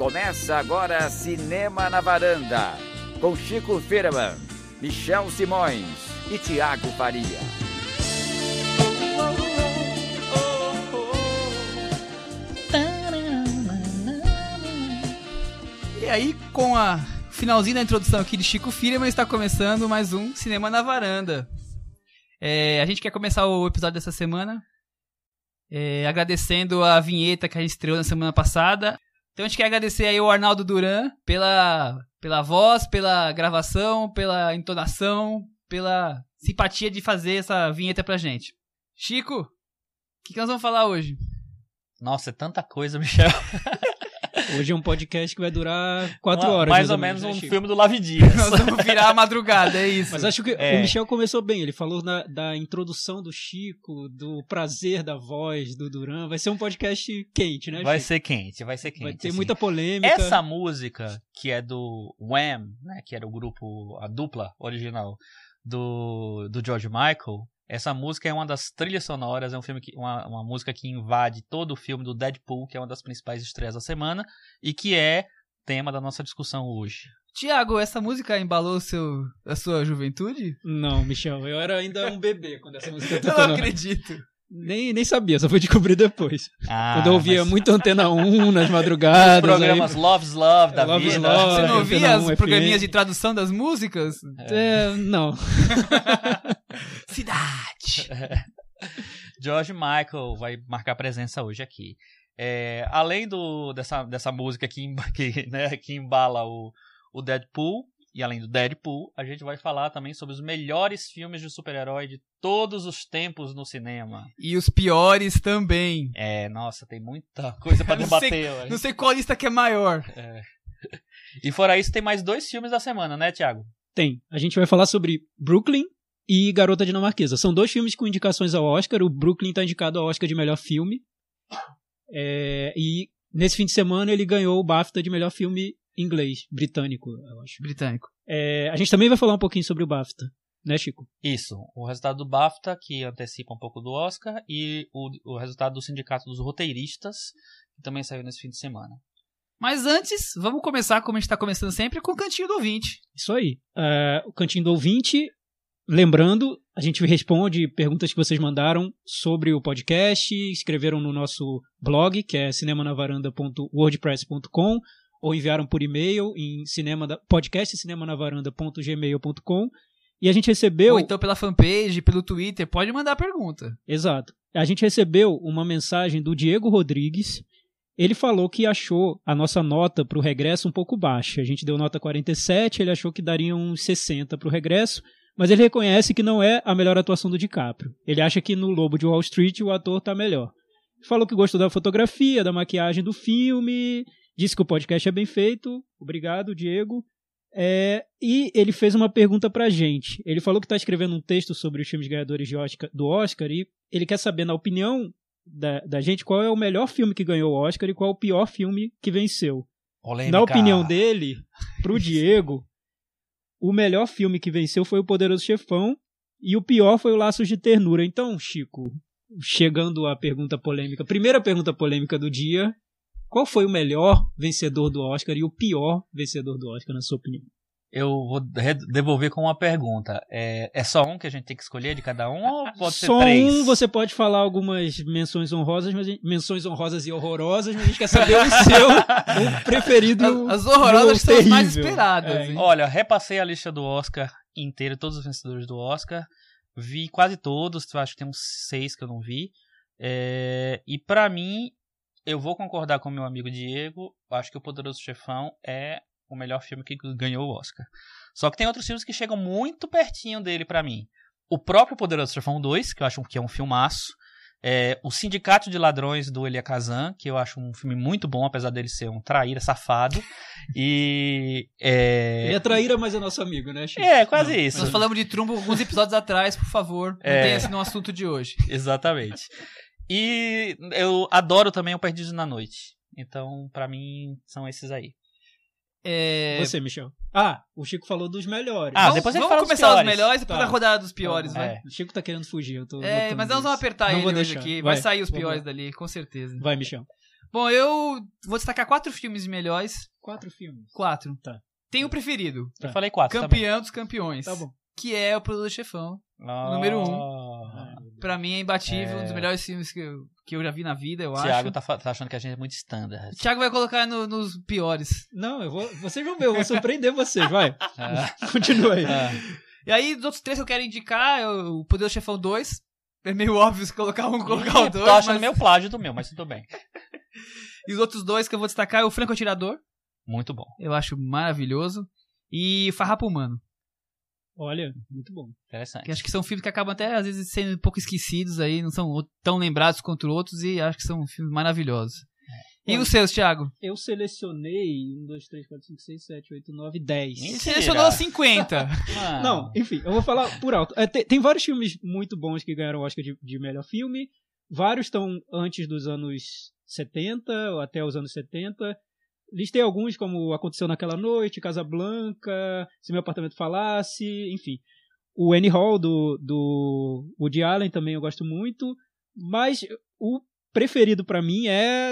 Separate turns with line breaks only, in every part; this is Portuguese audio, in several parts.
Começa agora Cinema na Varanda, com Chico Firman, Michel Simões e Tiago Faria.
E aí, com a finalzinho da introdução aqui de Chico Firman, está começando mais um Cinema na Varanda. É, a gente quer começar o episódio dessa semana é, agradecendo a vinheta que a gente estreou na semana passada. Então a gente quer agradecer aí o Arnaldo Duran pela, pela voz, pela gravação, pela entonação, pela simpatia de fazer essa vinheta pra gente. Chico, o que, que nós vamos falar hoje?
Nossa, é tanta coisa, Michel.
Hoje é um podcast que vai durar quatro
Uma-
horas.
Mais ou
menos,
menos
né,
um
Chico?
filme do Lave Dias.
Nós vamos virar a madrugada, é isso.
Mas acho que
É.
o Michel começou bem. Ele falou na- da introdução do Chico, do prazer da voz do Duran. Vai ser um podcast quente, né?
Vai
Chico?
ser quente, vai ser quente.
Vai ter
assim.
muita polêmica.
Essa música, que é do Wham, né, que era o grupo, a dupla original do, do George Michael, essa música é uma das trilhas sonoras, é um filme que, uma, uma música que invade todo o filme do Deadpool, que é uma das principais estreias da semana, e que é tema da nossa discussão hoje.
Tiago, essa música embalou seu, a sua juventude?
Não, Michel, eu era ainda um bebê quando essa música
Eu
tocou.
não
no-
acredito.
Nem, nem sabia, só fui descobrir depois.
Ah,
quando eu ouvia
mas
muito Antena 1 nas
os
madrugadas.
programas
aí-
Love's Love da
Love's
vida.
Love.
Você não ouvia
1
as
FM.
programinhas de tradução das músicas?
É, não.
Cidade.
George Michael vai marcar presença hoje aqui. É, além do, dessa, dessa música que, que, né, que embala o, o Deadpool, e além do Deadpool, a gente vai falar também sobre os melhores filmes de super-herói de todos os tempos no cinema.
E os piores também.
É, nossa, tem muita coisa
sei-
debater. hoje.
Não sei qual lista que é maior.
E fora isso, tem mais dois filmes da semana, né, Thiago?
Tem. A gente vai falar sobre Brooklyn e Garota Dinamarquesa. São dois filmes com indicações ao Oscar. O Brooklyn está indicado ao Oscar de melhor filme. É, e nesse fim de semana ele ganhou o BAFTA de melhor filme inglês, britânico, eu acho.
Britânico.
É, a gente também vai falar um pouquinho sobre o BAFTA, né, Chico?
Isso, o resultado do BAFTA, que antecipa um pouco do Oscar, e o, o resultado do Sindicato dos Roteiristas, que também saiu nesse fim de semana.
Mas antes, vamos começar, como a gente tá começando sempre, com o Cantinho do Ouvinte.
Isso aí. É, o Cantinho do Ouvinte, lembrando, a gente responde perguntas que vocês mandaram sobre o podcast, escreveram no nosso blog, que é cinemanavaranda.wordpress.com, ou enviaram por e-mail em cinema podcast cinemanavaranda.gmail.com. E a gente recebeu.
Ou então pela fanpage, pelo Twitter, pode mandar pergunta.
Exato. A gente recebeu uma mensagem do Diego Rodrigues. Ele falou que achou a nossa nota para o regresso um pouco baixa. A gente deu nota 47, ele achou que daria uns 60 para o regresso, mas ele reconhece que não é a melhor atuação do DiCaprio. Ele acha que no Lobo de Wall Street o ator está melhor. Falou que gostou da fotografia, da maquiagem do filme, disse que o podcast é bem feito. Obrigado, Diego. É, e ele fez uma pergunta pra gente. Ele falou que está escrevendo um texto sobre os filmes ganhadores de Oscar- do Oscar e ele quer saber, na opinião da, da gente, qual é o melhor filme que ganhou o Oscar e qual é o pior filme que venceu.
Polêmica.
Na opinião dele, pro Diego, o melhor filme que venceu foi O Poderoso Chefão e o pior foi o Laços de Ternura. Então, Chico, chegando à pergunta polêmica, primeira pergunta polêmica do dia, qual foi o melhor vencedor do Oscar e o pior vencedor do Oscar, na sua opinião?
Eu vou devolver com uma pergunta. É, é só um que a gente tem que escolher de cada um ou pode
Só
ser três?
um, você pode falar algumas menções honrosas, mas menções honrosas e horrorosas, mas a gente quer saber o seu o preferido.
As, as horrorosas são as mais esperadas.
É,
hein?
Olha, repassei a lista do Oscar inteira, todos os vencedores do Oscar. Vi quase todos, acho que tem uns seis que eu não vi. É, e pra mim, eu vou concordar com meu amigo Diego. Acho que o Poderoso Chefão é o melhor filme que ganhou o Oscar. Só que tem outros filmes que chegam muito pertinho dele pra mim. O próprio Poderoso Chefão 2, que eu acho que é um filmaço. É, o Sindicato de Ladrões do Elia Kazan, que eu acho um filme muito bom, apesar dele ser um traíra safado. E. É,
Ele é traíra, mas é nosso amigo, né, Chico?
É, quase
Não,
isso.
Nós falamos de Trumbo alguns episódios atrás, por favor. Não
É.
tenha esse no assunto de hoje.
Exatamente. E eu adoro também o Perdido na Noite. Então, pra mim, são esses aí.
É,
Você, Michel. Ah, o Chico falou dos melhores.
Ah,
vamos,
depois a gente
vamos
fala
começar os melhores depois
Tá.
a rodada dos piores,
Tá
vai.
É.
O Chico tá querendo fugir, eu tô
É, mas nós vamos apertar
Não
ele
vou
hoje
deixar.
aqui. Vai,
Vai,
sair os piores dali, com certeza.
Vai, Michel.
Bom, eu vou destacar quatro filmes melhores.
Quatro filmes.
Quatro.
Tá.
Tem o preferido.
Eu falei quatro
Campeão dos campeões.
Tá bom.
Que é o Produto Chefão. número um. Pra mim é imbatível,
É.
um dos melhores filmes que eu, que eu já vi na vida, eu
Thiago
acho.
tá, fa- tá achando que a gente é muito standard.
O Thiago vai colocar no- nos piores.
Não, eu vou. Vocês vão ver, eu vou surpreender vocês, vai.
Ah,
Continua aí.
ah.
E aí, dos outros três que eu quero indicar, é o Poder do Chefão 2. É meio óbvio se colocar um, colocar o dois.
Tô achando
mas-
meio plágio do meu, mas tudo bem.
E os outros dois que eu vou destacar é o Franco Atirador.
Muito bom.
Eu acho maravilhoso. E Farrapo Humano.
Olha, muito bom.
Interessante.
Que acho que são filmes que acabam até, às vezes, sendo um pouco esquecidos aí. Não são tão lembrados quanto outros. E acho que são filmes maravilhosos. E
Olha,
os seus, Thiago?
Eu selecionei 1, 2, 3, 4, 5, 6, 7, 8, 9, 10.
Mentira.
Selecionou 50.
Mano,
Não, enfim, eu vou falar por alto. É, tem, tem vários filmes muito bons que ganharam o Oscar de, de melhor filme. Vários estão antes dos anos 70, ou até os anos 70. Listei alguns, como Aconteceu Naquela Noite, Casablanca, Se Meu Apartamento Falasse, enfim. O Annie Hall, do, do Woody Allen, também eu gosto muito. Mas o preferido pra mim é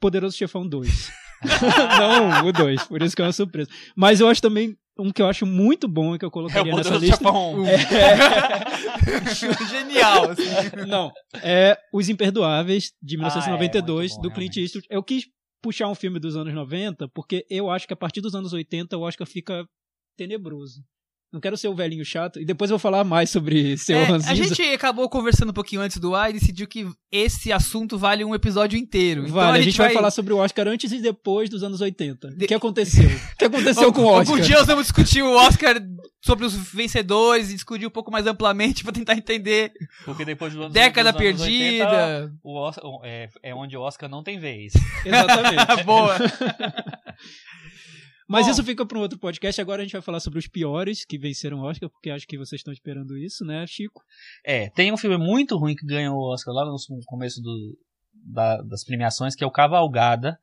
Poderoso Chefão 2. Não, o 2, por isso que é uma surpresa. Mas eu acho também um que eu acho muito bom e que eu
é o
colocaria nessa
poderoso
lista.
chefão.
Genial. assim.
Não, é Os Imperdoáveis, de
Ah,
1992,
é, muito bom,
do Clint
realmente.
Eastwood. Eu quis puxar um filme dos anos 90, porque eu acho que a partir dos anos 80 o Oscar fica tenebroso. Não quero ser o velhinho chato, e depois eu vou falar mais sobre seu
É,
Ranzinza.
a gente acabou conversando um pouquinho antes do ar e decidiu que esse assunto vale um episódio inteiro. Então
Vale, a gente, vai... falar sobre o Oscar antes e depois dos anos 80.
De-
O que aconteceu? O que aconteceu com o Oscar?
Algum dia nós vamos discutir o Oscar sobre os vencedores e discutir um pouco mais amplamente pra tentar entender.
Porque depois do ano
Década
dos anos 80,
perdida.
o Oscar, é, é onde o Oscar não tem vez.
Exatamente.
Boa.
Mas
Bom.
isso fica para um outro podcast. Agora a gente vai falar sobre os piores que venceram o Oscar, porque acho que vocês estão esperando isso, né, Chico?
É, tem um filme muito ruim que ganhou o Oscar lá no começo do, da- das premiações, que é o Cavalgada.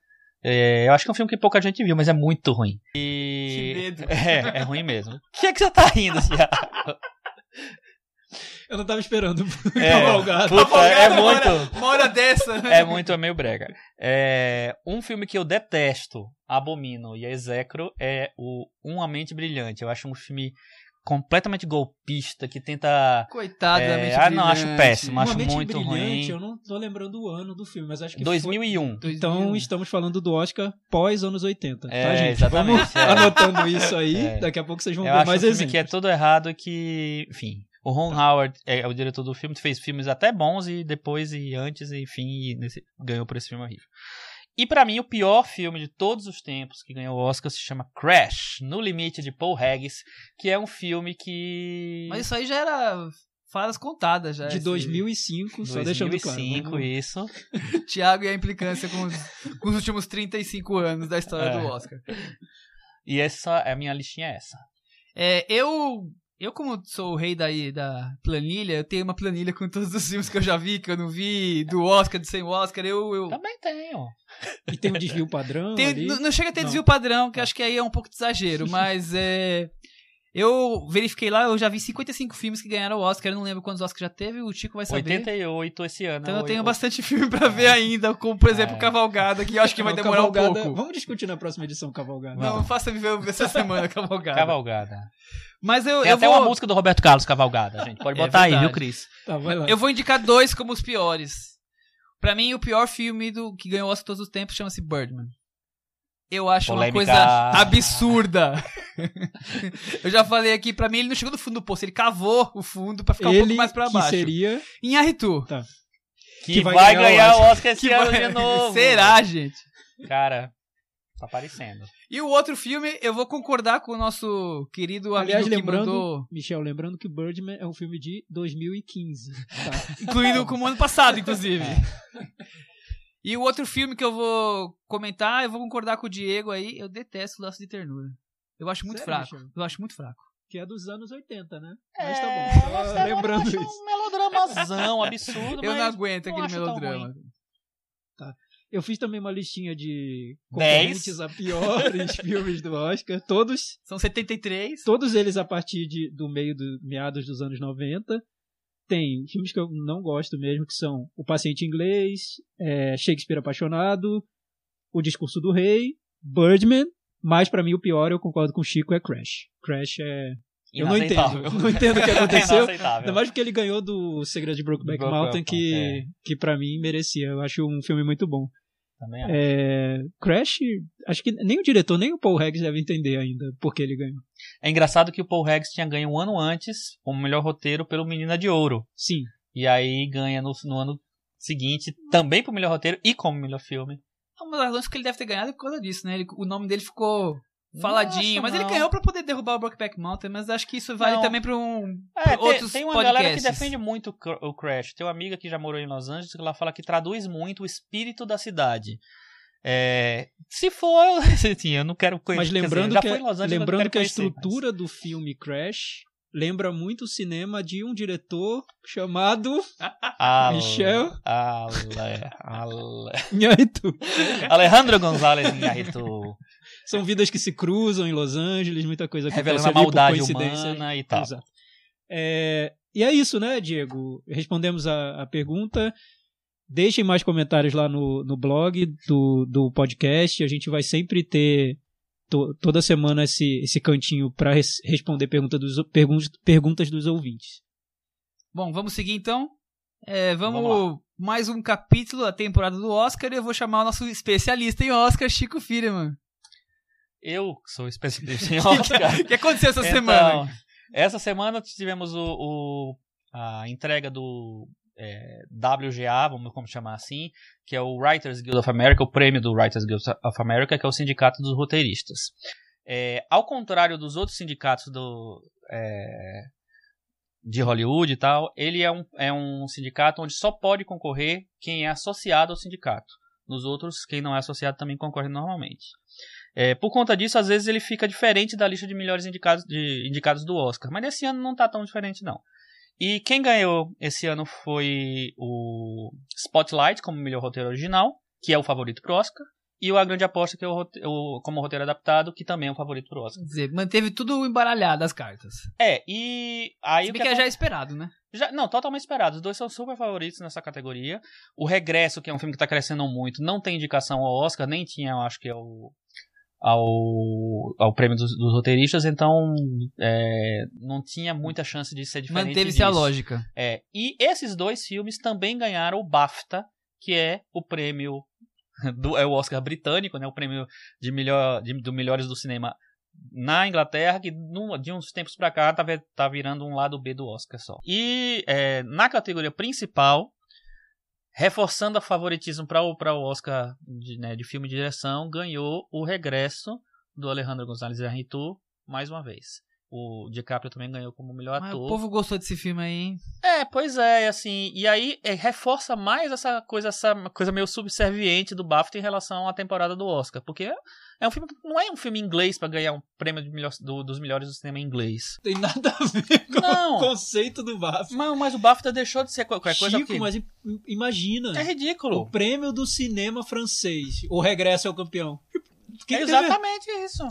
É, eu acho que é um filme que pouca gente viu, mas é muito ruim. E...
Que medo.
É, é ruim mesmo. O que é que você tá rindo, Thiago?
Eu não tava esperando.
É,
Cavalgada.
puta, é
Cavalgada,
muito.
Uma hora dessa. né?
É muito, é meio brega. É, um filme que eu detesto, abomino e execro é o Uma Mente Brilhante. Eu acho um filme completamente golpista que tenta.
Coitado da
É,
mente
ah, não, acho péssimo,
Uma
acho
Mente
muito
Brilhante,
ruim.
Eu não tô lembrando o ano do filme, mas acho que
2001.
foi. Então estamos falando do Oscar pós anos 80, tá,
É,
gente?
exatamente,
Vamos
é.
anotando isso aí,
É.
daqui a pouco vocês vão
Eu
ver
acho um
mais
filme
exemplos.
que é todo errado e que, enfim. O Ron Howard é o diretor do filme, fez filmes até bons e depois e antes, enfim, e nesse- ganhou por esse filme horrível. E pra mim, o pior filme de todos os tempos que ganhou o Oscar se chama Crash, No Limite de Paul Haggis, que é um filme que.
Mas isso aí já era falas contadas já.
De
esse-
2005, só deixando claro.
2005,
Vamos-
isso.
Thiago e a implicância com os, com os últimos 35 anos da história
É.
do Oscar.
E essa, a minha listinha é essa.
É, eu, eu como sou o rei daí da planilha, eu tenho uma planilha com todos os filmes que eu já vi, que eu não vi, do Oscar, do sem Oscar, eu... eu
Também tenho.
E tem um desvio padrão ali.
não, não chega a ter
Não.
desvio padrão, que acho que aí é um pouco de exagero, mas é... Eu verifiquei lá, eu já vi 55 filmes que ganharam o Oscar, eu não lembro quantos Oscars já teve, o Chico vai saber.
88 esse ano.
Então eu tenho bastante filme pra ver ainda, como por exemplo
É.
Cavalgada, que eu acho que vai demorar um
Cavalgada-
pouco.
Vamos discutir na próxima edição Cavalgada.
Não, faça me ver essa semana Cavalgada.
Cavalgada.
Mas eu,
Tem
eu
até
vou...
uma música do Roberto Carlos Cavalgada, gente. Pode
É
botar aí, viu. Cris?
Tá, vai lá.
Eu vou indicar dois como os piores. Pra mim, o pior filme do que ganhou Oscar todos os tempos chama-se Birdman. Eu acho
Polêmica.
uma coisa absurda. eu já falei aqui, pra mim ele não chegou no fundo do poço, ele cavou o fundo pra ficar um
Ele
pouco mais pra
que
baixo.
seria...
Em Arritu.
Que,
Que
vai,
vai
ganhar,
ganhar
o Oscar esse
Que
ano
vai-
de novo.
Será, gente?
Cara, tá aparecendo.
E o outro filme, eu vou concordar com o nosso querido amigo
Aliás,
que
lembrando,
mandou,
Michel, lembrando que Birdman é um filme de 2015. Tá?
incluindo com o ano passado, inclusive. E o outro filme que eu vou comentar, eu vou concordar com o Diego aí, eu detesto o Laço de Ternura. Eu acho muito
Sério,
fraco.
Michel?
Eu acho muito fraco.
Que é dos anos 80, né?
É,
Mas tá
mas
bom. Só
é,
lembrando
eu acho
isso.
um melodramazão absurdo,
Eu
mas
não aguento
não
aquele melodrama.
Eu fiz também uma listinha de concorrentes a piores filmes do Oscar. Todos,
São 73.
todos eles a partir de, do meio do meados dos anos 90. Tem filmes que eu não gosto mesmo, que são O Paciente Inglês, é, Shakespeare Apaixonado, O Discurso do Rei, Birdman, mas pra mim o pior, eu concordo com o Chico, é Crash. Crash é... Eu não entendo, não entendo o que aconteceu. Ainda mais porque ele ganhou do Segredo de Brokeback
Brokeback
Mountain, que,
Mountain,
que pra mim merecia. Eu acho um filme muito bom.
Também acho.
É, Crash, acho que nem o diretor, nem o Paul Regis deve entender ainda porque ele ganhou.
É engraçado que o Paul Regis tinha ganho um ano antes como melhor roteiro pelo Menina de Ouro.
Sim.
E aí ganha no, no ano seguinte também pro melhor roteiro e como melhor filme.
Uma das razões que ele deve ter ganhado é por causa disso, né? Ele- o nome dele ficou faladinho,
Nossa,
mas ele ganhou pra poder derrubar o Brokeback Mountain, mas acho que isso vale
Não.
também pra um
É,
pra
tem,
outros
tem uma
podcasts.
galera que defende muito o Crash. Tem uma amiga que já morou em Los Angeles que ela fala que traduz muito o espírito da cidade. É, se for, assim, eu não quero conhecer.
Mas
dizer,
lembrando
já
que,
em Los Angeles,
lembrando que a estrutura do filme Crash lembra muito o cinema de um diretor chamado
mas- Ale-
Michel?
Ale- Ale-
Inharritu.
Alejandro González Inharritu.
São vidas que se cruzam em Los Angeles, muita coisa acontece
Revelando a
ali por
maldade
coincidência.
humana e tal.
Exato. É, e é isso, né, Diego? Respondemos a, a pergunta. Deixem mais comentários lá no, no blog do, do podcast. A gente vai sempre ter to- toda semana esse, esse cantinho para responder pergunta dos, pergun perguntas dos ouvintes.
Bom, vamos seguir então. É, vamos,
Vamos
mais um capítulo da temporada do Oscar e eu vou chamar o nosso especialista em Oscar, Chico Firman.
Eu sou especialista em Oscar.
O que aconteceu essa
Então,
semana?
Essa semana tivemos o, o- a entrega do é, WGA, vamos como chamar assim, que é o Writers Guild of America, o prêmio do Writers Guild of America, que é o sindicato dos roteiristas. É, ao contrário dos outros sindicatos do, é, de Hollywood e tal, ele é um, é um sindicato onde só pode concorrer quem é associado ao sindicato. Nos outros, quem não é associado também concorre normalmente. É, por conta disso, às vezes ele fica diferente da lista de melhores indicados, de, indicados do Oscar. Mas nesse ano não tá tão diferente, não. E quem ganhou esse ano foi o Spotlight como melhor roteiro original, que é o favorito pro Oscar. E o A Grande Aposta, que é o, o- como roteiro adaptado, que também é o favorito pro Oscar.
Quer dizer, manteve tudo embaralhado as cartas.
É, e aí
Se
o
bem
que
que é já esperado, né?
já- não, totalmente esperado. Os dois são super favoritos nessa categoria. O Regresso, que é um filme que tá crescendo muito, não tem indicação ao Oscar, nem tinha, eu acho que ao, ao, ao prêmio dos, dos roteiristas, então é, não tinha muita chance de ser diferente
Manteve-se a lógica.
É, e esses dois filmes também ganharam o BAFTA, que é o prêmio do é o Oscar britânico, né, o prêmio de melhor de, do melhores do cinema na Inglaterra, que num- de uns tempos pra cá tá, tá virando um lado B do Oscar só. E é, na categoria principal, reforçando a favoritismo para o, o Oscar de, né, de filme de direção, ganhou o regresso do Alejandro González Iñárritu mais uma vez. O DiCaprio também ganhou como melhor
Mas
ator.
o povo gostou desse filme aí, hein?
É, pois é, assim, e aí é, reforça mais essa coisa, essa coisa meio subserviente do BAFTA em relação à temporada do Oscar, porque é, um filme não é um filme inglês pra ganhar um prêmio de melhor- do- dos melhores do cinema em inglês.
Tem nada a ver com
Não.
o conceito do BAFTA.
Mas, mas o BAFTA deixou de ser qualquer coisa
Chico,
que
mas im- imagina.
é
O
ridículo.
prêmio do cinema francês. O regresso ao campeão. Que
É exatamente isso.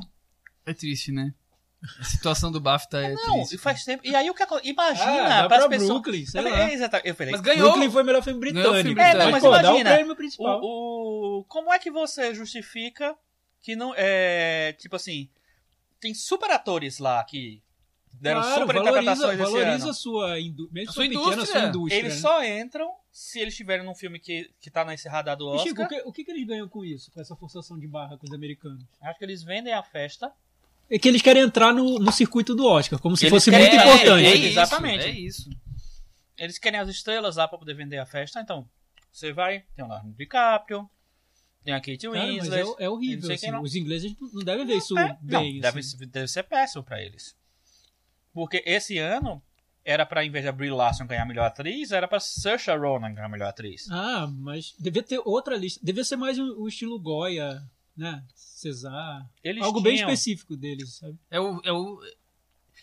É triste, né? A situação do BAFTA é
Não,
triste.
e faz tempo. E aí o que acontece? Imagina
Ah,
para as pessoas.
Brooklyn, sei
É,
lá.
é, exata- eu falei,
Mas ganhou.
Brooklyn foi o melhor filme
o
britânico.
filme britânico.
É, mas
pô, dá o
imagina,
prêmio principal.
O, o- como é que você justifica que não é tipo assim tem super atores lá que deram
Claro,
super
valoriza,
interpretações esse
valoriza
ano.
a sua, indú mesmo
A
sua pequena,
indústria.
sua indústria.
Eles
né?
só entram se eles estiverem num filme que, que tá na encerrada do
E,
Oscar.
Chico, o que, o que que eles ganham com isso? Com essa forçação de barra com os americanos?
Acho que eles vendem a festa.
É que eles querem entrar no, no circuito do Oscar, como se
Eles
fosse
querem-
muito
é,
importante.
é
isso,
Exatamente.
É isso.
Eles querem as estrelas lá pra poder vender a festa. Então, você vai, tem o Leonardo DiCaprio, tem a Kate
Cara, mas
Winslet.
é, é
não
horrível.
sei
assim.
não.
Os ingleses não devem ver isso
É,
bem.
não, deve,
assim.
ser- deve ser péssimo pra eles. Porque esse ano era pra, em vez de a Brie Larson ganhar a melhor atriz, era pra Saoirse Ronan ganhar a melhor atriz.
Ah, mas devia ter outra lista. Devia ser mais o, o estilo Goya, né? Cesar.
Eles
Algo bem
tinham-
específico deles, sabe?
É o, é o.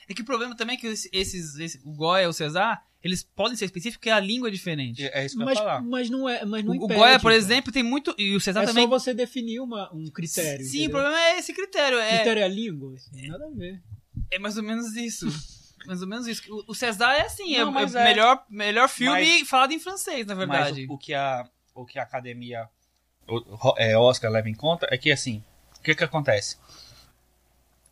É que o problema também é que esses, esses, esse- o Goya e o Cesar, eles podem ser específicos porque a língua é diferente.
É isso que eu
Mas,
ia falar.
mas não é. Mas
O,
não
o
impede,
Goya, por
cara.
exemplo, tem muito. E o Cesar
É
também.
só você definir uma, um critério.
Sim, o
entendeu?
problema é esse critério. É,
Critério é a língua? assim, nada a ver.
é mais ou menos isso. mais ou menos isso. O, o Cesar é assim,
Não,
é, é
é-
melhor, melhor filme
Mas-
falado em francês, na verdade.
Mas o, o que a, o que a academia o é, Oscar leva em conta é que, assim, o que que acontece?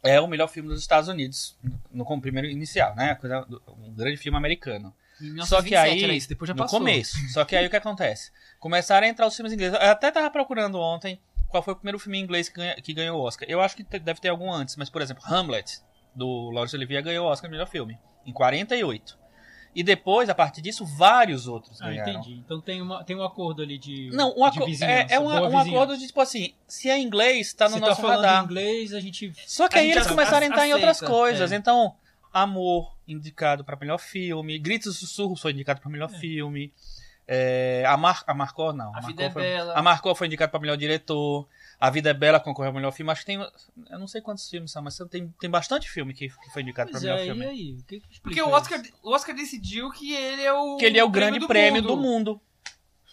É o melhor filme dos Estados Unidos, no, no primeiro inicial, né? Coisa, um grande filme americano. Só que aí,
era isso, depois já
no
passou.
começo. Só que aí o que acontece? Começaram a entrar os filmes ingleses. Eu até tava procurando ontem qual foi o primeiro filme inglês que, ganha, que ganhou o Oscar. Eu acho que deve ter algum antes, mas por exemplo, Hamlet, do Laurence Olivier, ganhou o Oscar de melhor filme, em 48. E depois, a partir disso, vários outros
Ah,
ganharam.
entendi. Então tem, uma, tem um acordo ali de.
Não, um,
de vizinhança,
é, é um,
boa
um acordo de tipo assim, se é inglês, tá no
Se
nosso
tá falando
radar.
inglês, a gente.
Só que
A
aí eles começaram a entrar em outras coisas.
é.
Então, Amor, indicado pra melhor filme. Gritos e Sussurros foi indicado pra melhor
É.
filme. É, a, Mar a Marcor, não.
A Vida é
foi... A Marcor foi indicado pra melhor diretor. A Vida é Bela concorreu ao melhor filme. Acho que tem. Eu não sei quantos filmes são, mas tem, tem bastante filme que, que foi indicado
Pois
pra melhor
é,
filme.
e aí? O que que
Porque o? Oscar, o Oscar decidiu que ele é o.
Que ele é o grande prêmio do mundo.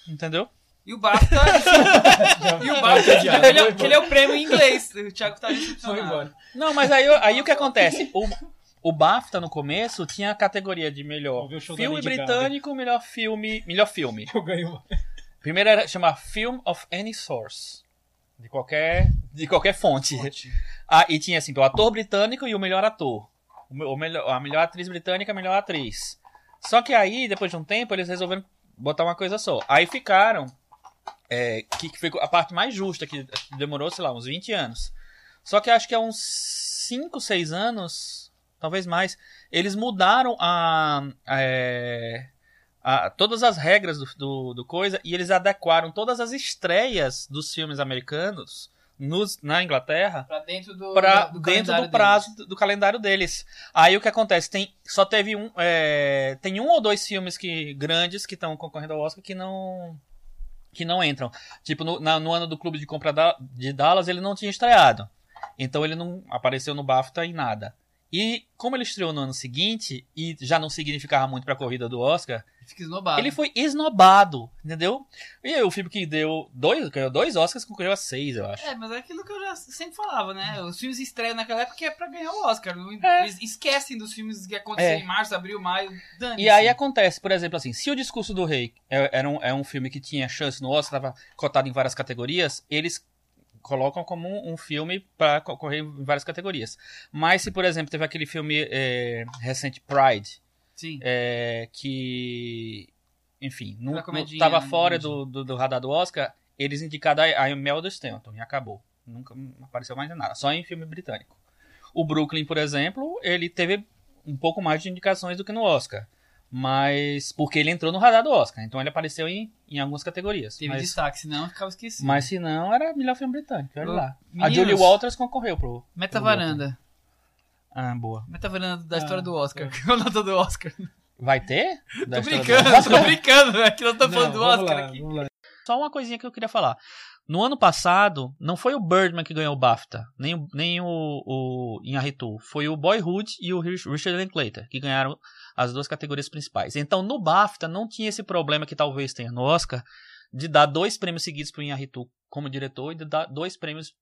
Entendeu?
E o BAFTA. e o BAFTA. ele, é, que ele é o prêmio em inglês. O Thiago tá
Foi
decepcionado.
embora.
Não, mas aí, aí o que acontece? O, o BAFTA no começo tinha a categoria de melhor
o
filme britânico, melhor filme, melhor filme.
Eu ganho.
Primeiro era chamar Film of Any Source. De qualquer, de qualquer fonte. Ah, e tinha assim, o ator britânico e o melhor ator. O, me- o melhor, a melhor atriz britânica e a melhor atriz. Só que aí, depois de um tempo, eles resolveram botar uma coisa só. Aí ficaram. é, que, que foi a parte mais justa, que demorou, sei lá, uns 20 anos. Só que acho que há uns 5, 6 anos, talvez mais, eles mudaram a, é, a- todas as regras do, do, do coisa e eles adequaram todas as estreias dos filmes americanos nos, na Inglaterra
Pra dentro do.
para
do
dentro
calendário
do prazo do, do calendário deles. Aí o que acontece? Tem, só teve um. é, tem um ou dois filmes que, grandes que estão concorrendo ao Oscar que não. que não entram. Tipo, no, na- no ano do Clube de Compra da- de Dallas ele não tinha estreado. Então ele não apareceu no BAFTA em nada. E como ele estreou no ano seguinte, e já não significava muito pra corrida do Oscar, ele foi esnobado, entendeu? E aí, o filme que deu dois, ganhou dois Oscars concorreu a seis, eu acho.
É, mas é aquilo que eu já sempre falava, né? Os filmes estreiam naquela época é pra ganhar o Oscar.
É.
Eles esquecem dos filmes que aconteceram
É.
em março, abril, maio. Dane
E aí acontece, por exemplo, assim, se o Discurso do Rei é, era um, é um filme que tinha chance no Oscar, estava cotado em várias categorias, eles colocam como um, um filme para concorrer em várias categorias. Mas se, por exemplo, teve aquele filme é, recente Pride,
Sim.
é, que, enfim, não,
Aquela
não
comedinha,
tava
né,
fora do, do, do radar do Oscar, eles indicaram a, a Imelda Stanton e acabou. Nunca apareceu mais em nada, só em filme britânico. O Brooklyn, por exemplo, ele teve um pouco mais de indicações do que no Oscar. Mas. Porque ele entrou no radar do Oscar, então ele apareceu em, em algumas categorias.
Teve
mas,
destaque, senão ficava esquecido.
mas se não, era melhor filme britânico, olha lá. A
meninos.
Julie Walters concorreu pro.
Meta
pro
varanda.
Ah, boa.
Meta varanda da história
Ah,
do Oscar. Qual a nota do Oscar?
Vai ter? Da
Tô
história do
brincando, tô brincando. É que nós estamos
Não,
falando do Oscar
lá,
aqui.
Só uma coisinha que eu queria falar. No ano passado, não foi o Birdman que ganhou o BAFTA, nem, o- nem o, o Inharitu. Foi o Boyhood e o Rich- Richard Linklater, que ganharam as duas categorias principais. Então, no BAFTA, não tinha esse problema que talvez tenha no Oscar, de dar dois prêmios seguidos pro Inharitu como diretor e de dar dois prêmios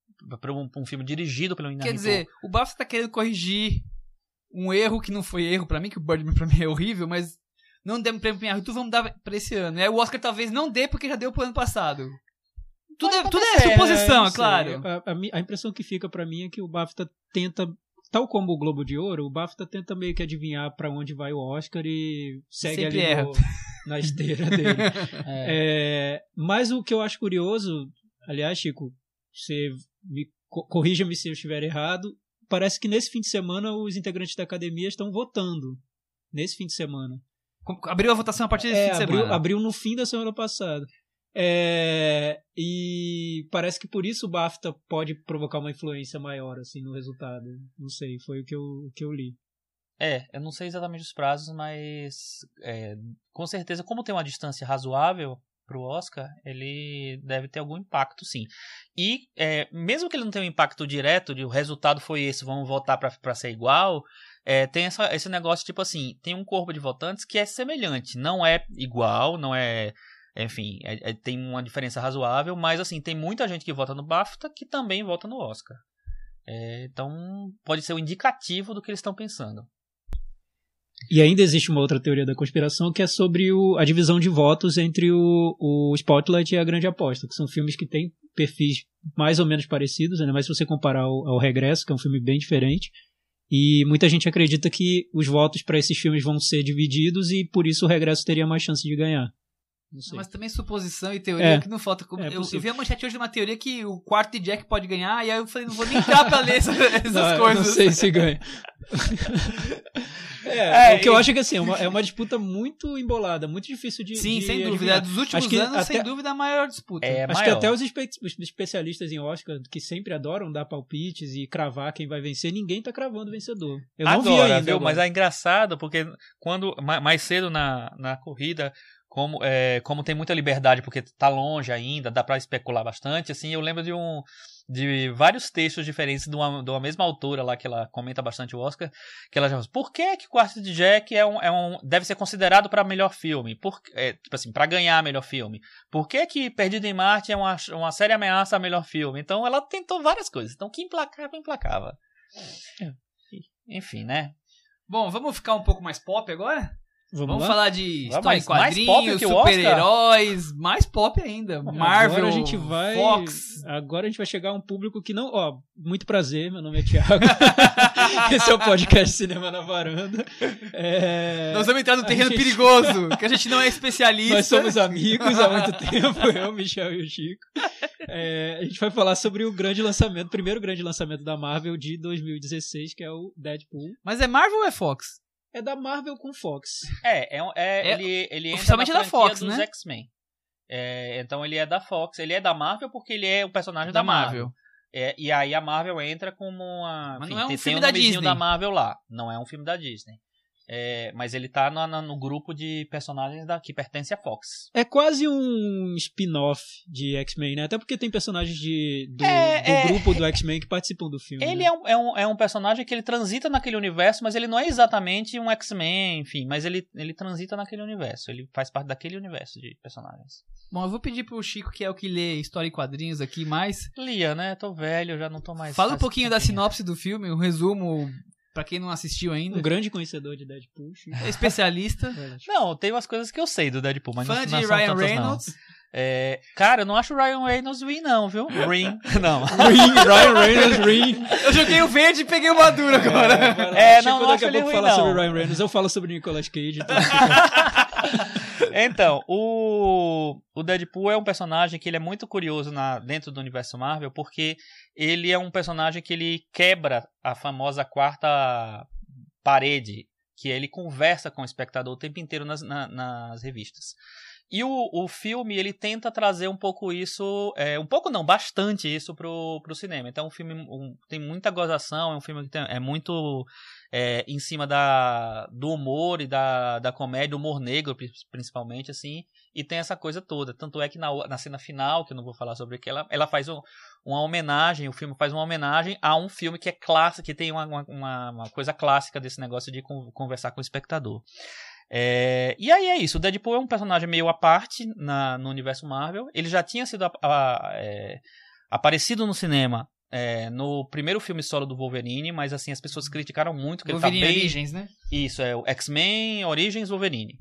para um, um filme dirigido pelo Inharitu.
Quer dizer, o BAFTA tá querendo corrigir um erro que não foi erro pra mim, que o Birdman pra mim é horrível, mas não demos prêmio pro Inharitu, vamos dar pra esse ano. né? O Oscar talvez não dê porque já deu pro ano passado. Tudo é, tudo é
né?
suposição, é claro.
A, a a impressão que fica pra mim é que o BAFTA tenta, tal como o Globo de Ouro, o BAFTA tenta meio que adivinhar pra onde vai o Oscar e segue
Sempre
ali no- na esteira dele.
É.
É, mas o que eu acho curioso, aliás, Chico, você me co- corrija-me se eu estiver errado, parece que nesse fim de semana os integrantes da academia estão votando. Nesse fim de semana.
Abriu a votação a partir desse
É,
fim de
abriu,
semana.
abriu no fim da semana passada. É, e parece que por isso o BAFTA pode provocar uma influência maior assim no resultado. Não sei, foi o que eu, o que eu li.
É, eu não sei exatamente os prazos, mas é, com certeza, como tem uma distância razoável pro Oscar, ele deve ter algum impacto, sim. E é, mesmo que ele não tenha um impacto direto, de o resultado foi esse, vamos votar pra ser igual, é, tem essa- esse negócio tipo assim, tem um corpo de votantes que é semelhante, não é igual, não é enfim, é- é- tem uma diferença razoável, mas assim, tem muita gente que vota no BAFTA que também vota no Oscar. É, então, pode ser um indicativo do que eles estão pensando.
E ainda existe uma outra teoria da conspiração que é sobre o, a divisão de votos entre o, o Spotlight e a Grande Aposta, que são filmes que têm perfis mais ou menos parecidos, ainda mais se você comparar ao, ao Regresso, que é um filme bem diferente. E muita gente acredita que os votos para esses filmes vão ser divididos e por isso o Regresso teria mais chance de ganhar. Não sei.
Mas também suposição e teoria
É.
que não falta. Como-
É
eu, eu vi a manchete hoje de uma teoria que o quarto de Jack pode ganhar, e aí eu falei, não vou nem entrar pra ler essas, essas
Não,
coisas.
Não sei se ganha. é,
É,
o que eu acho é que assim, é uma, é uma disputa muito embolada, muito difícil de.
Sim,
de
sem dúvida.
adivinhar.
Dos últimos anos, sem
até-
dúvida, a maior disputa.
É,
Acho
maior.
que até os, espe- os especialistas em Oscar, que sempre adoram dar palpites e cravar quem vai vencer, ninguém tá cravando o vencedor. Eu não
agora,
vi ainda.
viu?
agora.
Mas é engraçado porque quando ma- mais cedo na, na corrida, como, é, como tem muita liberdade porque tá longe ainda, dá pra especular bastante, assim, eu lembro de um de vários textos diferentes de uma, de uma mesma autora lá que ela comenta bastante o Oscar, que ela já fala, por que que Quarto de Jack é um, é um deve ser considerado para melhor filme? Por, é, tipo assim, para ganhar melhor filme. Por que que Perdido em Marte é uma, uma séria ameaça a melhor filme? Então ela tentou várias coisas. Então que implacava, implacava.
É.
Enfim, né?
Bom, vamos ficar um pouco mais pop agora?
Vamos,
Vamos falar de
Vai,
história em quadrinhos, super-heróis, mais pop ainda. Marvel,
agora a gente vai,
Fox.
Agora a gente vai chegar a um público que não. Ó, muito prazer, meu nome é Thiago. Esse é o podcast Cinema na Varanda. É,
Nós vamos entrar no terreno
gente-
perigoso, que a gente não é especialista.
Nós somos amigos há muito tempo, eu, Michel e o Chico. É, a gente vai falar sobre o grande lançamento, o primeiro grande lançamento da Marvel de 2016, que é o Deadpool.
Mas é Marvel ou é Fox?
É da Marvel com Fox.
É, é, um- é-
É,
ele, ele entra
oficialmente
na
é da
franquia
Fox,
dos
né?
X-Men. É, então ele é da Fox, ele é da Marvel porque ele é o personagem da, Marvel. É, e aí a Marvel entra como uma.
Mas
enfim,
não é um
tem,
filme
tem
da Disney.
da Marvel lá. Não é um filme da Disney. É, mas ele tá no, no- grupo de personagens da, que pertence à Fox.
É quase um spin-off de X-Men, né? Até porque tem personagens de, do,
É,
do
é.
grupo do X-Men que participam do filme.
Ele
né?
é um, é, um, é um personagem que ele transita naquele universo, mas ele não é exatamente um X-Men, enfim, mas ele, ele transita naquele universo. Ele faz parte daquele universo de personagens.
Bom, eu vou pedir pro Chico, que é o que lê história e quadrinhos aqui mais.
Lia, né? Tô velho, já não tô mais.
Fala um pouquinho da
tempinho.
sinopse do filme, um resumo pra quem não assistiu ainda.
um grande conhecedor de Deadpool. Chico.
É especialista.
Não, tem umas coisas que eu sei do Deadpool, mas
Fã
não,
de
não
Ryan
tantas,
Reynolds.
Não. É, cara, eu não acho o Ryan Reynolds ruim, não, viu? Ruim. Não.
Ring, Ryan Reynolds, Ring.
Eu joguei o verde e peguei o maduro agora.
É,
Chico
não, não
daqui
acho
a
ele
pouco
ruim,
fala
não.
sobre Ryan Reynolds, eu falo sobre Nicolas Cage. Então...
Então, o, o Deadpool é um personagem que ele é muito curioso na, dentro do universo Marvel, porque ele é um personagem que ele quebra a famosa quarta parede, que ele conversa com o espectador o tempo inteiro nas, na- nas revistas. E o, o filme, ele tenta trazer um pouco isso, é, um pouco não, bastante isso pro, pro cinema. Então, o filme um- tem muita gozação, é um filme que tem- é muito é, em cima da, do humor e da, da comédia, humor negro pri- principalmente, assim, e tem essa coisa toda. Tanto é que na, na cena final, que eu não vou falar sobre aqui, ela, ela faz um- uma homenagem, o filme faz uma homenagem a um filme que é clássico, que tem uma, uma- uma, coisa clássica desse negócio de con- conversar com o espectador. É, e aí é isso, o Deadpool é um personagem meio à parte na, no universo Marvel. Ele já tinha sido a- a- é, aparecido no cinema é, no primeiro filme solo do Wolverine, mas assim, as pessoas criticaram muito que
Wolverine
ele tá bem...
Origins, né?
Isso, é o X-Men Origins Wolverine.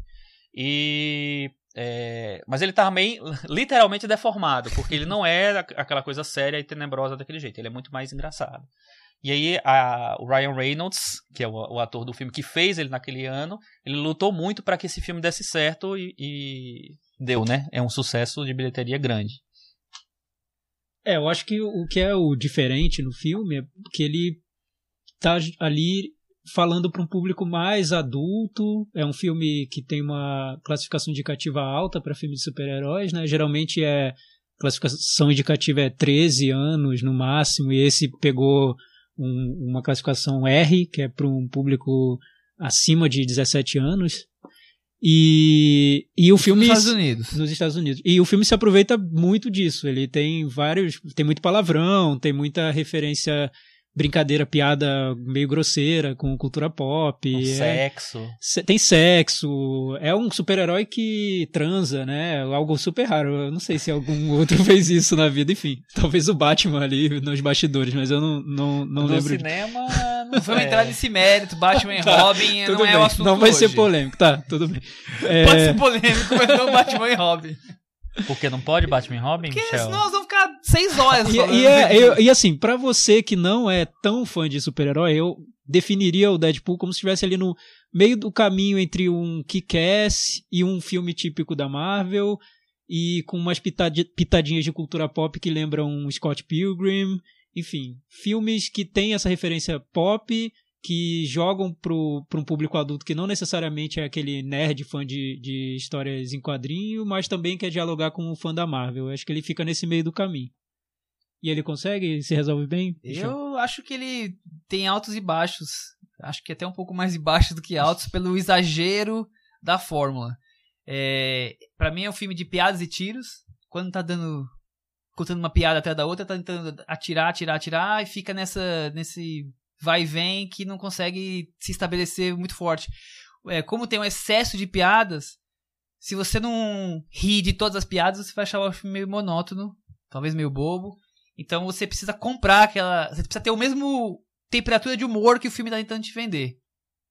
E. é, mas ele tá meio literalmente deformado, porque ele não é aqu- aquela coisa séria e tenebrosa daquele jeito, ele é muito mais engraçado. E aí a- o Ryan Reynolds, que é o, o ator do filme que fez ele naquele ano, ele lutou muito para que esse filme desse certo e, e deu, né? É um sucesso de bilheteria grande.
É, eu acho que o que é o diferente no filme é que ele tá ali falando para um público mais adulto. É um filme que tem uma classificação indicativa alta para filme de super-heróis, né? Geralmente é classificação indicativa é 13 anos no máximo, e esse pegou um- uma classificação R, que é para um público acima de 17 anos. E, e o filme
Nos Estados Unidos.
nos Estados Unidos. E o filme se aproveita muito disso. Ele tem vários. Tem muito palavrão, tem muita referência brincadeira, piada meio grosseira com cultura pop.
Um
é-
sexo.
se- tem sexo, é um super-herói que transa, né? Algo super raro. Eu não sei se algum outro fez isso na vida, enfim. Talvez o Batman ali nos bastidores, mas eu não, não, não
no
lembro. de-
cinema.
Não vamos entrar nesse mérito, Batman e Robin não
bem,
é o assunto
não vai
hoje.
ser polêmico, tá? Tudo bem. É,
Pode ser polêmico, mas não Batman e Robin.
Porque não pode Batman e Robin,
Porque
Michel?
senão nós vamos ficar seis horas
E, e é- eu- e assim, pra você que não é tão fã de super-herói, eu definiria o Deadpool como se estivesse ali no meio do caminho entre um Kick-Ass e um filme típico da Marvel, e com umas pitadi- pitadinhas de cultura pop que lembram Scott Pilgrim. Enfim, filmes que têm essa referência pop, que jogam pro um público adulto que não necessariamente é aquele nerd fã de, de histórias em quadrinho, mas também quer dialogar com o fã da Marvel. Eu acho que ele fica nesse meio do caminho. E ele consegue? Se resolve bem?
Eu acho que ele tem altos e baixos. Acho que até um pouco mais de baixos do que altos pelo exagero da fórmula. É, para mim é um filme de piadas e tiros. Quando tá dando. contando uma piada atrás da outra, tá tentando atirar, atirar, atirar, e fica nessa, nesse vai e vem que não consegue se estabelecer muito forte. É, como tem um excesso de piadas, se você não ri de todas as piadas, você vai achar o filme meio monótono, talvez meio bobo. Então você precisa comprar aquela. Você precisa ter o mesmo temperatura de humor que o filme tá tentando te vender.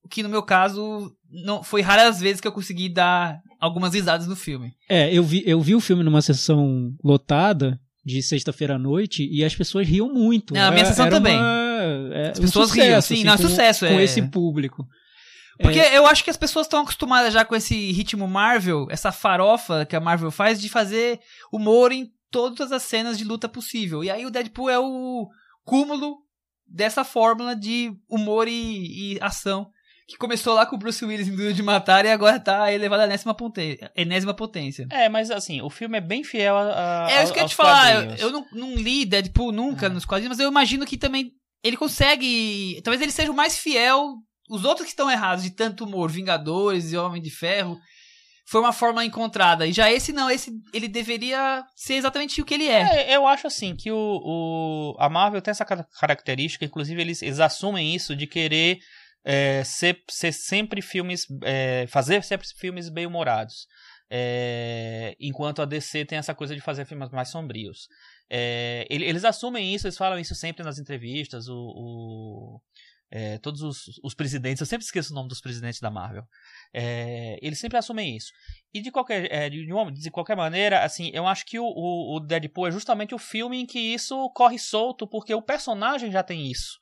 O que no meu caso não foi raras vezes que eu consegui dar algumas risadas no filme.
É, eu vi, eu vi o filme numa sessão lotada de sexta-feira à noite e as pessoas riam muito.
Não, a minha sessão também.
é,
As
um
pessoas
sucesso,
riam, sim,
assim,
não, é
com,
sucesso,
Com
é.
esse público.
Porque eu acho que as pessoas estão acostumadas já com esse ritmo Marvel, essa farofa que a Marvel faz de fazer humor em todas as cenas de luta possível. E aí o Deadpool é o cúmulo dessa fórmula de humor e, e ação. Que começou lá com o Bruce Willis em Duro de Matar e agora tá elevado à enésima potência. enésima potência.
É, mas assim, o filme é bem fiel a, a
É isso que eu ia te falar. Eu, eu não, não li Deadpool nunca
É.
nos quadrinhos, mas eu imagino que também ele consegue. Talvez ele seja o mais fiel. Os outros que estão errados de tanto humor, Vingadores e Homem de Ferro, foi uma forma encontrada. E já esse não, esse ele deveria ser exatamente o que ele é.
É, eu acho assim que o, o- a Marvel tem essa ca- característica, inclusive eles, eles assumem isso de querer é, ser, ser sempre filmes, é, fazer sempre filmes bem humorados. É, enquanto a DC tem essa coisa de fazer filmes mais sombrios. É, ele- eles assumem isso, eles falam isso sempre nas entrevistas. O, o- é, todos os, os presidentes, eu sempre esqueço o nome dos presidentes da Marvel. É, eles sempre assumem isso. E de qualquer, de, de qualquer maneira, assim, eu acho que o, o Deadpool é justamente o filme em que isso corre solto, porque o personagem já tem isso.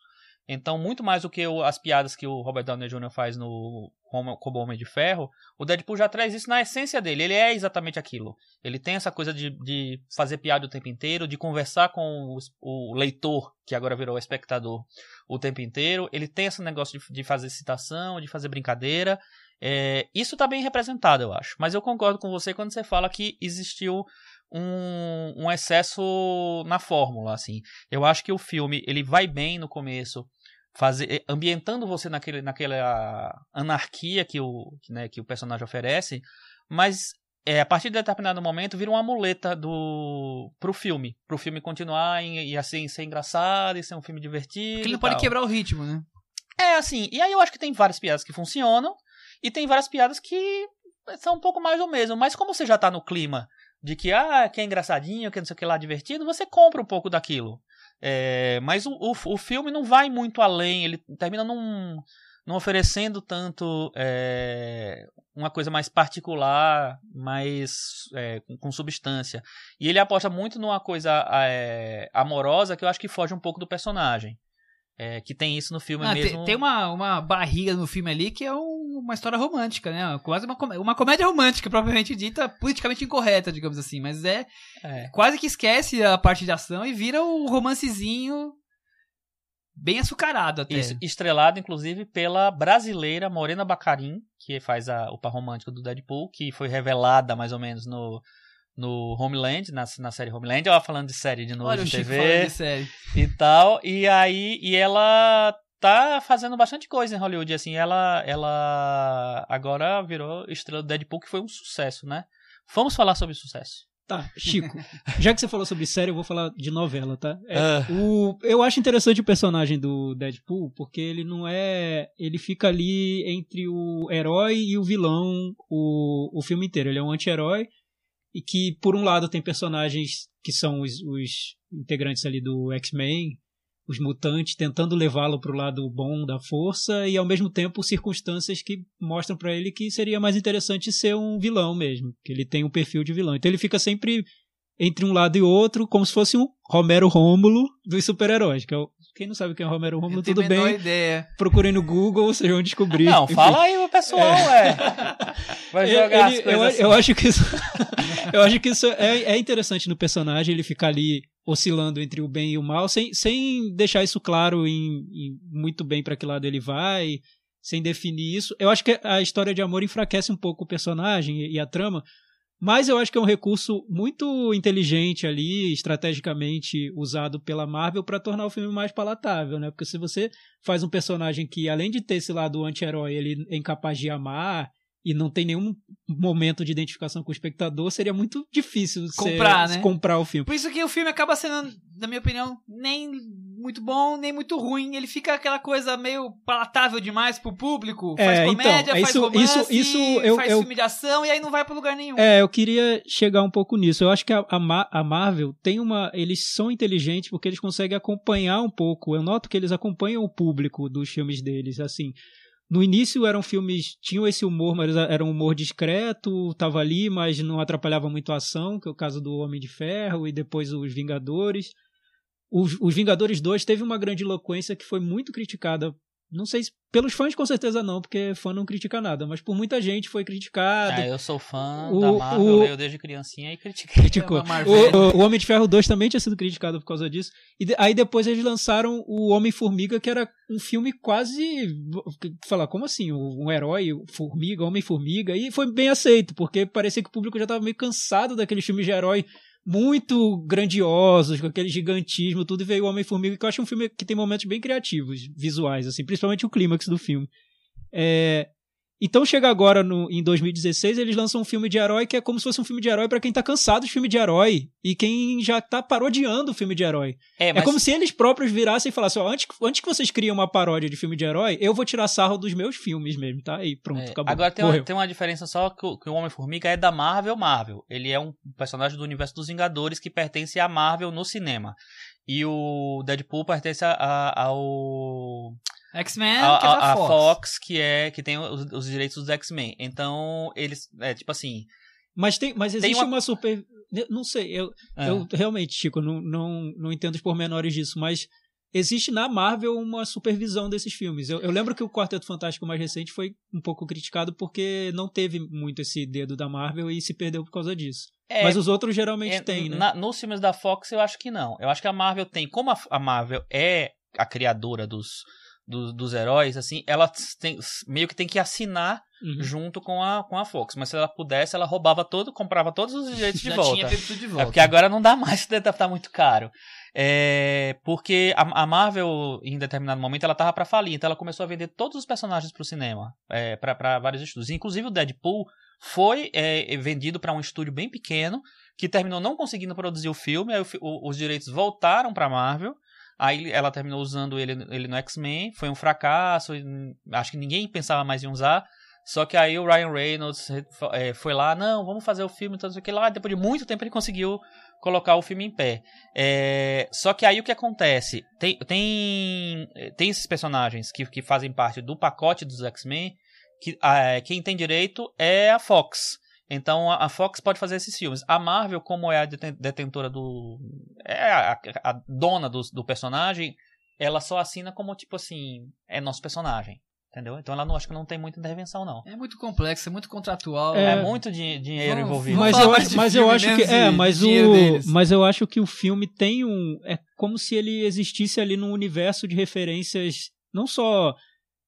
Então, muito mais do que o- as piadas que o Robert Downey Jr. faz no como Homem de Ferro, o Deadpool já traz isso na essência dele. Ele é exatamente aquilo. Ele tem essa coisa de, de fazer piada o tempo inteiro, de conversar com o leitor, que agora virou espectador, o tempo inteiro. Ele tem esse negócio de, de fazer citação, de fazer brincadeira. É, isso tá bem representado, eu acho. Mas eu concordo com você quando você fala que existiu um, um excesso na fórmula, assim. Eu acho que o filme, ele vai bem no começo, fazer, eh, ambientando você naquele, naquela anarquia que o, né, que o personagem oferece, mas é, a partir de determinado momento vira uma muleta do pro filme, pro filme continuar em- e assim ser engraçado e ser um filme divertido.
Porque ele
e
pode quebrar o ritmo, né?
É, assim, e aí eu acho que tem várias piadas que funcionam e tem várias piadas que são um pouco mais do mesmo. Mas como você já tá no clima de que, ah, que é engraçadinho, que não sei o que lá, divertido, você compra um pouco daquilo. É, mas o, o, o filme não vai muito além, ele termina não, não oferecendo tanto é, uma coisa mais particular, mais é, com, com substância. E ele aposta muito numa coisa é, amorosa que eu acho que foge um pouco do personagem. É, que tem isso no filme
Ah, tem-
mesmo.
tem uma, uma barriga no filme ali que é um- uma história romântica, né? Quase uma, uma comédia romântica, propriamente dita, politicamente incorreta, digamos assim. Mas é
É.
quase que esquece a parte de ação e vira o romancezinho bem açucarado até.
Isso, estrelado inclusive pela brasileira Morena Bacarin, que faz a, o par romântico do Deadpool, que foi revelada mais ou menos no, no Homeland, na, na série Homeland. Ela falando de série de novo
Olha
de TV
de série.
e tal. E aí, e ela tá fazendo bastante coisa em Hollywood, assim, ela ela agora virou estrela do Deadpool, que foi um sucesso, né? Vamos falar sobre sucesso.
Tá, Chico, já que você falou sobre série, eu vou falar de novela, tá? É,
Ah.
o, eu acho interessante o personagem do Deadpool, porque ele não é. Ele fica ali entre o herói e o vilão o, o filme inteiro. Ele é um anti-herói e que, por um lado, tem personagens que são os, os integrantes ali do X-Men, os mutantes, tentando levá-lo pro lado bom da força, e ao mesmo tempo circunstâncias que mostram pra ele que seria mais interessante ser um vilão mesmo, que ele tem um perfil de vilão. Então ele fica sempre entre um lado e outro, como se fosse um Romero Rômulo dos super-heróis. Que é o... Quem não sabe quem é o Romero Rômulo, tudo bem.
ideia.
Procurem no Google, vocês vão descobrir.
Não,
Enfim.
fala aí o pessoal, ué. Vai jogar
ele-
as coisas
eu,
assim.
eu acho que isso, eu acho que isso é, é interessante no personagem, ele ficar ali oscilando entre o bem e o mal, sem, sem deixar isso claro em, em muito bem para que lado ele vai, sem definir isso. Eu acho que a história de amor enfraquece um pouco o personagem e, e a trama, mas eu acho que é um recurso muito inteligente ali, estrategicamente usado pela Marvel para tornar o filme mais palatável, né? Porque se você faz um personagem que, além de ter esse lado anti-herói, ele é incapaz de amar e não tem nenhum momento de identificação com o espectador, seria muito difícil
Comprar, né?
comprar o filme.
Por isso que o filme acaba sendo, na minha opinião, nem muito bom, nem muito ruim. Ele fica aquela coisa meio palatável demais pro público. Faz
É, então,
comédia,
é
faz
isso-
romance,
isso- isso eu-
faz
eu-
filme de ação e aí não vai pra lugar nenhum.
É, eu queria chegar um pouco nisso. Eu acho que a, a Marvel tem uma. Eles são inteligentes porque eles conseguem acompanhar um pouco. Eu noto que eles acompanham o público dos filmes deles. Assim, no início eram filmes. tinham esse humor, mas era um humor discreto, tava ali, mas não atrapalhava muito a ação, que é o caso do Homem de Ferro e depois os Vingadores. Os, os Vingadores 2 teve uma grande eloquência que foi muito criticada. Não sei se. Pelos fãs, com certeza não, porque fã não critica nada, mas por muita gente foi criticada.
Ah, eu sou fã
O-
da Marvel,
o-
eu desde criancinha e critiquei.
criticou. O, o- Homem de Ferro 2 também tinha sido criticado por causa disso. E aí depois eles lançaram o Homem-Formiga, que era um filme quase. Falar, como assim? Um herói, Formiga, Homem-Formiga. E foi bem aceito, porque parecia que o público já estava meio cansado daqueles filmes de herói muito grandiosos, com aquele gigantismo, tudo, e veio o Homem-Formiga, que eu acho um filme que tem momentos bem criativos, visuais, assim, principalmente o clímax do filme. É, então chega agora no, em 2016, eles lançam um filme de herói que é como se fosse um filme de herói pra quem tá cansado de filme de herói e quem já tá parodiando o filme de herói.
É,
É como se eles próprios virassem e falassem, ó, antes, antes que vocês criem uma paródia de filme de herói, eu vou tirar sarro dos meus filmes mesmo, tá? E pronto,
É,
acabou.
Agora tem uma, tem uma diferença só que o, que o Homem-Formiga é da Marvel Marvel. Ele é um personagem do universo dos Vingadores que pertence à Marvel no cinema. E o Deadpool pertence a- a- ao.
X-Men,
a,
que é
a- a
Fox.
Fox, que é que tem os, os direitos dos X-Men. Então, eles. É tipo assim.
Mas, tem, mas
Tem
existe
uma-
uma... super... Não sei, eu,
é,
eu realmente, Chico, não, não, não entendo os pormenores disso, mas existe na Marvel uma supervisão desses filmes. Eu, eu lembro que o Quarteto Fantástico mais recente foi um pouco criticado porque não teve muito esse dedo da Marvel e se perdeu por causa disso.
é,
mas os outros geralmente
é,
têm, né?
na- nos filmes da Fox, eu acho que não. Eu acho que a Marvel tem. Como a, a Marvel é a criadora dos, dos, dos heróis, assim, ela tem- meio que tem que assinar
Uhum.
junto com a, com a Fox. Mas se ela pudesse, ela roubava todo, comprava todos os direitos de volta.
tinha tudo de
É
volta.
porque agora não dá mais, deve estar muito caro. É, porque a, a Marvel, em determinado momento, ela tava para falir, então ela começou a vender todos os personagens pro cinema, é, para vários estúdios. Inclusive o Deadpool foi é, vendido para um estúdio bem pequeno, que terminou não conseguindo produzir o filme, aí o o- os direitos voltaram para Marvel. Aí ela terminou usando ele, ele no X-Men, foi um fracasso, e, acho que ninguém pensava mais em usar. Só que aí o Ryan Reynolds é, foi lá, não, vamos fazer o filme, então, não sei o que lá. Depois de muito tempo ele conseguiu colocar o filme em pé. É, só que aí o que acontece? Tem, tem, tem esses personagens que, que fazem parte do pacote dos X-Men, que ah, quem tem direito é a Fox. Então a, Fox pode fazer esses filmes. A Marvel, como é a deten- detentora do. É a, a dona do, do personagem, ela só assina como tipo assim, é nosso personagem. Entendeu? Então ela não acho que não tem muita intervenção, não.
É muito complexo, é muito contratual.
É,
É.
muito di- dinheiro
Vamos-
envolvido.
Mas eu, acho,
de
mas eu acho que é, mas o,
deles.
mas eu acho que o filme tem um, é como se ele existisse ali num universo de referências, não só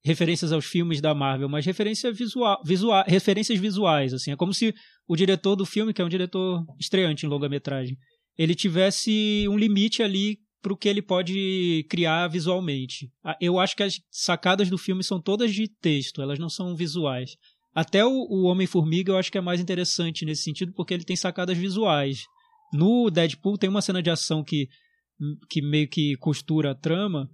referências aos filmes da Marvel, mas referência visual, visual, referências visuais, assim, é como se o diretor do filme, que é um diretor estreante em longa-metragem, ele tivesse um limite ali para o que ele pode criar visualmente. Ah, Eu acho que as sacadas do filme são todas de texto, elas não são visuais. Até o, o Homem-Formiga eu acho que é mais interessante nesse sentido, porque ele tem sacadas visuais. No Deadpool tem uma cena de ação que, que meio que costura a trama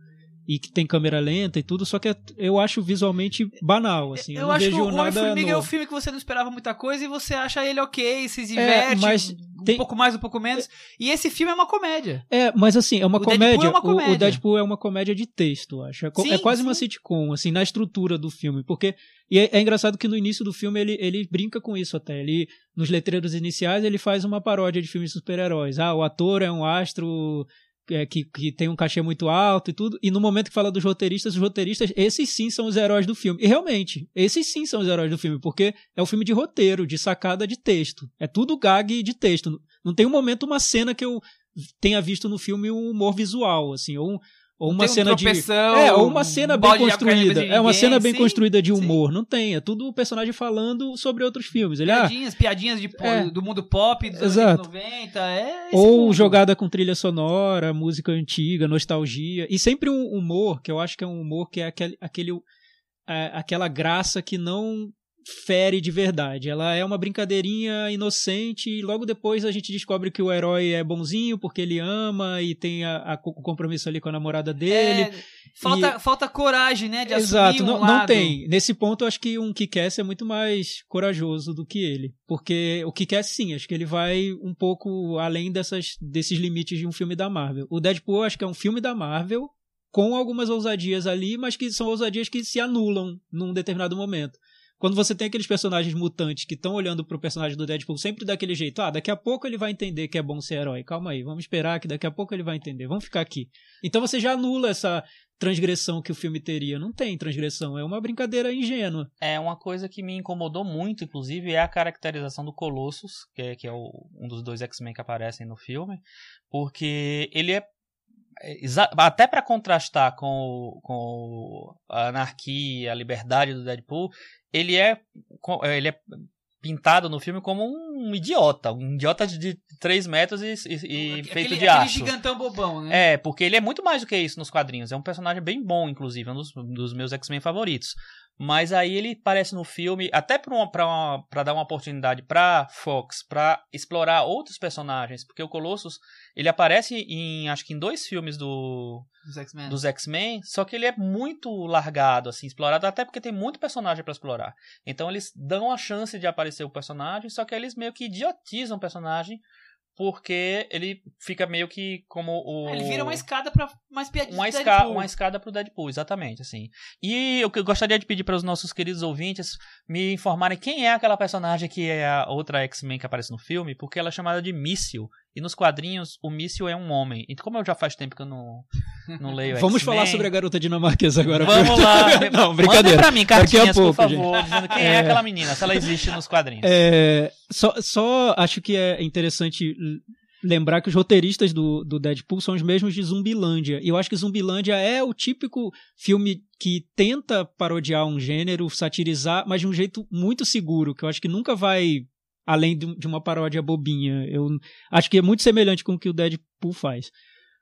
e que tem câmera lenta e tudo, só que é- eu acho visualmente banal, assim. Eu,
eu acho que o Homem-Formiga é o filme que você não esperava muita coisa e você acha ele ok, se diverte,
mas
um
tem-
pouco mais, um pouco menos. E esse filme é uma comédia.
É, mas assim, é uma
O Deadpool
comédia.
é uma
o- O,
comédia.
Deadpool é uma comédia de texto, acho. É,
Sim,
é quase uma
sim.
sitcom, assim, na estrutura do filme. Porque. E é, é engraçado que no início do filme ele, ele brinca com isso até. Ele, nos letreiros iniciais, ele faz uma paródia de filmes de super-heróis. Ah, o ator é um astro. É, que, que tem um cachê muito alto e tudo, e no momento que fala dos roteiristas, os roteiristas, esses sim são os heróis do filme. E realmente, esses sim são os heróis do filme, porque é um filme de roteiro, de sacada de texto. É tudo gag de texto. Não tem um momento, uma cena que eu tenha visto no filme um humor visual, assim, ou, um- ou uma
um
cena de. É, ou uma cena bem construída.
de
É uma
ninguém,
cena bem
sim,
construída de
sim.
humor. Não tem. É tudo o personagem falando sobre outros filmes. Ele, ah,
Piadinhas, piadinhas de,
É.
do mundo pop dos
Exato.
anos 90. É
ou
mundo.
jogada com trilha sonora, música antiga, nostalgia. E sempre um humor, que eu acho que é um humor que é aquele, aquele, é, aquela graça que não fere de verdade. Ela é uma brincadeirinha inocente e logo depois a gente descobre que o herói é bonzinho porque ele ama e tem a- a- o compromisso ali com a namorada dele.
É, falta, falta coragem, né? De
Exato,
um
não, não tem. Nesse ponto, eu acho que um Kick-Ass é muito mais corajoso do que ele. Porque o Kick-Ass, sim, acho que ele vai um pouco além dessas, desses limites de um filme da Marvel. O Deadpool, acho que é um filme da Marvel, com algumas ousadias ali, mas que são ousadias que se anulam num determinado momento. Quando você tem aqueles personagens mutantes que estão olhando pro personagem do Deadpool sempre daquele jeito, ah, daqui a pouco ele vai entender que é bom ser herói. Calma aí, vamos esperar que daqui a pouco ele vai entender. Vamos ficar aqui. Então você já anula essa transgressão que o filme teria. Não tem transgressão, é uma brincadeira ingênua.
É uma coisa que me incomodou muito, inclusive, é a caracterização do Colossus, que é, que é o- um dos dois X-Men que aparecem no filme, porque ele é até para contrastar com, com a anarquia, a liberdade do Deadpool, ele é co- ele é pintado no filme como um idiota, um idiota de 3 metros e, e- e
Aquele-
feito de
aquele
aço.
gigantão bobão, né?
É, porque ele é muito mais do que isso nos quadrinhos. É um personagem bem bom, inclusive, é um dos, dos meus X-Men favoritos. Mas aí ele parece no filme, até pra dar uma oportunidade pra Fox, pra explorar outros personagens, porque o Colossus, ele aparece em, acho que em dois filmes do,
Dos X-Men.
dos X-Men, só que ele é muito largado, assim, explorado, até porque tem muito personagem pra explorar. Então eles dão a chance de aparecer o personagem, só que eles meio que idiotizam o personagem, porque ele fica meio que como o...
É, Ele vira uma escada pra mais piadinhas
Uma,
do
esca
Deadpool.
uma escada pro Deadpool, exatamente, assim. E o que eu gostaria de pedir para os nossos queridos ouvintes me informarem quem é aquela personagem que é a outra X-Men que aparece no filme, porque ela é chamada de Míssil. E nos quadrinhos, o Míssil é um homem. E como eu já faz tempo que eu não, não leio
Vamos falar sobre a garota dinamarquesa agora.
Vamos lá.
Não, brincadeira.
pra mim cartinhas,
pouco,
por favor, dizendo quem é.
É.
aquela menina, se ela existe nos quadrinhos.
É, só, só acho que é interessante lembrar que os roteiristas do, do Deadpool são os mesmos de Zumbilândia. E eu acho que Zumbilândia é o típico filme que tenta parodiar um gênero, satirizar, mas de um jeito muito seguro, que eu acho que nunca vai além de, uma paródia bobinha. Eu acho que é muito semelhante com o que o Deadpool faz.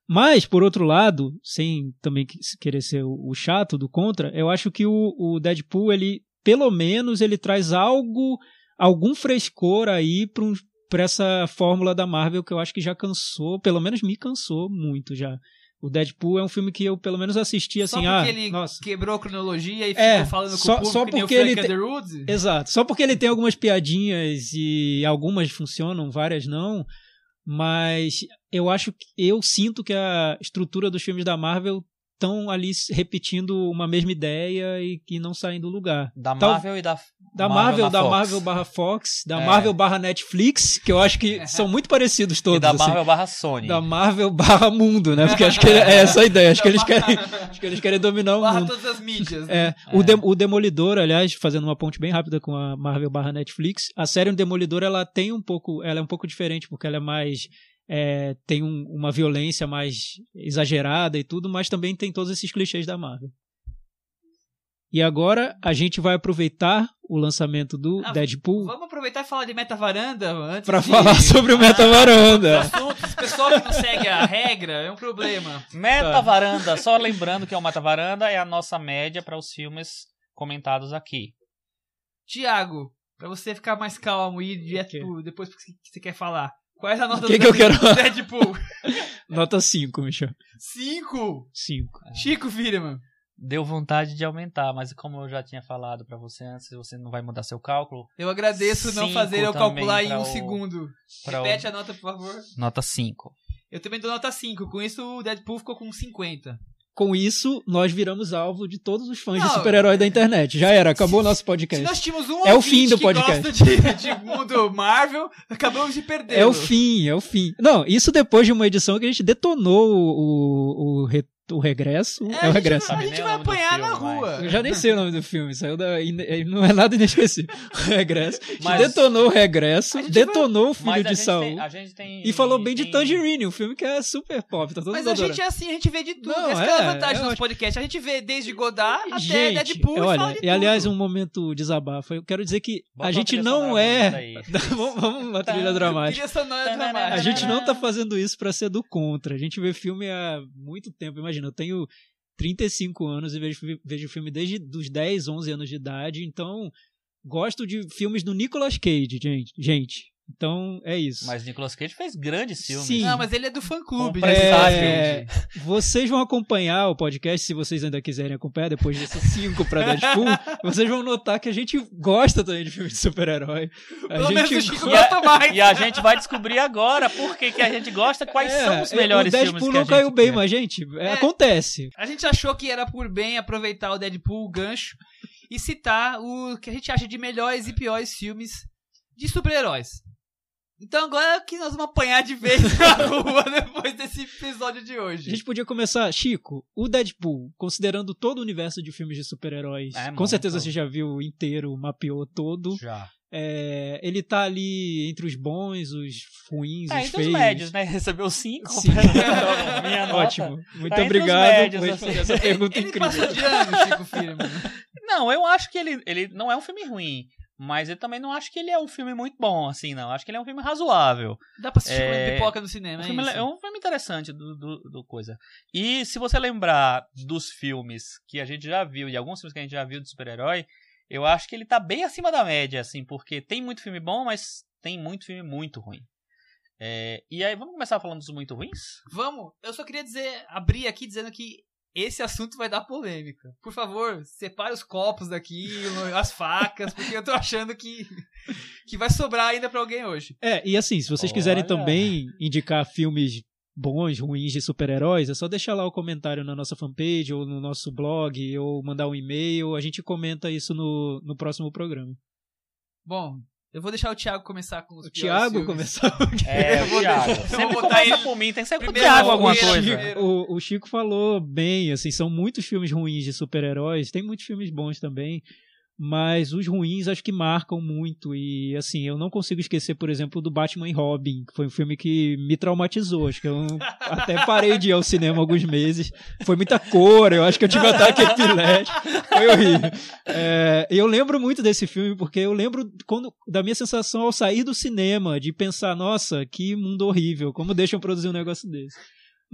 Mas, por outro lado, sem também que- querer ser o, chato do contra, eu acho que o, Deadpool, ele, pelo menos, ele traz algo, algum frescor aí para um, essa fórmula da Marvel que eu acho que já cansou, pelo menos me cansou muito já. O Deadpool é um filme que eu, pelo menos, assisti
Só
assim,
porque
ah,
ele
nossa.
quebrou a cronologia e ficou
É,
falando com
só-
o público
só porque ele te-
Underwood.
Exato. Só porque ele tem algumas piadinhas e algumas funcionam, várias não. Mas eu acho que eu sinto que a estrutura dos filmes da Marvel estão ali repetindo uma mesma ideia e que não saem do lugar.
Da
Tal-
Marvel e da
Da Marvel, da
Fox.
Marvel barra Fox, da
É.
Marvel barra Netflix, que eu acho que são muito parecidos todos.
e da
assim.
Marvel barra Sony.
Da Marvel barra mundo, né? Porque acho que é essa a ideia. Acho que eles querem, acho que eles querem dominar o
Barra
mundo.
todas as mídias. né?
É, O, Dem- o Demolidor, aliás, fazendo uma ponte bem rápida com a Marvel barra Netflix, a série do Demolidor ela tem um pouco, ela é um pouco diferente porque ela é mais é, tem um- uma violência mais exagerada e tudo, mas também tem todos esses clichês da Marvel. E agora a gente vai aproveitar o lançamento do
Ah,
Deadpool
Vamos aproveitar e falar de metavaranda antes
para
de-
falar sobre o Meta Varanda.
assuntos. O pessoal que não segue a regra é um problema.
Meta Varanda, só lembrando que é o Meta Varanda é a nossa média para os filmes comentados aqui.
Tiago, pra você ficar mais calmo e ir direto depois que você quer falar. Qual é a nota
O que
do
que eu quero?
Deadpool?
Nota 5, Michel.
Cinco!
5.
Chico Firman.
Deu vontade de aumentar, mas como eu já tinha falado pra você antes, você não vai mudar seu cálculo.
Eu agradeço não fazer eu calcular em um
o-
segundo.
pra o-
Repete a nota, por favor.
Nota 5.
Eu também dou nota 5. Com isso, o Deadpool ficou com 50.
Com isso, nós viramos alvo de todos os fãs
Não.
de super-herói da internet. Já era, acabou o nosso podcast.
nós tínhamos um
É o fim do
que
podcast.
gosta de, de mundo Marvel, acabamos de perder.
É o fim, é o fim. Não, isso depois de uma edição que a gente detonou o, o, o, o regresso. É,
a
o regresso.
vai- A gente vai apanhar na rua.
Eu já nem sei o nome do filme, saiu da. in- Não é nada inesquecível. O regresso. A gente
Mas-
detonou o regresso, detonou o filho
Mas a
de
gente
Saul.
tem- a gente tem.
E falou bem de
tem-
Tangerine, um filme que é super pop. Tá todo
Mas
mundo
a
adorando.
gente é assim, a gente vê de tudo.
Não,
Essa que é a
é,
vantagem
eu
do nosso
acho-
podcast. A gente vê desde Godard até
Gente,
Deadpool e fala
olha,
de
e aliás, um momento desabafo. Eu quero dizer que
Bota
a gente não é. vamos, vamos uma trilha dramática.
Trilha sonora dramática.
A gente não tá fazendo isso pra ser do contra. A gente vê filme há muito tempo. Imagina, eu tenho 35 anos e vejo, vejo filme desde os 10, 11 anos de idade. Então, gosto de filmes do Nicolas Cage, gente. gente. Então, é isso.
Mas Nicolas Cage fez grandes filmes.
Sim.
Não, mas ele é do fã-clube.
Com
né?
É, Vocês vão acompanhar o podcast, se vocês ainda quiserem acompanhar, depois desses 5 pra Deadpool, vocês vão notar que a gente gosta também de filme de super-herói. A
Pelo menos o
gente
Chico
E a-
gosta mais.
E a gente vai descobrir agora por que, que a gente gosta, quais
É,
são os melhores
o
filmes
Deadpool
que a
não
gente
caiu bem,
quer.
mas, gente, é,
É.
acontece.
A gente achou que era por bem aproveitar o Deadpool, o gancho, e citar o que a gente acha de melhores e piores filmes de super-heróis. Então agora que nós vamos apanhar de vez na rua depois desse episódio de
A
hoje.
gente podia começar, Chico, o Deadpool, considerando todo o universo de filmes de super-heróis,
É
com
muito.
certeza você já viu inteiro, mapeou todo.
Já.
É, ele tá ali entre os bons, os ruins,
Tá
os
entre os
feios.
médios, né? Recebeu cinco.
Sim.
Minha nota.
Ótimo. Muito
Tá os
obrigado
médios,
por
assim.
essa pergunta
Ele
incrível.
passou de ano, Chico Firman.
Não, eu acho que ele, ele não é um filme ruim. Mas eu também não acho que ele é um filme muito bom, assim, não. Acho que ele é um filme razoável.
Dá pra assistir
É,
com pipoca no cinema,
O
é
filme é um filme interessante do, do, do coisa. E se você lembrar dos filmes que a gente já viu, e alguns filmes que a gente já viu de super-herói, eu acho que ele tá bem acima da média, assim, porque tem muito filme bom, mas tem muito filme muito ruim. É, e aí, vamos começar falando dos muito ruins?
Vamos, eu só queria dizer, abrir aqui dizendo que esse assunto vai dar polêmica. Por favor, separe os copos daqui, as facas, porque eu tô achando que, que vai sobrar ainda pra alguém hoje.
É, e assim, se vocês quiserem
Olha.
também indicar filmes bons, ruins de super-heróis, é só deixar lá o comentário na nossa fanpage ou no nosso blog ou mandar um e-mail, a gente comenta isso no, no próximo programa.
Bom, eu vou deixar o Thiago começar com os
O Thiago começar.
É,
Eu vou
Thiago. Sempre
vou botar ele
por mim, tem que ser com o Thiago alguma
fogueira,
coisa.
Chico.
O, o Chico falou bem, assim, são muitos filmes ruins de super-heróis, tem muitos filmes bons também, mas os ruins acho que marcam muito e assim, eu não consigo esquecer, por exemplo, do Batman e Robin, que foi um filme que me traumatizou, acho que eu até parei de ir ao cinema alguns meses, foi muita cor, eu acho que eu tive ataque epilético, foi horrível. É, eu lembro muito desse filme porque eu lembro quando, da minha sensação ao sair do cinema, de pensar, nossa, que mundo horrível, como deixam produzir um negócio desse.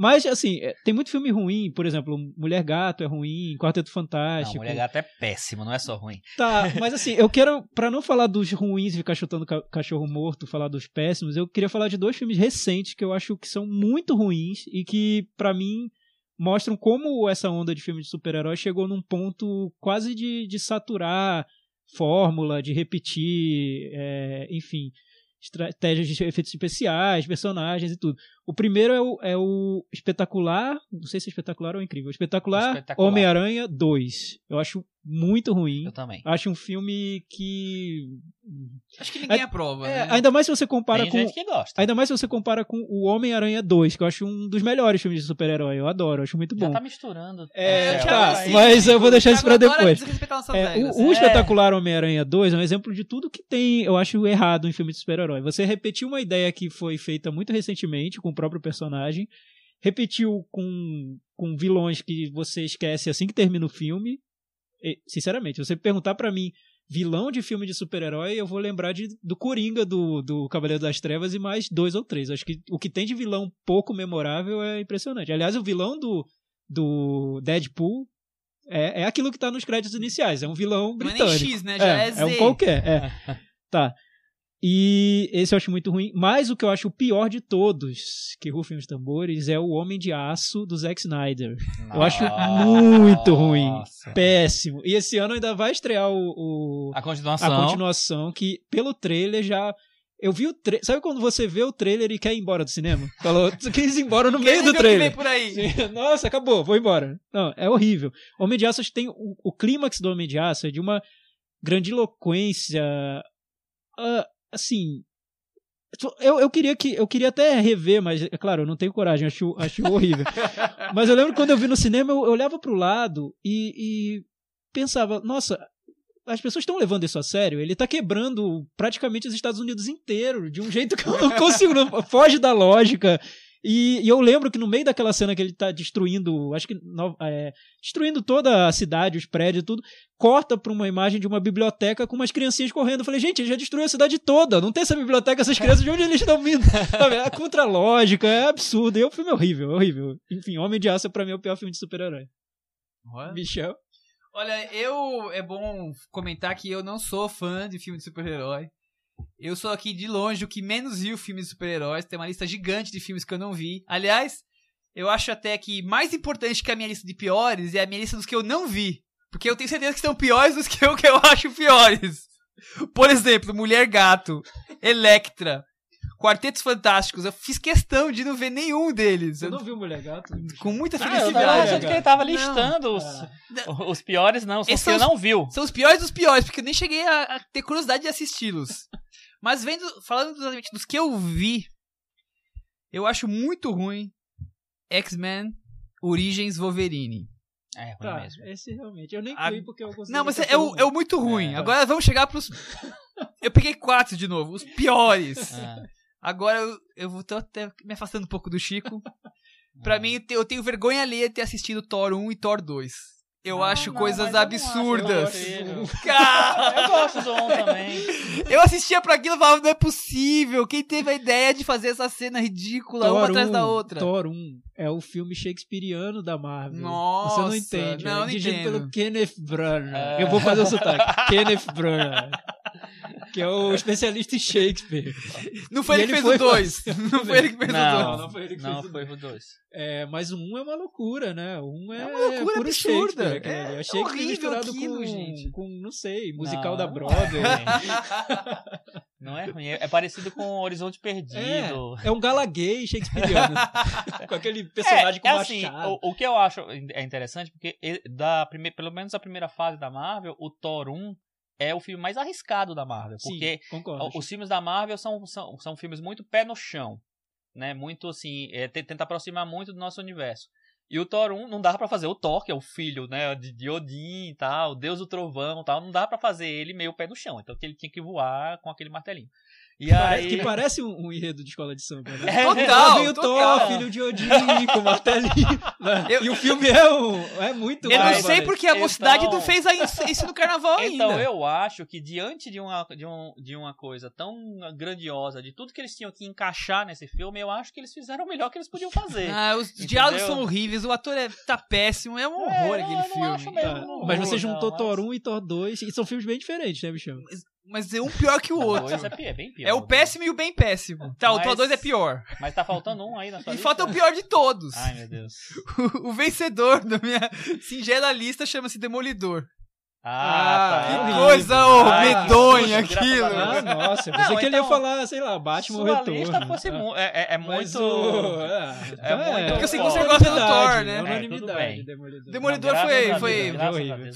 Mas, assim, é, tem muito filme ruim, por exemplo, Mulher Gato é ruim, Quarteto
Não,
Fantástico.
Mulher Gato é péssimo, não é só ruim.
Tá, mas assim, eu quero, pra não falar dos ruins e ficar chutando ca- cachorro morto, falar dos péssimos, eu queria falar de dois filmes recentes que eu acho que são muito ruins e que, pra mim, mostram como essa onda de filme de super-herói chegou num ponto quase de, de saturar fórmula, de repetir, é, enfim, estratégias de efeitos especiais, personagens e tudo. O primeiro é o, é o espetacular, não sei se é espetacular ou incrível, espetacular,
Espetacular.
Homem-Aranha 2. Eu acho muito ruim.
Eu também.
Acho um filme que.
Acho que ninguém aprova,
É,
né?
ainda mais se você compara
Tem
com.
gente que gosta.
Ainda mais se você compara com o Homem-Aranha 2, que eu acho um dos melhores filmes de super-herói. Eu adoro, eu acho muito
Já
bom.
tá misturando.
É,
Marcelo,
tá,
aí.
mas eu vou deixar isso pra depois. É, o, o
É.
espetacular Homem-Aranha 2 é um exemplo de tudo que tem, eu acho, errado em filme de super-herói. Você repetiu uma ideia que foi feita muito recentemente com o próprio personagem, repetiu com, com vilões que você esquece assim que termina o filme. Sinceramente, se você perguntar pra mim vilão de filme de super-herói, eu vou lembrar de, do Coringa do, do Cavaleiro das Trevas e mais dois ou três. Acho que o que tem de vilão pouco memorável é impressionante. Aliás, o vilão do, do Deadpool É, é aquilo que tá nos créditos iniciais, é um vilão
Não é nem
britânico.
X, né? Já é, Z.
é um qualquer, é. tá. E esse eu acho muito ruim. Mas o que eu acho o pior de todos, que rufem os tambores, é o Homem de Aço do Zack Snyder. Eu acho muito ruim.
Nossa.
Péssimo. E esse ano ainda vai estrear o, o-
A
a
continuação.
continuação, que pelo trailer já. Eu vi o trailer. Sabe quando você vê o trailer e quer ir embora do cinema? Falou, quis ir embora no meio do trailer.
por aí?
Nossa, acabou, vou embora. Não, é horrível. Homem de Aço acho que tem o, o clímax do Homem de Aço é de uma grandiloquência. ah, assim. Eu, eu queria que eu queria até rever, mas é claro, eu não tenho coragem, acho, acho horrível. mas eu lembro quando eu vi no cinema, eu, eu olhava pro lado e, e pensava, nossa, as pessoas estão levando isso a sério. Ele tá quebrando praticamente os Estados Unidos inteiro, de um jeito que eu não consigo, não, foge da lógica. E, e eu lembro que no meio daquela cena que ele tá destruindo, acho que é, destruindo toda a cidade, os prédios e tudo, corta pra uma imagem de uma biblioteca com umas criancinhas correndo. Eu falei, gente, ele já destruiu a cidade toda, não tem essa biblioteca, essas crianças, de onde eles estão vindo? É contra a lógica, é absurdo. E o filme é horrível, é horrível. Enfim, Homem de Aço pra mim é o pior filme de super-herói. Michel?
Olha, eu é bom comentar que eu não sou fã de filme de super-herói. Eu sou aqui de longe o que menos viu filmes de super-heróis. Tem uma lista gigante de filmes que eu não vi. Aliás, eu acho até que mais importante que a minha lista de piores é a minha lista dos que eu não vi. Porque eu tenho certeza que são piores dos que eu, que eu acho piores. Por exemplo, Mulher Gato, Electra, Quartetos Fantásticos. Eu fiz questão de não ver nenhum deles.
Você
Eu-
não viu Mulher Gato?
com muita
Ah, eu
felicidade.
tava achando que ele tava
Não.
listando os,
Ah.
os piores, não. São
Esses
os que
os-
não viu.
São os piores dos piores, porque eu nem cheguei a, a ter curiosidade de assisti-los. Mas vendo, falando exatamente dos que eu vi, eu acho muito ruim X-Men Origins Wolverine.
É, ruim
Tá,
mesmo.
esse realmente. Eu nem
A-
fui porque eu consegui.
Não, mas é, é o, é o muito ruim.
É.
Agora vamos chegar pros. Eu peguei quatro de novo, os piores.
Ah,
Agora eu, eu vou tô até me afastando um pouco do Chico. Pra
ah.
mim, eu te- eu tenho vergonha alheia de ter assistido Thor 1 e Thor 2. Eu
Não,
acho
não,
coisas
eu não acho
absurdas.
horrível.
Cara!
Eu gosto do 1 também.
Eu assistia pra aquilo e falava, não é possível. Quem teve a ideia de fazer essa cena ridícula, uma atrás da outra?
Thor 1 é o filme shakespeariano da Marvel.
Nossa,
Você não entende.
não,
é
não
dirigido
entendo.
pelo Kenneth Branagh.
É.
Eu vou fazer o sotaque. Kenneth Branagh. Que é o especialista em Shakespeare.
Não foi
E
ele que fez
foi
o 2. Não foi ele que fez o
Não,
2.
não foi ele que
não
fez o
foi o 2.
É, mas o 1 é uma loucura, né? O 1 é,
É uma loucura
puro
absurda.
Shakespeare.
É
ali. É Shakespeare
horrível
misturado
aquilo,
com,
gente.
com, não sei, musical
Não,
da
não
Broadway.
Não é ruim. É é parecido com o Horizonte Perdido.
É, é um gala gay shakespeariano. com aquele personagem com
é assim, o, o que eu acho é interessante, porque da prime, pelo menos a primeira fase da Marvel, o Thor 1 é o filme mais arriscado da Marvel.
Sim,
Porque
concordo.
os filmes da Marvel são, são, são filmes muito pé no chão. Né? Muito assim, é, te- tenta aproximar muito do nosso universo. E o Thor 1 não dava pra fazer o Thor, que é o filho, né, de, Odin e tal, Deus do Trovão e tal, não dava pra fazer ele meio pé no chão. Então ele tinha que voar com aquele martelinho. E
Parece-
aí
Que parece um, um enredo de escola de samba, né?
É,
Total,
vem o
total.
Thor, filho de Odin, com martelinho. né?
Eu-
E o filme é, um, é muito
Eu não sei porque a
Então-
mocidade não fez a- isso no carnaval
Então,
ainda.
eu acho que diante de uma, de, um, de uma coisa tão grandiosa, de tudo que eles tinham que encaixar nesse filme, eu acho que eles fizeram o melhor que eles podiam fazer.
Ah, os
Entendeu?
diálogos são horríveis, o ator é, tá péssimo, é um horror
É,
aquele filme.
acho mesmo.
Tá,
não
Mas você juntou
não,
Thor
mas-
1 e Thor 2, e são filmes bem diferentes, né, Michel?
Mas é um pior que o
O
outro.
dois é, pi- é bem pior.
É o péssimo e o bem péssimo. Tá, o
Mas-
Thor 2 é pior.
Mas tá faltando um aí na sua
E
lista?
falta o pior de todos.
Ai, meu Deus.
O vencedor da minha singela lista chama-se Demolidor.
Ah,
que
tá.
horrível.
coisa ô,
Ai, que
medonha aquilo.
Ah, nossa, eu
Não,
pensei que ele ia
então,
falar, sei lá, Batman
Sua
Retorno.
lista fosse
Ah,
mu- é, é, é muito...
o- é,
é muito
Porque eu sei que
forte.
você gosta do Thor, né?
É
É,
unanimidade,
bem.
Demolidor.
Demolidor
Não,
foi, foi,
Deus,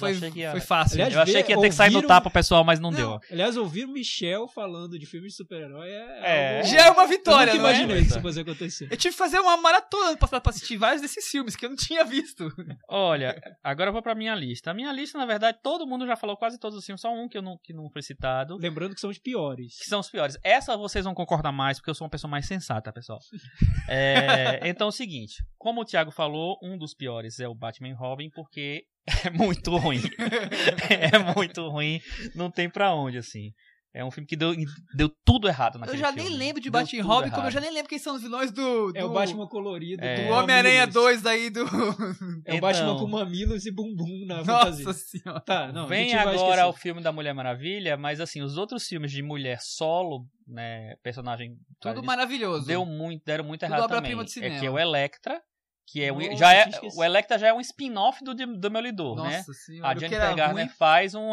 foi,
Eu que ia-
foi fácil.
Aliás,
Eu achei que ia ter que sair no tapa pessoal, mas não,
Não.
deu.
Aliás, ouvir o Michel falando de filmes de super-herói é.
É.
algo-
Já é uma
Eu
vitória,
nunca
não é?
imaginei que isso fosse acontecer.
Eu tive que fazer uma maratona no passado pra assistir vários desses filmes que eu não tinha visto.
Olha, agora eu vou pra minha lista. A minha lista, na verdade, todo mundo já falou quase todos os filmes, só um que eu não, que não foi citado.
Lembrando que são os piores.
Que são os piores. Essa vocês vão concordar mais, porque eu sou uma pessoa mais sensata, pessoal. É, então é o seguinte: como o Thiago falou, um dos piores é o Batman Robin, porque é muito ruim. é muito ruim, não tem pra onde, assim. É um filme que deu, deu tudo errado
Eu
naquele
já
filme.
nem lembro de Batman e Robin, como eu já nem lembro quem são os vilões do. do
É o Batman colorido.
É.
do Homem-Aranha
mamilos.
2 daí do.
É o
Então.
Batman com mamilos e bumbum na
Nossa
fantasia.
senhora.
Tá, não,
Vem agora o filme da Mulher Maravilha, mas assim, os outros filmes de mulher solo, né, personagem
Tudo maravilhoso.
deu muito, deram muito errado
também. cinema.
É que é o Electra, que é, o-
Nossa,
já é o Electra já é um spin-off do do Demolidor,
Nossa
né?
senhora.
A
o que
Jennifer Garner
ruim,
faz um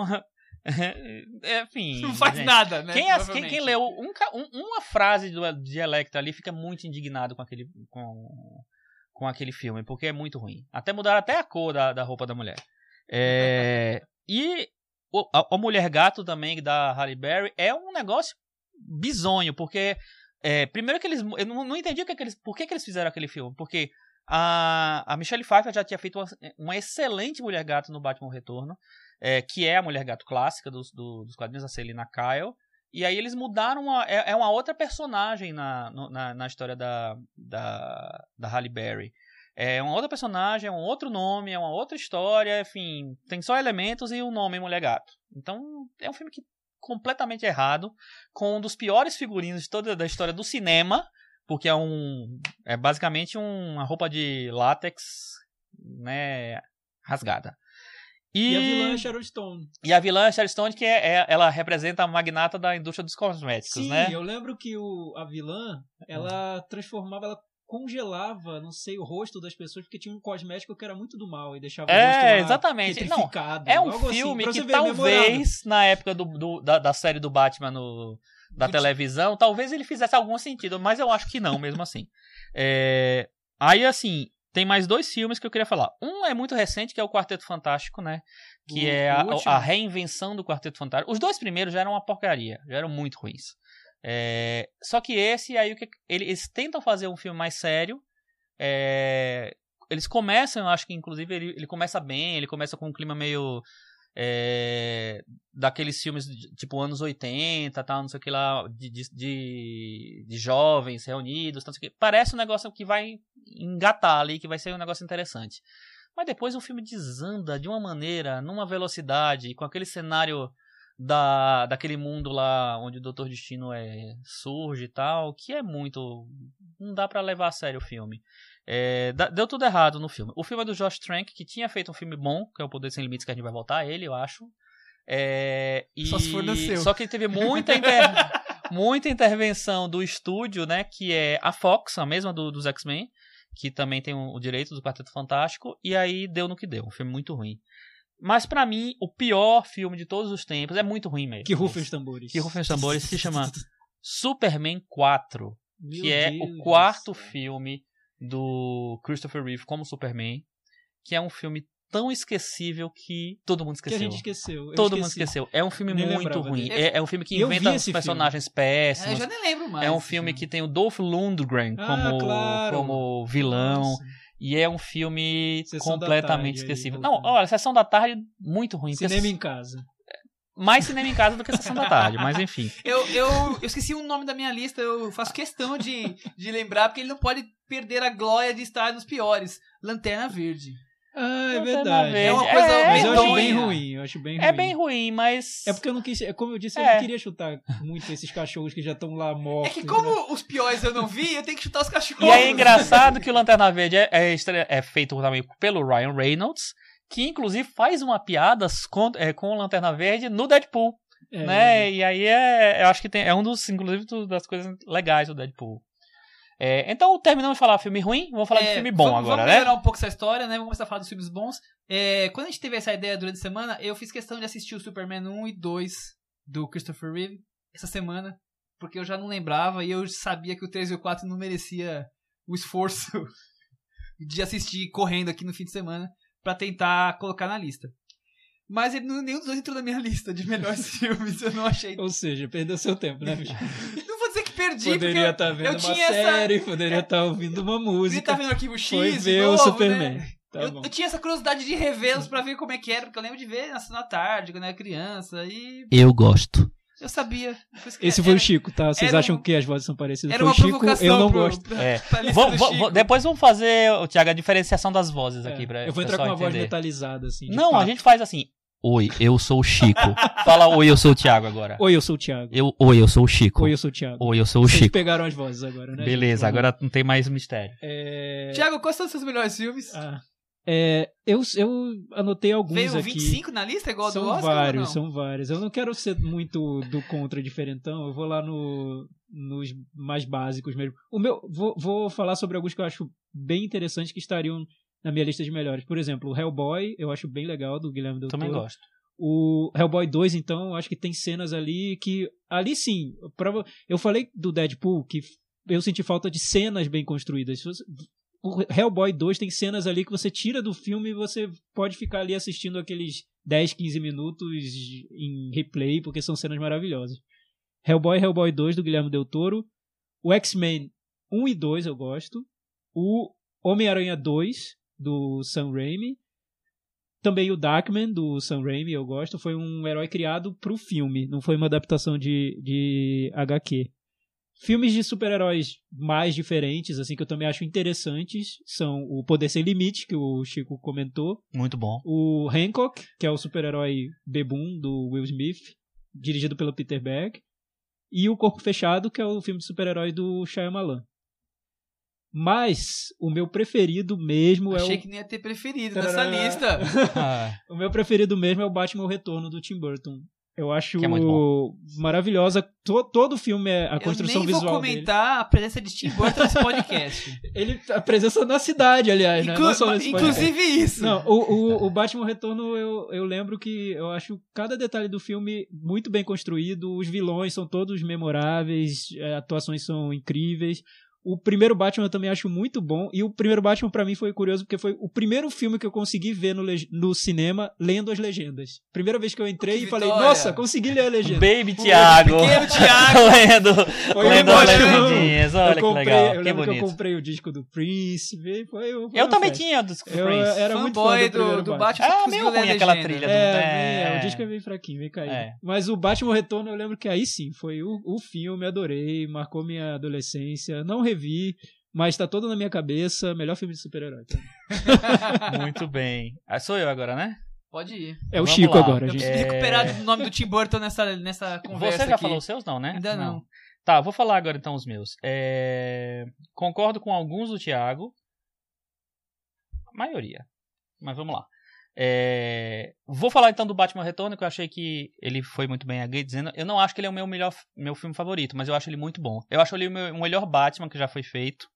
enfim,
Não faz
gente.
nada, né?
Quem, quem, quem leu um um- uma frase do, de Electra ali fica muito indignado com aquele, com, com aquele filme, porque é muito ruim. Até mudaram até a cor da, da roupa da mulher. É, e o- a, a Mulher Gato também, da Halle Berry, é um negócio bizonho, porque é, primeiro que eles... Eu não, não entendi o que que eles, por que, que eles fizeram aquele filme, porque a, a Michelle Pfeiffer já tinha feito uma, uma excelente Mulher Gato no Batman Retorno, é, que é a Mulher Gato clássica dos, do- dos quadrinhos, a Selina Kyle. E aí eles mudaram, é, é uma outra personagem na, no- na, na história da, da, da Halle Berry. É uma outra personagem, é um outro nome, é uma outra história, enfim, tem só elementos e o nome Mulher Gato. Então é um filme que completamente errado, com um dos piores figurinos de toda da história do cinema, porque é um é basicamente um- uma roupa de látex, né, rasgada.
E a vilã é Sharon Stone.
E a vilã é Sharon Stone, que é, é- ela representa a magnata da indústria dos cosméticos,
Sim,
né?
eu lembro que o, a vilã, ela transformava, ela congelava, não sei, o rosto das pessoas, porque tinha um cosmético que era muito do mal e deixava o rosto
É,
lá
exatamente. Não, é um
assim,
filme
pra
que
memorável.
talvez, na época do, do- da, da série do Batman no, da
Do-
televisão, talvez ele fizesse algum sentido, mas eu acho que não, mesmo assim. É, aí, assim, tem mais dois filmes que eu queria falar. Um é muito recente, que é o Quarteto Fantástico, né? Que
O-
é
o
a, a reinvenção do Quarteto Fantástico. Os dois primeiros já eram uma porcaria, já eram muito ruins. É, só que esse, aí o que ele- eles tentam fazer um filme mais sério. É, eles começam, eu acho que inclusive ele, ele começa bem, ele começa com um clima meio é, daqueles filmes tipo anos 80, tal, não sei o que lá, de, de, de, jovens reunidos, tal, não sei o que. Parece um negócio que vai engatar ali, que vai ser um negócio interessante. Mas depois o filme desanda de uma maneira, numa velocidade, com aquele cenário da, daquele mundo lá onde o Doutor Destino é, surge e tal, que é muito. Não dá pra levar a sério o filme. É, deu tudo errado no filme. O filme é do Josh Trank, que tinha feito um filme bom, que é o Poder Sem Limites, que a gente vai voltar a ele, eu acho. É, e-
Só se for no seu.
Só que ele teve muita, inter- muita intervenção do estúdio, né? Que é a Fox, a mesma do- dos X-Men, que também tem o, o direito do Quarteto Fantástico, e aí deu no que deu. Um filme muito ruim. Mas pra mim, o pior filme de todos os tempos é muito ruim mesmo.
Que rufem os tambores.
Que rufem os tambores se chama Superman 4
Meu
que é
Deus
o
do
quarto
céu.
filme do Christopher Reeve como Superman, que é um filme tão esquecível que todo mundo
Que
esqueceu.
a gente esqueceu. eu
Todo mundo
esqueci.
esqueceu. É um filme
Nem
muito ruim. É, é um filme que
Eu
inventa
esse
personagens
É, eu
péssimos.
já nem lembro mais.
É um
desse
filme que tem o Dolph Lundgren
Ah,
como,
claro.
como vilão.
Nossa.
E é um filme
Sessão
completamente esquecível. Não, olha, Sessão da Tarde, muito ruim.
Cinema em casa.
Mais cinema em casa do que Sessão da Tarde, mas enfim.
Eu, eu, eu esqueci um nome da minha lista, eu faço questão de, de lembrar, porque ele não pode perder a glória de estar nos piores. Lanterna Verde.
Ah, é
Lanterna
verdade.
Verde.
É uma coisa
É,
Mas eu acho bem ruim, eu acho bem ruim.
É bem ruim, mas.
É porque eu não quis. é Como eu disse, eu
É.
não queria chutar muito esses cachorros que já estão lá
É
mortos.
que
né?
como os piores eu não vi, eu tenho que chutar os cachorros.
E é engraçado que o Lanterna Verde é, é é feito também pelo Ryan Reynolds, que inclusive faz uma piada com, é, com o Lanterna Verde no Deadpool,
É,
né? E aí é, eu acho que tem, é um dos, inclusive, das coisas legais do Deadpool. É, então, terminamos de falar filme ruim, vamos falar de
É,
filme bom
vamos,
agora,
vamos
né?
melhorar um pouco essa história, né? Vamos começar a falar dos filmes bons. É, quando a gente teve essa ideia durante a semana, eu fiz questão de assistir o Superman 1 e 2 do Christopher Reeve essa semana, porque eu já não lembrava e eu sabia que o 3 e o 4 não merecia o esforço de assistir correndo aqui no fim de semana pra tentar colocar na lista. Mas ele, nenhum dos dois entrou na minha lista de melhores filmes, eu não achei.
Ou seja, perdeu seu tempo, né, bicho?
Não vou dizer que perdi,
Poderia
porque
estar vendo
eu
uma
tinha essa-
série, poderia estar ouvindo uma música.
tá vendo o Arquivo X,
Foi ver
novo,
o Superman.
né?
Tá
eu, eu tinha essa curiosidade de revê-los pra ver como é que era, porque eu lembro de ver na da Tarde, quando eu era criança, e
Eu gosto.
Eu sabia.
Esse
era-
foi o Chico, tá? Vocês
era
acham
um-
que as vozes são parecidas?
Era
Foi
uma
o Chico,
provocação
eu não
pro-
gosto.
pra-
É. Vou-
do
vou-
Chico.
vou- depois vamos fazer, Tiago, a diferenciação das vozes aqui
É,
pra
eu vou entrar com uma voz
entender.
metalizada, assim.
Não, a
pato.
gente faz assim. Oi, eu sou o Chico. Fala oi, eu sou o Thiago agora.
Oi, eu sou o Thiago.
Eu, oi, eu sou o Chico.
Oi, eu sou o Thiago.
Oi, eu sou o
Vocês
Chico.
pegaram as vozes agora, né?
Beleza,
gente?
agora não tem mais mistério.
É...
Tiago, quais são os seus melhores filmes?
Ah, é, eu, eu anotei alguns
Veio
aqui.
25 na lista, igual a do
são
Oscar?
vários,
ou não?
são vários. Eu não quero ser muito do contra diferentão, eu vou lá no, nos mais básicos mesmo. O meu, vou, vou falar sobre alguns que eu acho bem interessantes que estariam na minha lista de melhores. Por exemplo, o Hellboy, eu acho bem legal, do Guilherme Del
Também gosto.
O Hellboy 2, então, eu acho que tem cenas ali que. Ali sim. prova- Eu falei do Deadpool que eu senti falta de cenas bem construídas. O Hellboy 2 tem cenas ali que você tira do filme e você pode ficar ali assistindo aqueles 10, 15 minutos em replay, porque são cenas maravilhosas. Hellboy Hellboy 2 do Guilherme Del Toro. O X-Men 1 e 2 eu gosto. O Homem-Aranha 2 do Sam Raimi. Também o Darkman, do Sam Raimi, eu gosto. Foi um herói criado pro filme, não foi uma adaptação de, de HQ. Filmes de super-heróis mais diferentes, assim, que eu também acho interessantes, são o Poder Sem Limite, que o Chico comentou.
Muito bom.
O Hancock, que é o super-herói bebum do Will Smith, dirigido pelo Peter Berg. E o Corpo Fechado, que é o filme de super-herói do Shyamalan. Mas o meu preferido mesmo é
Achei
o...
que nem ia ter preferido nessa lista.
Ah,
O meu preferido mesmo é o Batman o Retorno do Tim Burton. Eu acho
Que é
maravilhosa. To- todo o filme é a construção
eu nem
visual
vou
dele.
comentar a presença de Tim Burton nesse podcast.
Ele a presença na cidade, aliás, né?
Inclu-
Não nesse podcast.
inclusive isso.
Não, o, o, o Batman Retorno, eu, eu lembro que eu acho cada detalhe do filme muito bem construído. Os vilões são todos memoráveis, eh, atuações são incríveis. O primeiro Batman eu também acho muito bom. E o primeiro Batman pra mim foi curioso porque foi o primeiro filme que eu consegui ver no, no cinema lendo as legendas. Primeira vez que eu entrei
Que
e falei,
vitória.
nossa, consegui ler a legenda.
Baby Thiago.
Pequeno Thiago.
lendo
Foi
lendo as legendinhas. Olha
eu
que
comprei,
legal.
Eu
que
lembro que eu
bonito.
comprei o disco do Prince. Foi, foi
Eu também
festa.
tinha dos
Eu
Prince.
era muito fã do, primeiro
do, do
Batman.
Batman.
Ah, meio ruim aquela trilha do-
É,
É.
bem- é, o disco é bem fraquinho, bem caído.
É.
Mas o Batman Retorno eu lembro que aí sim, foi o, o filme, adorei, marcou minha adolescência. Não revi, mas tá todo na minha cabeça. Melhor filme de super-herói. mim.
Muito bem. Ah, sou eu agora, né?
Pode ir.
É o
Vamos
Chico
lá.
agora,
Eu
gente.
preciso
É.
recuperar o nome do Tim Burton nessa, nessa conversa
Você já
aqui.
falou os seus, não, né?
Ainda não.
Tá, vou falar agora então os meus. É, Concordo com alguns do Thiago. A maioria. Mas vamos lá. É, Vou falar então do Batman Retorno, que eu achei que ele foi muito bem aqui, dizendo. Eu não acho que ele é o meu melhor meu filme favorito, mas eu acho ele muito bom. Eu acho ele o, meu- o melhor Batman que já foi feito.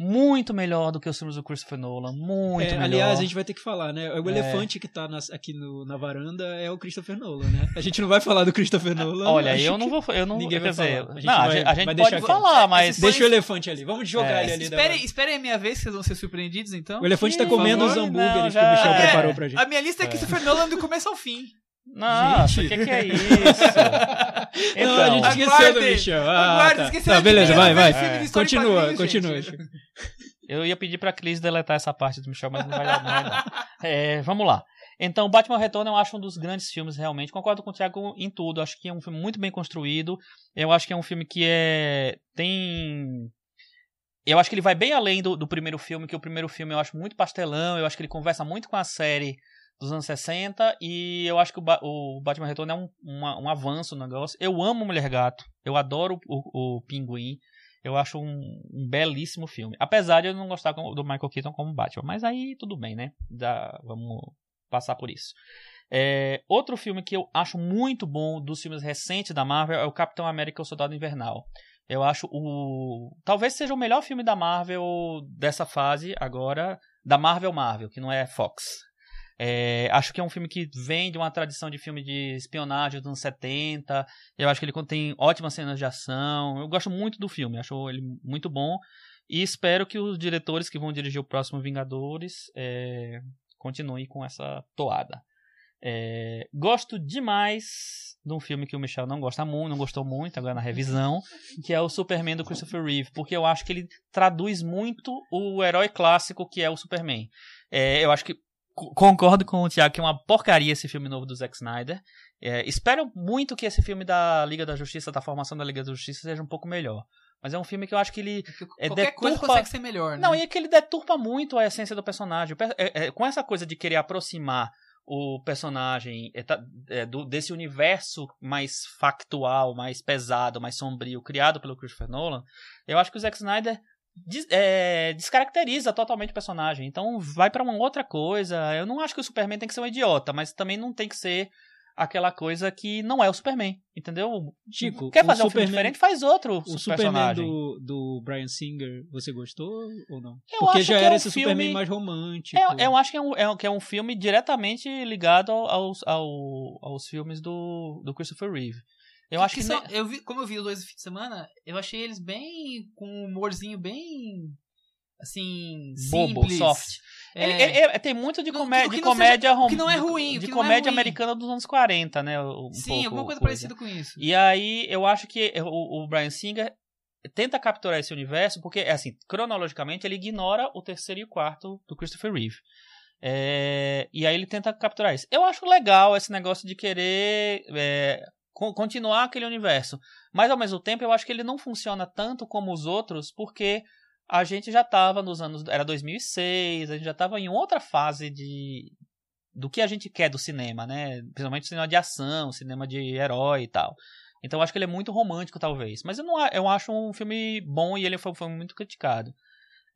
Muito melhor do que os filmes do Christopher Nolan. Muito
É,
melhor.
aliás, a gente vai ter que falar, né? O
É.
elefante que tá nas- aqui no- na varanda é o Christopher Nolan, né? A gente não vai falar do Christopher Nolan.
Olha, eu não
que-
vou. Eu não,
ninguém
quer
vai
dizer,
falar. A gente
não, a
vai-
gente, a gente
vai
pode
deixar
falar, mas.
Deixa o elefante ali. Vamos jogar
É.
ele ali. da
Espere,
varanda.
espere a minha vez, que vocês vão ser surpreendidos, então.
O elefante tá
Ih,
comendo os hambúrgueres
não,
que o
já-
Michel
É.
preparou pra gente.
A minha lista é Christopher Nolan do começo ao fim.
Nossa, o que, que é isso? Então,
não, a gente esqueceu do. Michel. Ah,
Aguarde,
tá.
esqueceram
Tá,
de
beleza, vai, vai.
em
Continua, continua.
gente.
eu ia pedir pra Cris deletar essa parte do Michel, mas não vai dar. Não. É, vamos lá. Então, Batman Retorno eu acho um dos grandes filmes, realmente. Concordo com o Thiago em tudo. Acho que é um filme muito bem construído. Eu acho que é um filme que é. tem. Eu acho que ele vai bem além do, do primeiro filme, que o primeiro filme eu acho muito pastelão. Eu acho que ele conversa muito com a série dos anos 60. E eu acho que o, Ba- o Batman Retorno é um, um avanço no negócio. Eu amo Mulher Gato. Eu adoro o, o Pinguim. Eu acho um, um belíssimo filme. Apesar de eu não gostar do Michael Keaton como Batman. Mas aí tudo bem, né? Dá, vamos passar por isso. É, outro filme que eu acho muito bom dos filmes recentes da Marvel é o Capitão América e o Soldado Invernal. Eu acho o. Talvez seja o melhor filme da Marvel dessa fase agora. Da Marvel Marvel, que não é Fox. É, acho que é um filme que vem de uma tradição de filme de espionagem dos anos 70. Eu acho que ele contém ótimas cenas de ação. Eu gosto muito do filme, acho ele muito bom. E espero que os diretores que vão dirigir o próximo Vingadores é, continuem com essa toada. É, gosto demais de um filme que o Michel não gosta muito, não gostou muito agora na revisão, que é o Superman do Christopher Reeve, porque eu acho que ele traduz muito o herói clássico que é o Superman. É, eu acho que concordo com o Thiago que é uma porcaria esse filme novo do Zack Snyder. É, espero muito que esse filme da Liga da Justiça, da formação da Liga da Justiça, seja um pouco melhor. Mas é um filme que eu acho que ele É,
Qualquer coisa
deturpa-
consegue ser melhor, né?
não, e é que ele deturpa muito a essência do personagem. É- é, com essa coisa de querer aproximar o personagem é, tá- é, do- desse universo mais factual, mais pesado, mais sombrio, criado pelo Christopher Nolan, eu acho que o Zack Snyder des- é, descaracteriza totalmente o personagem. Então vai pra uma outra coisa. Eu não acho que o Superman tem que ser um idiota, mas também não tem que ser aquela coisa que não é o Superman, entendeu?
Chico,
Quer fazer um filme
Superman-
diferente? Faz outro
O Superman do, do Brian Singer, você gostou ou não?
Eu
Porque já era
é um
esse
filme-
Superman mais romântico.
É, eu acho que é, um, é que é um filme diretamente ligado ao- aos, ao- aos filmes do, do Christopher Reeve. Eu acho que,
são,
ne-
eu vi, como eu vi os dois fim de semana, eu achei eles bem com um humorzinho bem assim
bobo,
simples.
soft.
É,
Ele- ele- ele- tem muito de,
Não,
comé
o que
de comédia rom-
que não é ruim,
de
que não é
comédia
ruim.
americana dos anos 40, né? Um
sim,
pouco
alguma coisa
coisa.
parecida com isso.
E aí eu acho que o, o Brian Singer tenta capturar esse universo porque, assim, cronologicamente ele ignora o terceiro e o quarto do Christopher Reeve. É, e aí ele tenta capturar isso. Eu acho legal esse negócio de querer é, continuar aquele universo. Mas ao mesmo tempo eu acho que ele não funciona tanto como os outros porque a gente já estava nos anos. Era 2006, a gente já estava em outra fase de. Do que a gente quer do cinema, né? Principalmente cinema de ação, cinema de herói e tal. Então eu acho que ele é muito romântico, talvez. Mas eu, não, eu acho um filme bom e ele foi, foi muito criticado.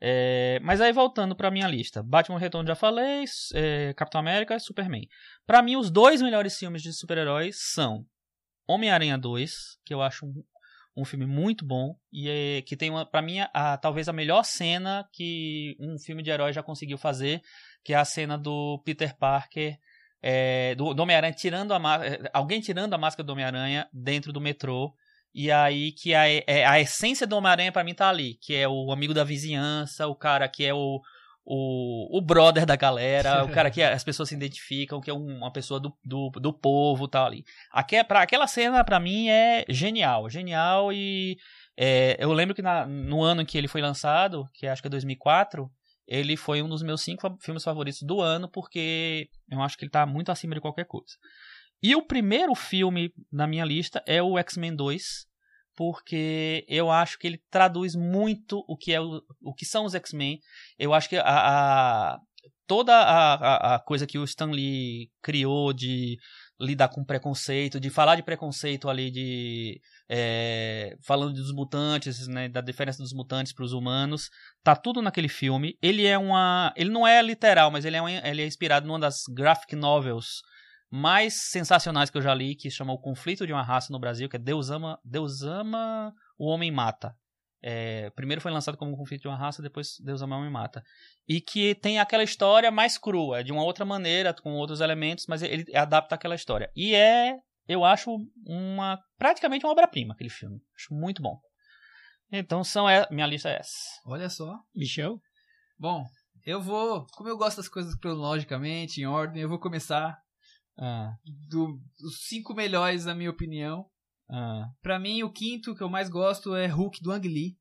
É, mas aí voltando pra minha lista: Batman Retorno já falei, é, Capitão América Superman. Pra mim, os dois melhores filmes de super-heróis são Homem-Aranha 2, que eu acho um, um filme muito bom e é, que tem para mim a, talvez a melhor cena que um filme de herói já conseguiu fazer, que é a cena do Peter Parker é, do, do Homem-Aranha tirando a máscara, alguém tirando a máscara do Homem-Aranha dentro do metrô. E aí que a, é, a essência do Homem-Aranha pra mim tá ali, que é o amigo da vizinhança, o cara que é o, o, o brother da galera, o cara que as pessoas se identificam, que é um- uma pessoa do, do, do povo tal ali. Aque, pra, aquela cena pra mim é genial, genial e é, eu lembro que na- no ano em que ele foi lançado, que acho que é 2004, ele foi um dos meus cinco filmes favoritos do ano, porque eu acho que ele tá muito acima de qualquer coisa. E o primeiro filme na minha lista é o X-Men 2, porque eu acho que ele traduz muito o que, é o, o que são os X-Men. Eu acho que a, a- toda a, a, coisa que o Stan Lee criou de lidar com preconceito, de falar de preconceito ali, de é, falando dos mutantes, né, da diferença dos mutantes para os humanos, tá tudo naquele filme. Ele é uma, ele não é literal, mas ele é, um, ele é inspirado numa das graphic novels mais sensacionais que eu já li, que chama O Conflito de uma Raça no Brasil, que é Deus ama, Deus ama, o homem mata. É, primeiro foi lançado como um conflito de uma raça, depois Deus ama o homem mata. E que tem aquela história mais crua, de uma outra maneira, com outros elementos, mas ele adapta aquela história. E é, eu acho, uma praticamente uma obra-prima aquele filme. Acho muito bom. Então são é, minha lista é essa.
Olha só.
Michel?
Bom, eu vou, como eu gosto das coisas cronologicamente, em ordem, eu vou começar
Ah,
do- dos cinco melhores, na minha opinião.
ah.
Pra mim, o quinto que eu mais gosto é Hulk do Ang Lee.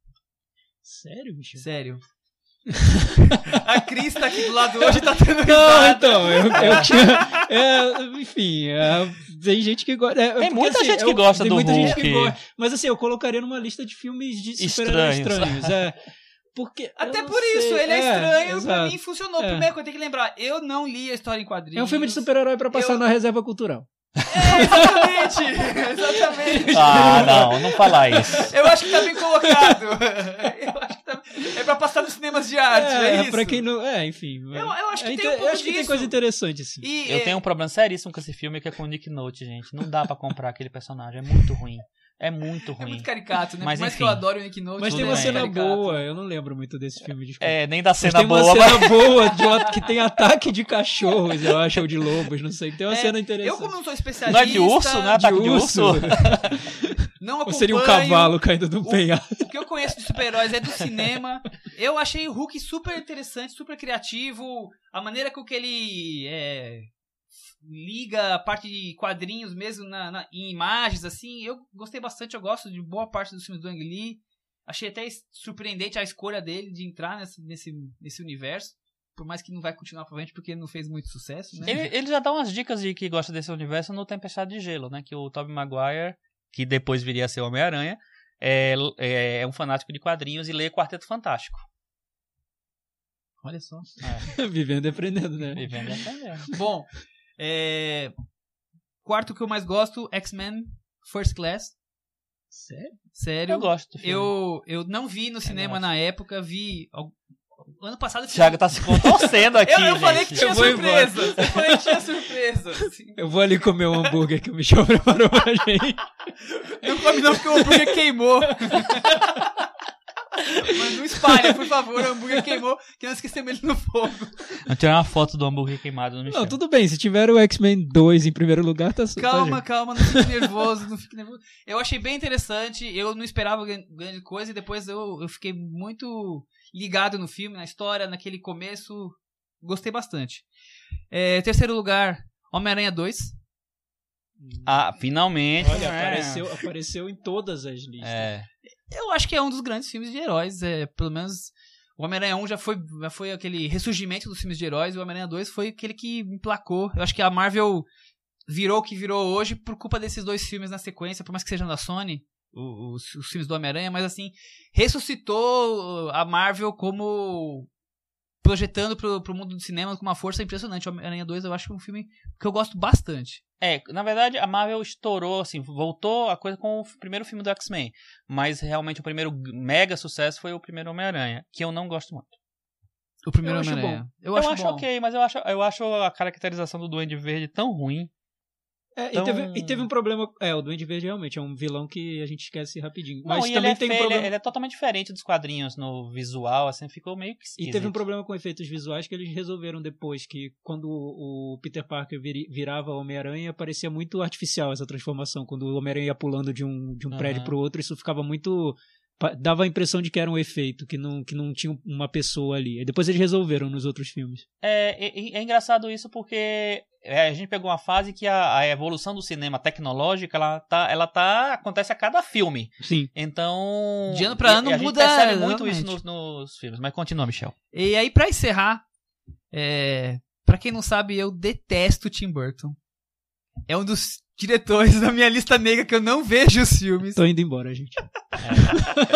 Sério, Michel?
Sério. a Cris tá aqui do lado hoje e tá tendo
Não, então, eu, eu tinha. é, enfim, é, tem gente que gosta. é,
Tem
porque,
muita
assim,
gente que
eu-
gosta
tem
do
muita gente que
Hulk.
gosta. Mas assim, eu colocaria numa lista de filmes de super-heróis
Estranhos.
estranhos. É, porque.
Até por isso,
sei,
ele é, estranho, pra
exato.
mim funcionou.
É.
Primeiro que eu tenho que lembrar, eu não li a história em quadrinhos.
É um filme de super-herói pra passar
Eu-
na reserva cultural.
É, exatamente! exatamente!
Ah, não, não falar isso.
Eu acho que tá bem colocado. Eu acho que tá... É pra passar nos cinemas de arte, é,
é,
isso.
pra quem não. É, enfim.
Eu, eu acho que
é,
tem um
eu acho que tem coisa interessante, sim.
E,
Eu
é,
tenho um problema seríssimo com esse filme que é com o Nick Note, gente. Não dá pra comprar aquele personagem. É muito ruim. É muito
É
ruim.
muito caricato, né?
Mas,
Por mais que
enfim.
eu adore o Nick Note.
Mas tem
tudo
uma
bem.
cena
caricato.
boa, eu não lembro muito desse filme, desculpa.
É, nem da
Mas
cena
tem uma
boa,
cena
mas.
boa de uma- que tem ataque de cachorros, eu acho, ou de lobos, não sei. Tem uma
É,
cena
Eu,
interessante.
como não sou especialista.
Não é de urso, né? Ataque de urso?
Não
Ou seria um cavalo caindo do penhasco.
O que eu conheço de super-heróis é do cinema. Eu achei o Hulk super interessante, super criativo. A maneira com que ele é, liga a parte de quadrinhos mesmo na, na- em imagens, assim. Eu gostei bastante, eu gosto de boa parte dos filmes do Ang Lee. Achei até surpreendente a escolha dele de entrar nesse, nesse, nesse universo. Por mais que não vai continuar pra frente, porque não fez muito sucesso, né?
Ele, ele já dá umas dicas de que gosta desse universo no Tempestade de Gelo, né? Que o Tobey Maguire, que depois viria a ser o Homem-Aranha, é, é, é um fanático de quadrinhos e lê Quarteto Fantástico.
Olha só.
É,
Vivendo e aprendendo, né?
vivendo e aprendendo.
Bom, É, Quarto que eu mais gosto, X-Men First Class.
Sério?
Sério.
Eu gosto do filme.
Eu, eu não vi no cinema
gosto.
na época, vi. Ano passado
Thiago tá se contorcendo aqui.
eu, eu falei que tinha
Eu vou embora.
surpresa. Eu falei que tinha surpresa.
Eu vou ali comer o hambúrguer que o Michel preparou pra gente.
Não come não porque o hambúrguer queimou. Mas não espalha, por favor, o hambúrguer queimou, que nós esquecemos ele no fogo.
Vamos tirar uma foto do hambúrguer queimado no Michel.
Não, tudo bem, se tiver o X-Men 2 em primeiro lugar, tá tá,
Calma,
gente.
calma, não fique nervoso, não fique nervoso. Eu achei bem interessante, eu não esperava gran- grande coisa e depois eu, eu fiquei muito ligado no filme, na história, naquele começo. Gostei bastante. É, terceiro lugar, Homem-Aranha 2.
Ah, finalmente.
Olha,
É.
apareceu, apareceu em todas as listas.
É.
Eu acho que é um dos grandes filmes de heróis. É, pelo menos o Homem-Aranha 1 já foi, já foi aquele ressurgimento dos filmes de heróis, e o Homem-Aranha 2 foi aquele que emplacou. Eu acho que a Marvel virou o que virou hoje por culpa desses dois filmes na sequência, por mais que sejam da Sony, os, os filmes do Homem-Aranha, mas assim, ressuscitou a Marvel como projetando pro, pro mundo do cinema com uma força impressionante. O Homem-Aranha 2 eu acho que é um filme que eu gosto bastante.
É, na verdade, a Marvel estourou, assim, voltou a coisa com o primeiro filme do X-Men. Mas realmente o primeiro mega sucesso foi o primeiro Homem-Aranha, que eu não gosto muito.
O primeiro
Eu acho
Homem-Aranha. Eu,
Eu,
acho,
acho
bom.
ok, mas eu acho, eu acho a caracterização do Duende Verde tão ruim.
É,
Então-
e, teve, e teve um problema. É, o Duende Verde realmente é um vilão que a gente esquece rapidinho.
Não,
Mas
e
também
ele é
tem um
feio, ele é-
problema.
ele é totalmente diferente dos quadrinhos no visual, assim, ficou meio que
E
esquisito.
teve um problema com efeitos visuais que eles resolveram depois, que quando o Peter Parker virava Homem-Aranha, parecia muito artificial essa transformação. Quando o Homem-Aranha ia pulando de um, de um
Aham.
prédio pro outro, isso ficava muito. Dava a impressão de que era um efeito, que não, que não tinha uma pessoa ali. E depois eles resolveram nos outros filmes.
É, é, é engraçado isso porque é, a gente pegou uma fase que a, a evolução do cinema tecnológico, ela tá, ela tá, acontece a cada filme.
Sim.
Então...
De ano pra
e-
ano
a gente
muda,
percebe muito isso nos, nos filmes. Mas continua, Michel.
E aí, pra encerrar, é... pra quem não sabe, eu detesto Tim Burton. É um dos diretores da minha lista negra que eu não vejo os filmes.
Tô indo embora, gente.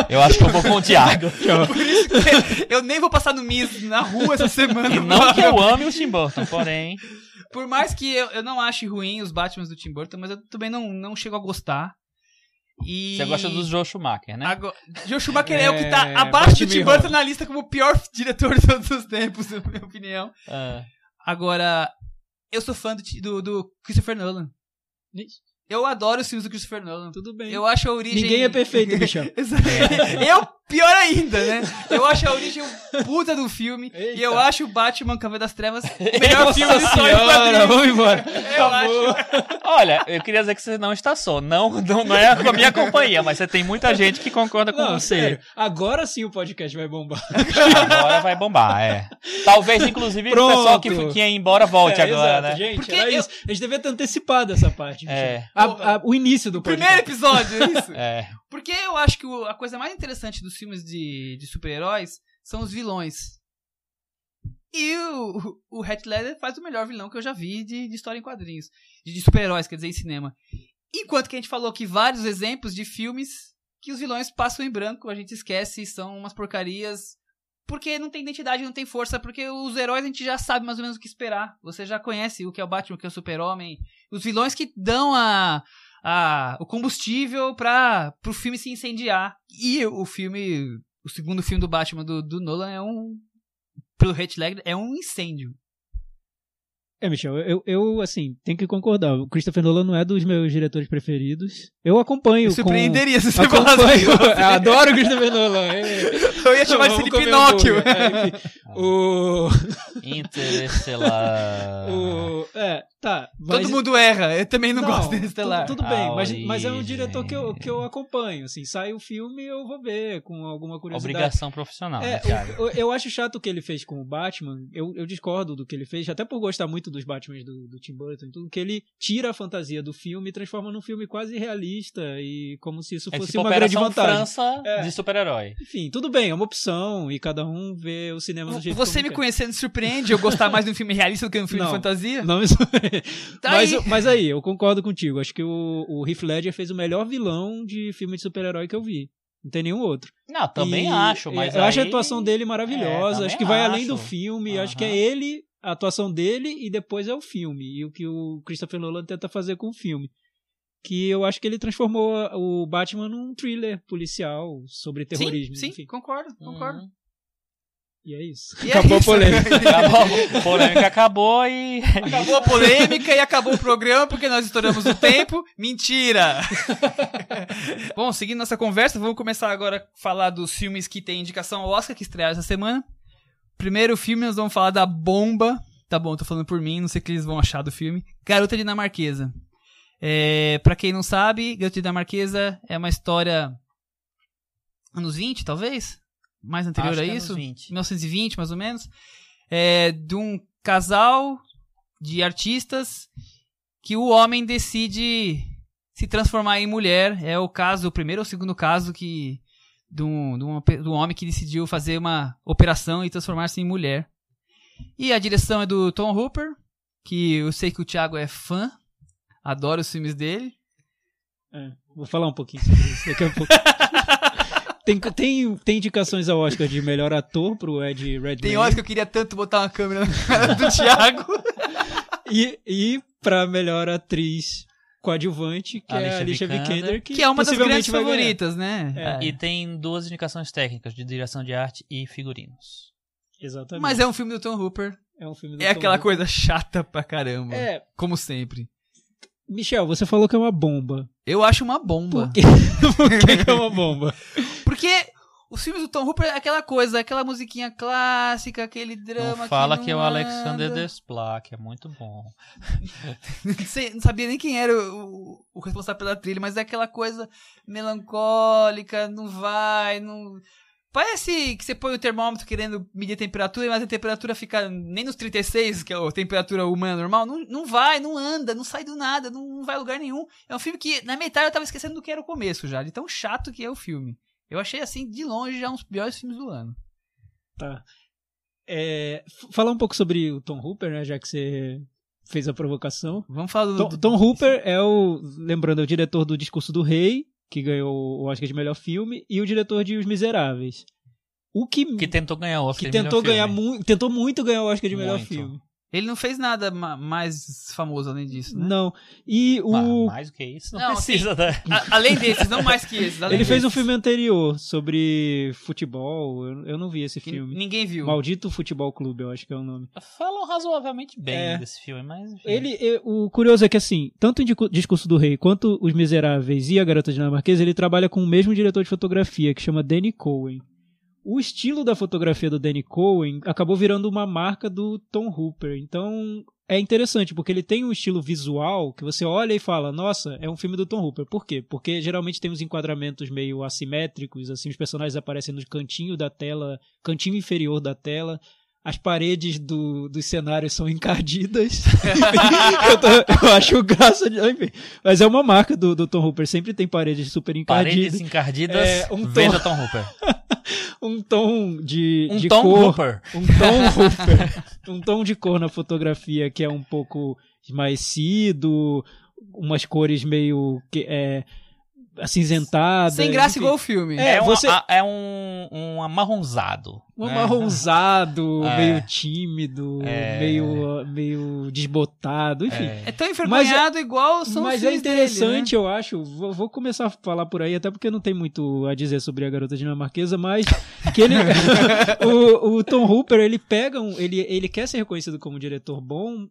Eu acho que eu vou com o Thiago.
Por isso que eu nem vou passar no Miss na rua essa semana.
E não que eu ame o Tim Burton, porém...
Por mais que eu, eu não ache ruim os Batmans do Tim Burton, mas eu também não, não chego a gostar. E...
Você gosta dos Joe Schumacher, né?
Agora, Joe Schumacher é, o que tá
É,
abaixo do
Batman
Tim Burton na lista como o pior diretor de todos os tempos, na minha opinião.
Ah,
Agora, eu sou fã do, do, do Christopher Nolan. Eu adoro os filmes do Christopher Nolan.
Tudo bem.
Eu acho a origem.
Ninguém é perfeito, Michel.
Exato. eu, pior ainda, né? Eu acho a origem puta do filme.
Eita.
E eu acho o Batman Cavaleiro das Trevas o melhor filme de
senhora, vamos embora.
Eu acho.
Olha, eu queria dizer que você não está só. Não, não, não é com a minha companhia, mas você tem muita gente que concorda com
Não,
você.
sério. Agora sim o podcast vai bombar.
Agora vai bombar, é. Talvez, inclusive,
Pronto.
o pessoal que, que ia embora volte
É,
agora,
exato,
né?
Gente,
Porque
era
eu-
isso. A gente devia ter antecipado essa parte.
É.
A- a- o início do podcast.
Primeiro episódio, é isso.
É.
Porque eu acho que a coisa mais interessante dos filmes de, de super-heróis são os vilões. E o, o Heath Ledger faz o melhor vilão que eu já vi de, de história em quadrinhos. De, de super-heróis, quer dizer, em cinema. Enquanto que a gente falou aqui vários exemplos de filmes que os vilões passam em branco, a gente esquece, são umas porcarias. Porque não tem identidade, não tem força, porque os heróis a gente já sabe mais ou menos o que esperar. Você já conhece o que é o Batman, o que é o Super-Homem. Os vilões que dão a, a, o combustível para o filme se incendiar. E o filme, o segundo filme do Batman do, do Nolan é um, pelo Heath Ledger, é um incêndio.
É, Michel, eu, eu, assim, tenho que concordar. O Christopher Nolan não é dos meus diretores preferidos. Eu acompanho
Me
com...
surpreenderia se você falasse
Acompanho.
isso.
Eu adoro o Christopher Nolan. É.
Eu ia chamar de Felipe
comer
Pinóquio.
É, enfim. o,
Interestelar.
o... É, tá. mas-
Todo mundo erra, eu também não, gosto de
tudo-
Estelar.
Tudo, bem, mas, mas é um diretor que eu, que eu acompanho. Assim, sai o filme eu vou ver com alguma curiosidade.
Obrigação profissional,
É,
né,
o- o- eu acho chato o que ele fez com o Batman. Eu, eu discordo do que ele fez, até por gostar muito dos Batmans do, do Tim Burton e tudo, que ele tira a fantasia do filme e transforma num filme quase realista e como se isso
É
fosse
tipo
uma grande vantagem.
França
É.
de super-herói.
Enfim, tudo bem, é uma opção e cada um vê o cinema do jeito
Você
como
me
quer.
conhecendo surpreende eu gostar mais de um filme realista do que de um filme
Não.
de fantasia?
Não, isso...
Tá
mas,
aí.
mas aí, eu concordo contigo. Acho que o, o Heath Ledger fez o melhor vilão de filme de super-herói que eu vi. Não tem nenhum outro.
Não, também
E
acho, mas
Eu acho a
aí-
atuação dele maravilhosa.
É,
acho que vai além do
acho.
filme. Acho que é ele a atuação dele e depois é o filme. E o que o Christopher Nolan tenta fazer com o filme. Que eu acho que ele transformou o Batman num thriller policial sobre terrorismo.
Sim, sim concordo, concordo.
Uhum.
E é isso.
E é
Acabou
isso.
a polêmica.
Acabou, a polêmica acabou e.
Acabou a polêmica e acabou o programa porque nós estouramos o tempo. Mentira! Bom, seguindo nossa conversa, vamos começar agora a falar dos filmes que tem indicação ao Oscar que estrearam essa semana. Primeiro filme, nós vamos falar da bomba. Tá bom, tô falando por mim, não sei o que eles vão achar do filme. Garota Dinamarquesa. É, pra quem não sabe, Garota Dinamarquesa é uma história. anos 20, talvez? Mais anterior
Acho
a
anos
isso?
20.
1920, mais ou menos. É, de um casal de artistas que o homem decide se transformar em mulher. É o caso, o primeiro ou o segundo caso que de um, de, pe- de um homem que decidiu fazer uma operação e transformar-se em mulher. E a direção é do Tom Hooper, que eu sei que o Thiago é fã, adora os filmes dele.
É, vou falar um pouquinho sobre isso daqui a pouco. tem, tem, tem indicações ao Oscar de melhor ator pro Ed Redmayne.
Tem horas que eu queria tanto botar uma câmera na cara do Thiago.
E, e pra melhor atriz coadjuvante, que é a
Alicia Vikander,
Vikander, que,
Que é uma das grandes favoritas, né?
É.
E tem duas indicações técnicas de direção de arte e figurinos.
Exatamente.
Mas é um filme do Tom Hooper.
É um filme do
É
Tom
aquela
Hooper.
coisa chata pra caramba.
É,
Como sempre.
Michel, você falou que é uma bomba.
Eu acho uma bomba.
Por quê? Por que que é uma bomba?
Porque os filmes do Tom Hooper é aquela coisa, aquela musiquinha clássica, aquele drama
Não fala
que,
que é
não
o Alexander
anda.
Desplat, que é muito bom.
Não não sabia nem quem era o, o responsável pela trilha, mas é aquela coisa melancólica, não vai, não... Parece que você põe o termômetro querendo medir a temperatura, mas a temperatura fica nem nos 36, que é a temperatura humana normal. Não, não vai, não anda, não sai do nada, não, não vai a lugar nenhum. É um filme que, na metade, eu tava esquecendo do que era o começo já, de tão chato que é o filme. Eu achei, assim, de longe, já um dos piores filmes do ano.
Tá. É, falar um pouco sobre o Tom Hooper, né, já que você fez a provocação.
Vamos falar do...
Tom,
do-
Tom Hooper é o, lembrando, é o diretor do Discurso do Rei, que ganhou o Oscar de melhor filme, e o diretor de Os Miseráveis. O que,
Que tentou ganhar o Oscar
que
de melhor
tentou ganhar
filme.
muito, tentou muito ganhar o Oscar de melhor
Muito.
filme.
Ele não fez nada ma- mais famoso além disso, né?
Não. E
Ma-
o
Mais do que isso, não,
Não,
precisa, né?
A- além desses, não mais que esses. além
ele fez um filme anterior sobre futebol. Eu, eu não vi esse
que
filme.
ninguém viu.
Maldito Futebol Clube, eu acho que é o nome.
Falam razoavelmente bem
É.
desse filme, mas enfim.
Ele, e- o curioso é que assim, tanto o Discurso do Rei quanto Os Miseráveis e A Garota Dinamarquesa, ele trabalha com o mesmo diretor de fotografia, que chama Danny Cohen. O estilo da fotografia do Danny Cohen acabou virando uma marca do Tom Hooper. Então, é interessante, porque ele tem um estilo visual que você olha e fala, nossa, é um filme do Tom Hooper. Por quê? Porque geralmente tem uns enquadramentos meio assimétricos, assim, os personagens aparecem no cantinho da tela, cantinho inferior da tela. As paredes do, dos cenários são encardidas. eu, tô- eu acho graça de. Enfim, mas é uma marca do, do Tom Hooper. Sempre tem paredes super encardidas.
Paredes encardidas,
É, um tom-
veja Tom Hooper.
Um tom de,
Um
de
Tom
cor.
Hooper.
Um tom Hooper. um tom de cor na fotografia que é um pouco esmaecido, umas cores meio que é, acinzentadas.
Sem graça
enfim.
igual o filme.
É,
É, um,
você-
a- é um, um amarronzado.
Um
né?
amarronzado,
É.
meio tímido,
É.
meio, meio desbotado, enfim.
É.
É tão envergonhado igual são
Mas
os
é
filmes
interessante,
dele, né?
eu acho. Vou, vou começar a falar por aí, até porque não tem muito a dizer sobre a garota dinamarquesa, mas que ele, o, o Tom Hooper ele pega um, ele, ele quer ser reconhecido como um diretor bom,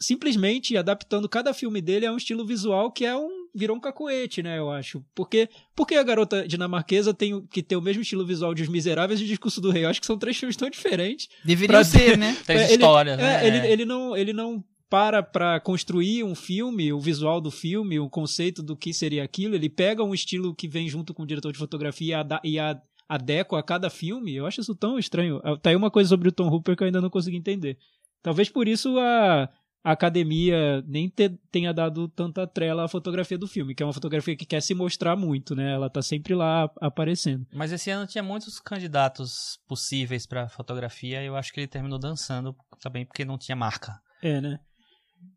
simplesmente adaptando cada filme dele a um estilo visual que é um virou um cacoete, né? Eu acho. Porque porque a garota dinamarquesa tem o- que ter o mesmo estilo visual de Os Miseráveis e o Discurso do Rei. Eu acho que são três filmes tão diferentes.
Deveriam
pra-
ser, né?
Três
É, ele-
histórias,
É,
né?
ele, ele não, ele não para pra construir um filme, o visual do filme, o conceito do que seria aquilo. Ele pega um estilo que vem junto com o diretor de fotografia e, e a- adequa a cada filme. Eu acho isso tão estranho. Ah, Tá aí uma coisa sobre o Tom Hooper que eu ainda não consegui entender. Talvez por isso a, a academia nem te- tenha dado tanta trela à fotografia do filme, que é uma fotografia que quer se mostrar muito, né? Ela tá sempre lá aparecendo.
Mas esse ano tinha muitos candidatos possíveis pra fotografia e eu acho que ele terminou dançando também porque não tinha marca.
É, né?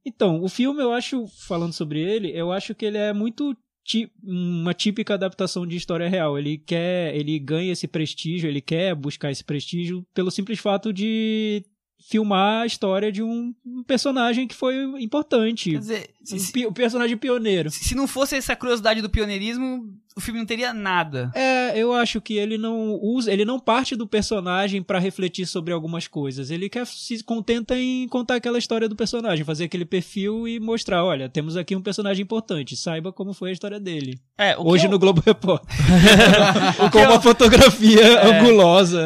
Então, o filme, eu acho, falando sobre ele, eu acho que ele é muito uma típica adaptação de história real. Ele quer, ele ganha esse prestígio, ele quer buscar esse prestígio pelo simples fato de filmar a história de um personagem que foi importante.
Quer dizer, se,
Um pi- um personagem pioneiro.
se não fosse essa curiosidade do pioneirismo, o filme não teria nada.
É, eu acho que ele não usa, ele não parte do personagem pra refletir sobre algumas coisas. Ele quer se contenta em contar aquela história do personagem, fazer aquele perfil e mostrar, olha, temos aqui um personagem importante, saiba como foi a história dele.
É,
Hoje
eu-
no Globo Repórter. Com
eu-
uma fotografia angulosa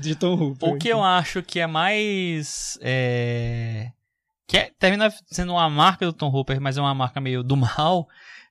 de Tom Hooper.
O que eu acho que é mais. É... Que é- termina sendo uma marca do Tom Hooper, mas é uma marca meio do mal.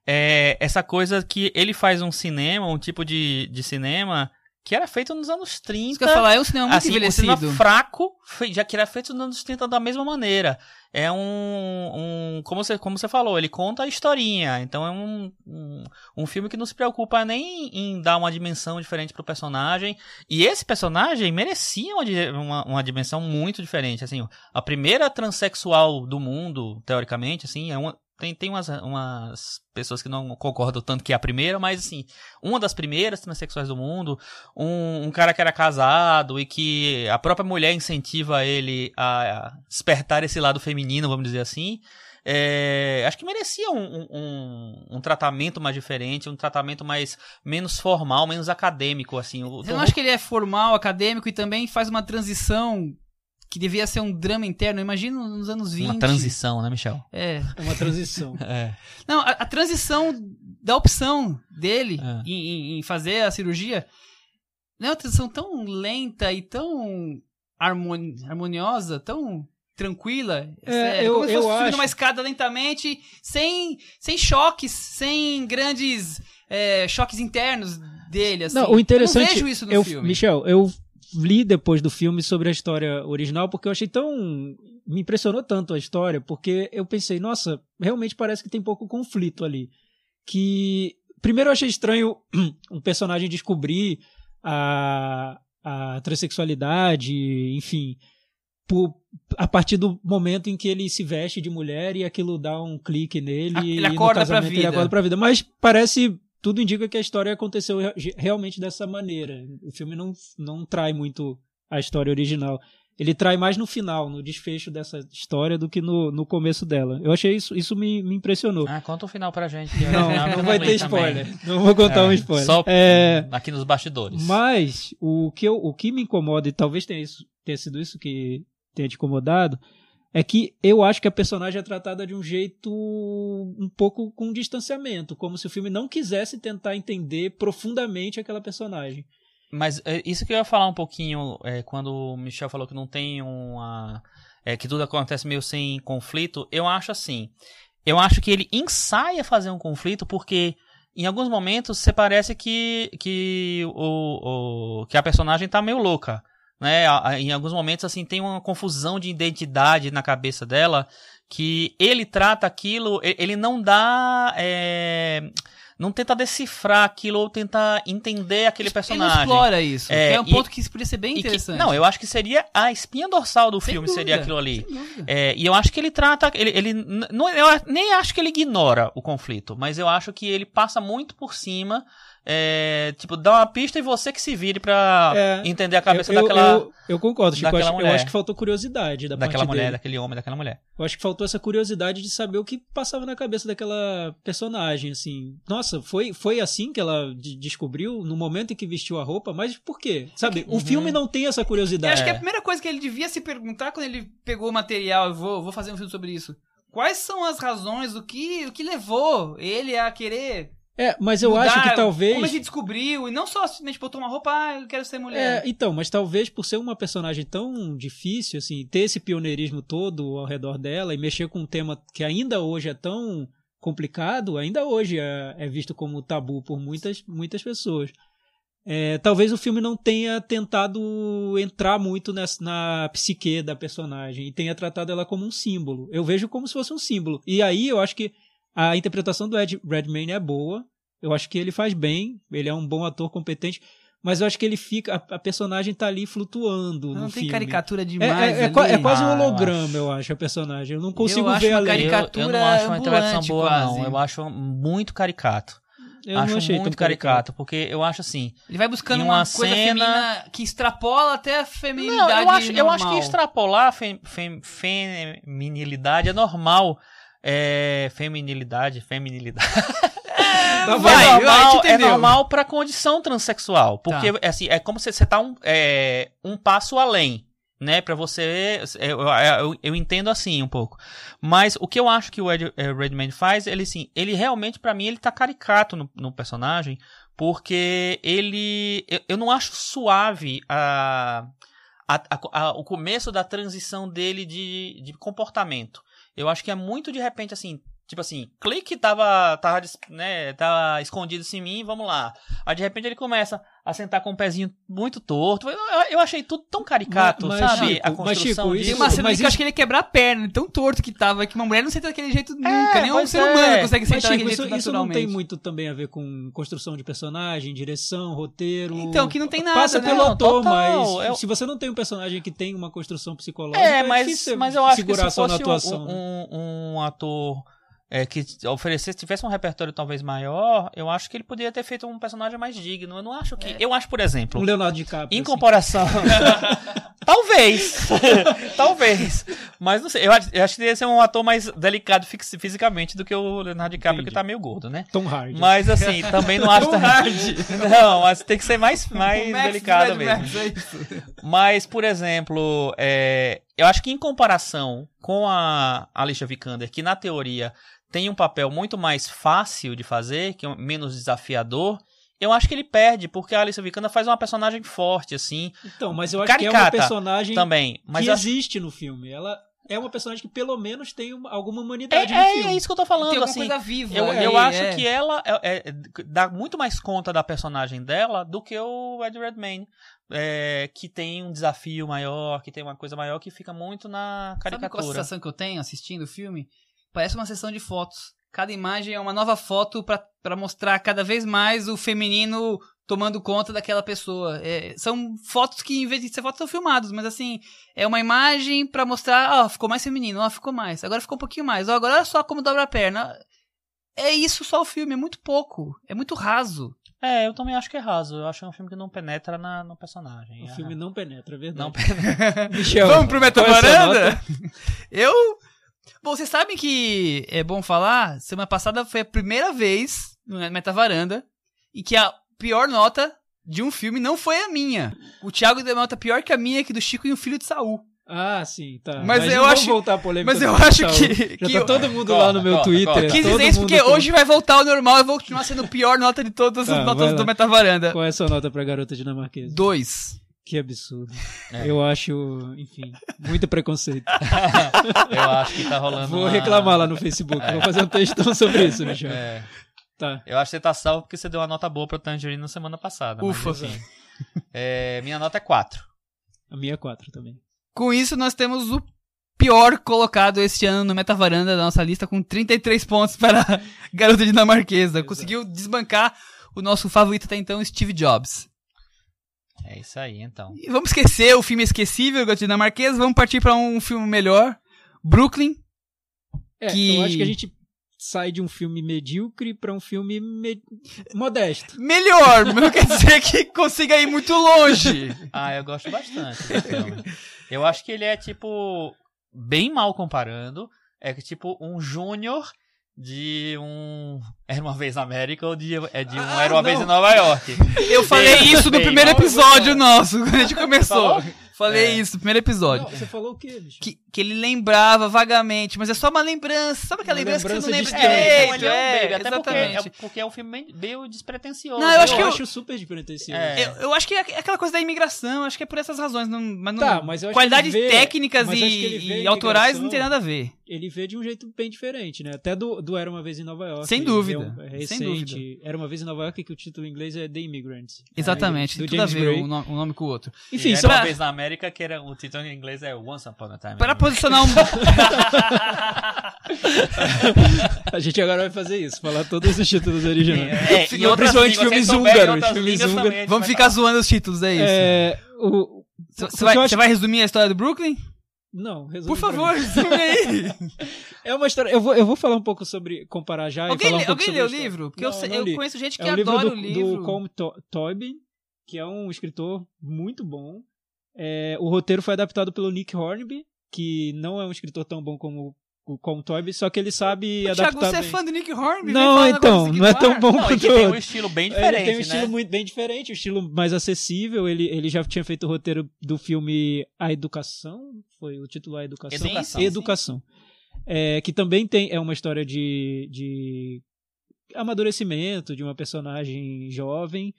É essa coisa que ele faz um cinema, um tipo de, de cinema que era feito nos anos 30.
Isso que eu ia falar, é um cinema muito
assim, um
envelhecido.
cinema fraco, já que era feito nos anos 30 da mesma maneira. É um. um como, você, como você falou, ele conta a historinha. Então é um, um, um filme que não se preocupa nem em dar uma dimensão diferente pro personagem. E esse personagem merecia uma, uma, uma dimensão muito diferente. Assim, a primeira transexual do mundo, teoricamente, assim, é uma. Tem, tem umas, umas pessoas que não concordam tanto que é a primeira, mas assim, uma das primeiras transexuais do mundo, um, um cara que era casado e que a própria mulher incentiva ele a despertar esse lado feminino, vamos dizer assim. É, acho que merecia um, um- um, tratamento mais diferente, um tratamento mais menos formal, menos acadêmico, assim.
Eu não acho que ele é formal, acadêmico e também faz uma transição que devia ser um drama interno. Imagina nos anos 20.
uma transição, né, Michel?
É.
É uma transição.
É.
Não, a, a transição da opção dele
É.
em, em- fazer a cirurgia não é uma transição tão lenta e tão harmoni- harmoniosa, tão tranquila.
É,
É,
eu-
como se fosse
eu
subindo
acho-
uma escada lentamente, sem, sem choques, sem grandes é, choques internos dele. Assim.
Não, o interessante.
Eu não vejo isso no
eu,
filme.
Michel, eu li depois do filme sobre a história original porque eu achei tão. Me impressionou tanto a história, porque eu pensei, nossa, realmente parece que tem pouco conflito ali. Que. Primeiro eu achei estranho um personagem descobrir a, a transexualidade, enfim. Por, a partir do momento em que ele se veste de mulher e aquilo dá um clique nele.
Ele
e
acorda pra
casamento Ele
vida.
acorda pra vida. Mas parece tudo indica que a história aconteceu re- realmente dessa maneira. O filme não, não trai muito a história original. Ele trai mais no final, no desfecho dessa história, do que no, no começo dela. Eu achei isso, isso me, me impressionou.
Ah, conta o final pra gente.
não, não vai ter
também.
spoiler. Não vou contar
É,
um spoiler.
Só
É,
aqui nos bastidores.
mas o que, eu, o que me incomoda, e talvez tenha, isso, tenha sido isso que tenha te incomodado, é que eu acho que a personagem é tratada de um jeito um pouco com distanciamento, como se o filme não quisesse tentar entender profundamente aquela personagem.
Mas é, isso que eu ia falar um pouquinho é, quando o Michel falou que não tem uma. é, que tudo acontece meio sem conflito. Eu acho assim. Eu acho que ele ensaia fazer um conflito porque em alguns momentos você parece que, que, o, o- que a personagem tá meio louca. Né? Em alguns momentos assim tem uma confusão de identidade na cabeça dela que ele trata aquilo, ele não dá. é, não tenta decifrar aquilo ou tentar entender aquele
Ele
personagem.
explora isso.
É,
é um
e-
ponto que poderia ser bem
E que-
interessante.
não, eu acho que seria a espinha dorsal do
Sem
filme,
dúvida,
seria aquilo ali. É, e eu acho que ele trata. Ele, ele não, eu nem acho que ele ignora o conflito, mas eu acho que ele passa muito por cima. É, tipo, dá uma pista e você que se vire pra
É,
entender a cabeça
eu, eu-
daquela,
eu, eu concordo, Chico. Eu
daquela
acho, eu
mulher.
acho que faltou curiosidade da
daquela
parte
mulher,
dele.
daquele homem, daquela mulher.
Eu acho que faltou essa curiosidade de saber o que passava na cabeça daquela personagem, assim. Nossa, foi, foi assim que ela de- descobriu no momento em que vestiu a roupa, mas por quê? Sabe, o
Uhum.
filme não tem essa
Eu
curiosidade.
acho que
É.
a primeira coisa que ele devia se perguntar quando ele pegou o material, eu vou, vou fazer um filme sobre isso. Quais são as razões, o que, o que levou ele a querer.
É, mas eu
mudar,
acho que talvez.
Como ele descobriu, e não só simplesmente botou uma roupa, ah, eu quero ser mulher.
É, então, mas talvez por ser uma personagem tão difícil, assim, ter esse pioneirismo todo ao redor dela e mexer com um tema que ainda hoje é tão complicado, ainda hoje é, é visto como tabu por muitas, muitas pessoas. É, talvez o filme não tenha tentado entrar muito nessa, na psique da personagem e tenha tratado ela como um símbolo. Eu vejo como se fosse um símbolo. E aí eu acho que a interpretação do Ed Redmayne é boa. Eu acho que ele faz bem. Ele é um bom ator competente. Mas eu acho que ele fica. A, a personagem tá ali flutuando
não
no
tem
filme.
caricatura
É,
demais.
é, é, é
ali.
quase um
Ah, eu
holograma, eu acho, a personagem. Eu não consigo
acho
ver além.
caricatura
eu, eu não acho uma interpretação boa,
quase.
não. Eu acho muito caricato.
Eu
acho
não achei
muito caricato, porque eu acho assim.
Ele vai buscando uma,
uma
coisa
cena-
feminina que extrapola até a
Não,
feminilidade
eu acho, eu acho que
normal.
extrapolar a fem, fem- feminilidade é normal. É, feminilidade, feminilidade.
Tá,
vai,
é
vai,
normal,
te
é
entendeu.
normal pra condição transexual. Porque é assim, é como se você tá um, é, um passo além. Né, pra você. Eu, eu, eu entendo assim um pouco. Mas o que eu acho que o Ed, Redmayne faz, ele assim, ele realmente, pra mim, ele tá caricato no, no personagem. Porque ele. Eu, eu não acho suave a, a- a- a- o começo da transição dele de, de comportamento. Eu acho que é muito de repente assim. Tipo assim, clique tava, tava, né, tava escondido em mim, vamos lá. Aí de repente ele começa a sentar com o pezinho muito torto. Eu, eu- achei tudo tão caricato,
Mas- mas,
sabe?
Chico,
a
mas,
construção
Chico,
disso.
Tem uma
Isso,
cena
mas
que eu acho
isso-
que ele ia quebrar a perna, tão torto que tava, que uma mulher não senta daquele jeito nunca, nem um ser
é.
humano consegue
Mas,
sentar
Chico,
daquele
isso,
jeito
isso não tem muito também a ver com construção de personagem, direção, roteiro.
Então, que não tem nada,
Passa
né?
pelo
Não,
ator,
total,
mas
eu-
se você não tem um personagem que tem uma construção psicológica,
É, mas,
difícil
mas eu acho que se
só na
fosse
atuação.
um,
né?
um, um ator é, que oferecesse, tivesse um repertório talvez maior, eu acho que ele poderia ter feito um personagem mais digno. Eu não acho que. Eu acho, por exemplo,
Um Leonardo DiCaprio.
em
assim.
comparação. talvez. talvez. Mas não sei. Eu acho, eu acho que ele ia ser um ator mais delicado fisicamente do que o Leonardo DiCaprio,
Entendi.
que tá meio gordo, né?
Tom Hardy.
Mas assim, também não acho.
Tom
Não, mas tem que ser mais, mais
O Max
delicado mesmo.
Max, é isso.
Mas, por exemplo, é, eu acho que em comparação com a Alicia Vikander, que na teoria tem um papel muito mais fácil de fazer, que é menos desafiador, eu acho que ele perde, porque a Alicia Vikander faz uma personagem forte, assim,
Então, mas eu acho que é uma personagem
também. Mas
que existe no filme. Ela é uma personagem que pelo menos tem uma- alguma
é,
humanidade no
é,
filme.
é isso que eu tô
Tem
falando,
alguma
assim.
coisa viva.
Eu,
ali,
eu acho
é.
que ela é- é- dá muito mais conta da personagem dela do que o Ed Redmayne. é, que tem um desafio maior, que tem uma coisa maior que fica muito na
Sabe qual a
caricatura.
sensação que eu tenho assistindo o filme? Parece uma sessão de fotos. Cada imagem é uma nova foto pra pra mostrar cada vez mais o feminino tomando conta daquela pessoa. É, são fotos que, em vez de ser fotos, são filmados, mas assim, é uma imagem pra mostrar, ó, ficou mais feminino, ó, ficou mais, agora ficou um pouquinho mais, ó, agora olha só como dobra a perna. É isso só o filme, é muito pouco, é muito raso.
É, eu também acho que é raso. Eu acho que é um filme que não penetra na, no personagem.
O
É,
filme não penetra, é verdade.
não penetra.
Michel,
Vamos pro
é
Metavaranda?
nota?
Eu. Bom, vocês sabem que é bom falar, semana passada foi a primeira vez no Metavaranda em que a pior nota de um filme não foi a minha. O Thiago deu uma nota pior que a minha, que do Chico e o Filho de Saul.
Ah, sim, tá.
Mas eu
não vamos
acho-
voltar à polêmica
Mas eu acho
Saul.
que.
Já
que
tá
eu-
todo mundo lá no meu Twitter.
corta.
Quis dizer isso porque
com-
hoje vai voltar ao normal e vou continuar sendo a pior nota de todas as
Tá,
notas do. Metavaranda.
Qual é a sua nota pra garota dinamarquesa?
Dois.
Que absurdo.
É.
Eu acho, enfim, muito preconceito.
Eu acho que tá rolando.
Vou
uma-
reclamar lá no Facebook. Vou fazer um textão sobre isso, Michel.
É.
Tá.
Eu acho que você tá salvo porque você deu uma nota boa pro Tangerine na semana passada. mas,
Ufa.
enfim. É, minha nota é 4.
A minha é 4 também.
Com isso, nós temos o pior colocado este ano no Metavaranda da nossa lista, com 33 pontos para a garota dinamarquesa. Conseguiu desbancar o nosso favorito até então, Steve Jobs.
É isso aí, então.
E vamos esquecer o filme esquecível, garota dinamarquesa, vamos partir para um filme melhor. Brooklyn.
É,
Que-
eu acho que a gente sai de um filme medíocre pra um filme me- modesto.
Melhor, mas não quer dizer que consiga ir muito longe.
Ah, eu gosto bastante desse filme. Eu acho que ele é, tipo, bem mal comparando. É que, tipo, um júnior de um Era Uma Vez na América ou de, é de um
Ah,
Era Uma
não.
Vez em Nova York.
Eu falei isso no
bem,
primeiro episódio nosso, quando a gente começou.
Falou?
Falei
É.
isso no primeiro episódio.
Não, você falou o quê, Michel?
que, que ele lembrava vagamente, mas é só uma lembrança. Sabe aquela
Uma
lembrança, que você não
lembrança
lembra
distante.
É,
direito?
então ele é um baby, até porque é,
exatamente.
porque é um filme meio despretensioso.
Não, eu acho
eu
que eu-
acho super despretensioso.
É.
Eu, eu acho que é aquela coisa da imigração, acho que é por essas razões. Não, mas não,
Tá, mas eu acho
qualidades
vê-
técnicas
mas
e, e autorais não tem nada a ver.
Ele vê de um jeito bem diferente, né? Até do, do Era Uma Vez em Nova York.
Sem
ele
dúvida,
um- é
sem
recente.
dúvida.
Era Uma Vez em Nova York, que o título em inglês é The Immigrants.
Exatamente,
do
tem tudo a
James
ver
Gray.
um, no- um nome com o outro.
Enfim,
Era
só
Uma Vez na América, que era, o título em inglês é Once Upon a Time.
Para posicionar um.
a gente agora vai fazer isso, falar todos os títulos originais.
É, em outras
principalmente filmes húngaros, filmes húngaros.
a
Vamos ficar zoando os títulos, é isso.
É, o,
Você vai,
acho-
você vai resumir a história do Brooklyn?
Não, resume
Por favor, resume aí.
É uma história. Eu vou, eu vou falar um pouco sobre. comparar já. e
alguém
falar um pouco
alguém leu
a
o livro? Porque
Não,
eu, sei- eu conheço gente que
É o livro
adora
do,
o livro.
do Colm To- Toybin, que é um escritor muito bom. É, o roteiro foi adaptado pelo Nick Hornby, que não é um escritor tão bom como o Colm Toybin, só que ele sabe
Thiago,
adaptar
você é fã do Nick Hornby?
Não, então, não é tão bom
Não,
quanto
ele tem
o
um estilo bem
ele
diferente,
tem um estilo
né?
muito bem diferente, um estilo mais acessível. Ele, ele já tinha feito o roteiro do filme A Educação, foi o título A Educação.
Educação.
Educação. É, que também tem é uma história de, de amadurecimento de uma personagem jovem.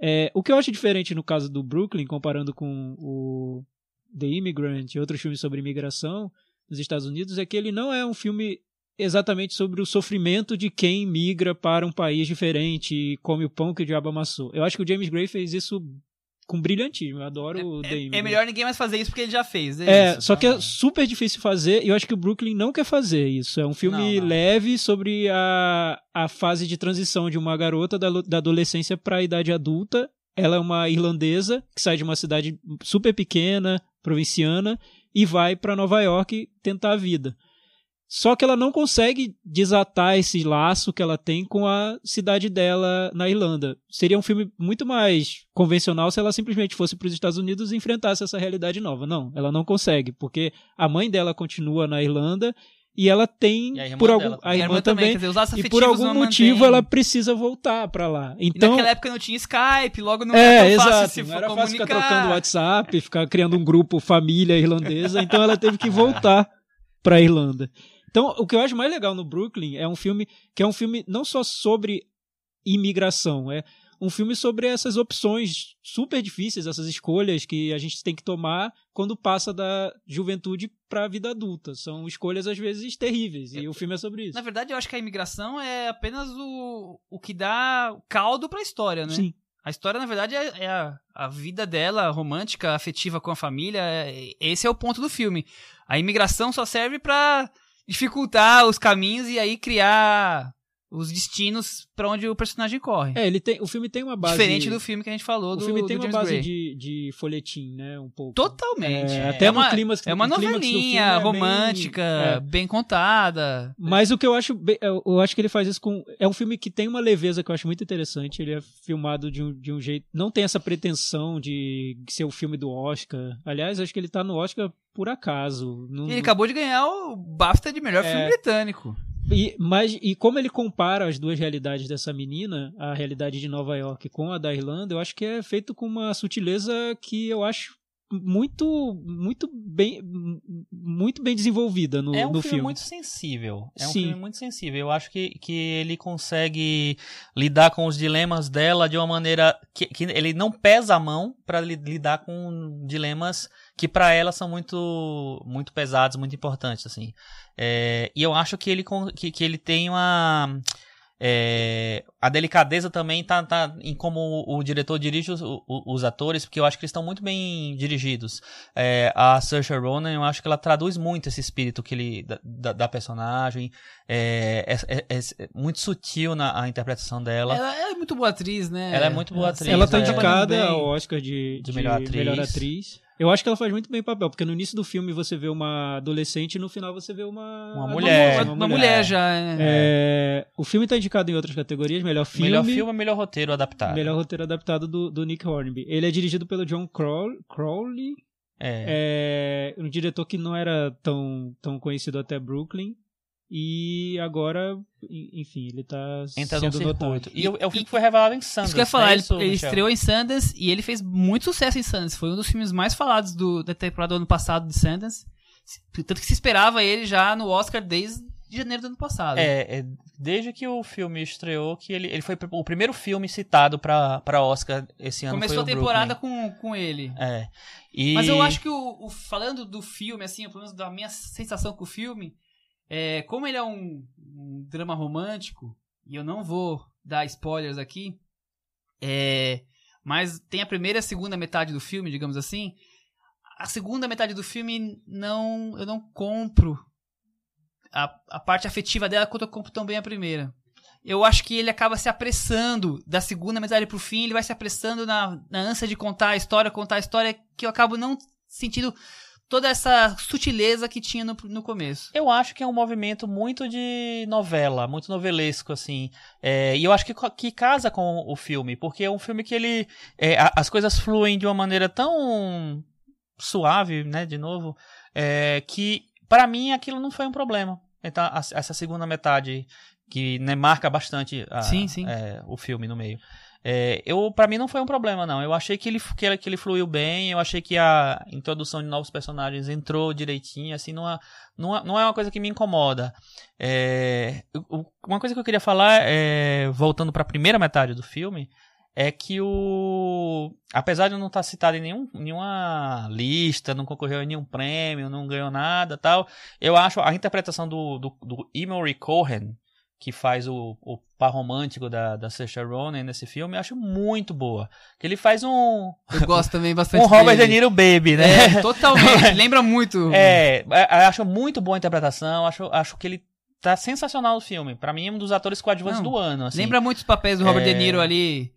É, o que eu acho diferente no caso do Brooklyn, comparando com o The Immigrant e outros filmes sobre imigração nos Estados Unidos, é que ele não é um filme exatamente sobre o sofrimento de quem migra para um país diferente e come o pão que o diabo amassou. Eu acho que o James Gray fez isso com brilhantismo. Eu adoro o The
É,
Immigrant.
é melhor ninguém mais fazer isso porque ele já fez. É,
É, só que é
Então,
super difícil fazer e eu acho que o Brooklyn não quer fazer isso. É um filme
Não, não.
leve sobre a, a fase de transição de uma garota da, da adolescência para a idade adulta. Ela é uma irlandesa que sai de uma cidade super pequena, provinciana, e vai para Nova York tentar a vida. Só que ela não consegue desatar esse laço que ela tem com a cidade dela na Irlanda. Seria um filme muito mais convencional se ela simplesmente fosse para os Estados Unidos e enfrentasse essa realidade nova. Não, ela não consegue, porque a mãe dela continua na Irlanda e ela tem
E a irmã
por algum
dela
a
a
irmã, também,
quer dizer,
e por algum motivo
mantêm.
ela precisa voltar para lá.
E
Então
naquela época não tinha Skype, logo não
é,
era tão fácil
exato.
se
Não
for
era fácil ficar
comunicar.
trocando WhatsApp, ficar criando um grupo família irlandesa, então ela teve que voltar pra Irlanda. Então, o que eu acho mais legal no Brooklyn é um filme que é um filme não só sobre imigração, é um filme sobre essas opções super difíceis, essas escolhas que a gente tem que tomar quando passa da juventude para a vida adulta. São escolhas às vezes terríveis e o filme é sobre isso.
Na verdade, eu acho que a imigração é apenas o, o que dá caldo pra história, né?
Sim.
A história, na verdade, é, é a, a vida dela, romântica, afetiva com a família. é- esse é o ponto do filme. A imigração só serve pra dificultar os caminhos e aí criar os destinos pra onde o personagem corre.
É, ele tem, o filme tem uma base
Diferente do filme que a gente falou
o
do,
filme tem uma base
Gray.
de, de folhetim, né, um pouco.
Totalmente.
É,
É,
até no
uma,
clímax-
é uma
no
novelinha
é
romântica,
é.
bem contada.
Mas o que eu acho, bem- eu acho que ele faz isso com. É um filme que tem uma leveza que eu acho muito interessante. Ele é filmado de um, de um jeito. Não tem essa pretensão de ser o filme do Oscar. Aliás, acho que ele tá no Oscar por acaso. Não-
Ele acabou de ganhar o BAFTA de melhor
É.
filme britânico.
E, mas, e como ele compara as duas realidades dessa menina, a realidade de Nova York com a da Irlanda, eu acho que é feito com uma sutileza que eu acho muito muito bem muito bem desenvolvida no,
É um
no
filme,
filme.
muito sensível. É um
Sim.
filme muito sensível. Eu acho que, que ele consegue lidar com os dilemas dela de uma maneira que, que ele não pesa a mão li- lidar com dilemas que pra ela são muito muito pesados, muito importantes assim. É, e eu acho que ele que, que ele tem uma é, a delicadeza também tá, tá em como o, diretor dirige os, o- os atores, porque eu acho que eles estão muito bem dirigidos. É, a Saoirse Ronan, eu acho que ela traduz muito esse espírito que ele da, da personagem. É, é- é- é muito sutil na a interpretação dela.
Ela, é muito boa atriz, né?
Ela é muito boa atriz,
Ela tá
é.
indicada ao Oscar de,
De
de
melhor
melhor,
atriz.
atriz. Eu acho que ela faz muito bem o papel, porque no início do filme você vê uma adolescente e no final você vê uma,
Uma mulher.
Uma, uma mulher já. é.
É, o filme tá indicado em outras categorias, melhor filme,
melhor filme, melhor roteiro adaptado.
melhor roteiro adaptado do, do Nick Hornby. Ele é dirigido pelo John Crow- Crowley,
É.
é um diretor que não era tão, tão conhecido até Brooklyn. E agora, enfim, ele tá
Entra no
sendo notado.
circuito. E o, é o filme que foi revelado em Sundance.
Isso que eu ia falar,
é
ele,
isso,
ele estreou em Sundance e ele fez muito sucesso em Sundance. Foi um dos filmes mais falados do, da temporada do ano passado de Sundance. Tanto que se esperava ele já no Oscar desde janeiro do ano passado.
É, é, desde que o filme estreou, que ele, ele foi o primeiro filme citado pra, pra Oscar esse ano.
Começou
foi
a temporada
Brooklyn.
com, com ele.
É. E...
Mas eu acho que o, o- falando do filme, assim, pelo menos da minha sensação com o filme, é, como ele é um, um drama romântico, e eu não vou dar spoilers aqui, é, mas tem a primeira e a segunda metade do filme, digamos assim. A segunda metade do filme não, eu não compro a, a parte afetiva dela quanto eu compro tão bem a primeira. Eu acho que ele acaba se apressando da segunda metade pro fim, ele vai se apressando na, na ânsia de contar a história, contar a história, que eu acabo não sentindo toda essa sutileza que tinha no, no começo.
Eu acho que é um movimento muito de novela, muito novelesco, assim. É, e eu acho que, que casa com o filme, porque é um filme que ele. É, as coisas fluem de uma maneira tão suave, né, de novo, é, que para mim aquilo não foi um problema. Então, essa segunda metade que né, marca bastante a,
sim, sim.
É, o filme no meio. É, eu para mim não foi um problema não. Eu achei que ele, que que ele fluiu bem. Eu achei que a introdução de novos personagens entrou direitinho. Assim, não é, não é, não é uma coisa que me incomoda. É, uma coisa que eu queria falar, é, voltando para a primeira metade do filme, é que o. Apesar de não estar citado em nenhum, nenhuma lista, não concorreu em nenhum prêmio, não ganhou nada tal, eu acho a interpretação do, do, do Emery Cohen, que faz o, o par romântico da, da Saoirse Ronan nesse filme, eu acho muito boa. Que ele faz um...
Eu gosto também bastante
Um Robert dele. De Niro Baby, né?
É, totalmente. Lembra muito.
É, é acho muito boa a interpretação, acho, acho que ele tá sensacional no filme. Para mim é um dos atores coadjuvantes Não, do ano, assim.
Lembra muito os papéis do Robert é... De Niro ali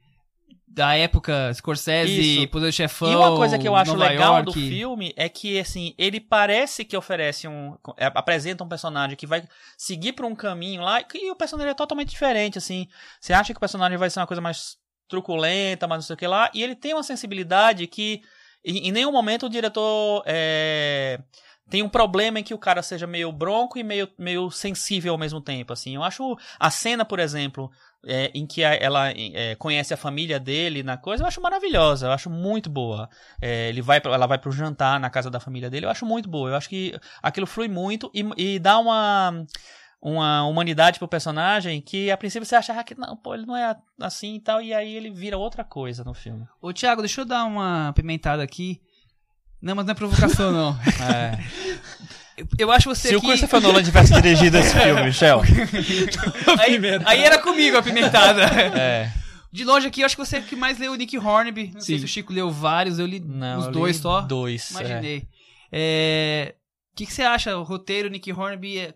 da época Scorsese, Isso. Poder Chefão.
E uma coisa que eu acho Nova legal York. do filme é que assim, ele parece que oferece um é, apresenta um personagem que vai seguir por um caminho lá e o personagem é totalmente diferente assim. Você acha que o personagem vai ser uma coisa mais truculenta, mas não sei o que lá, e ele tem uma sensibilidade que em, em nenhum momento o diretor é, tem um problema em que o cara seja meio bronco e meio, meio sensível ao mesmo tempo, assim. Eu acho a cena, por exemplo, é, em que a, ela é, conhece a família dele na coisa, eu acho maravilhosa, eu acho muito boa. É, ele vai, ela vai pro jantar na casa da família dele, eu acho muito boa. Eu acho que aquilo flui muito e, e dá uma uma humanidade pro personagem que a princípio você acha que não, pô, ele não é assim e tal, e aí ele vira outra coisa no filme.
Ô Thiago, deixa eu dar uma pimentada aqui. Não, mas não é provocação, não. é. Eu acho você
Se
aqui...
o Christopher Nolan tivesse dirigido esse filme, Michel.
aí, aí, era comigo a pimentada. É. De longe aqui, eu acho que você é que mais leu o Nick Hornby. Não Sim. sei se o Chico leu vários, eu li Não, uns dois só.
Dois.
Imaginei. É. O é... que, que você acha? O roteiro Nick Hornby, é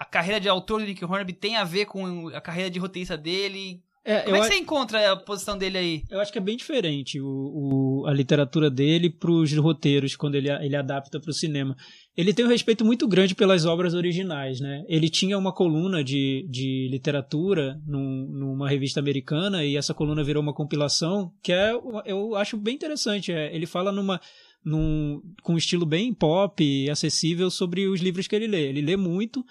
a carreira de autor do Nick Hornby tem a ver com a carreira de roteirista dele? É, Como é que você encontra a posição dele aí?
Eu acho que é bem diferente o, o a literatura dele para os roteiros, quando ele, ele adapta para o cinema. Ele tem um respeito muito grande pelas obras originais, né? Ele tinha uma coluna de, de literatura num, numa revista americana e essa coluna virou uma compilação que é, eu acho bem interessante. É, ele fala numa, num, com um estilo bem pop e acessível sobre os livros que ele lê. Ele lê muito.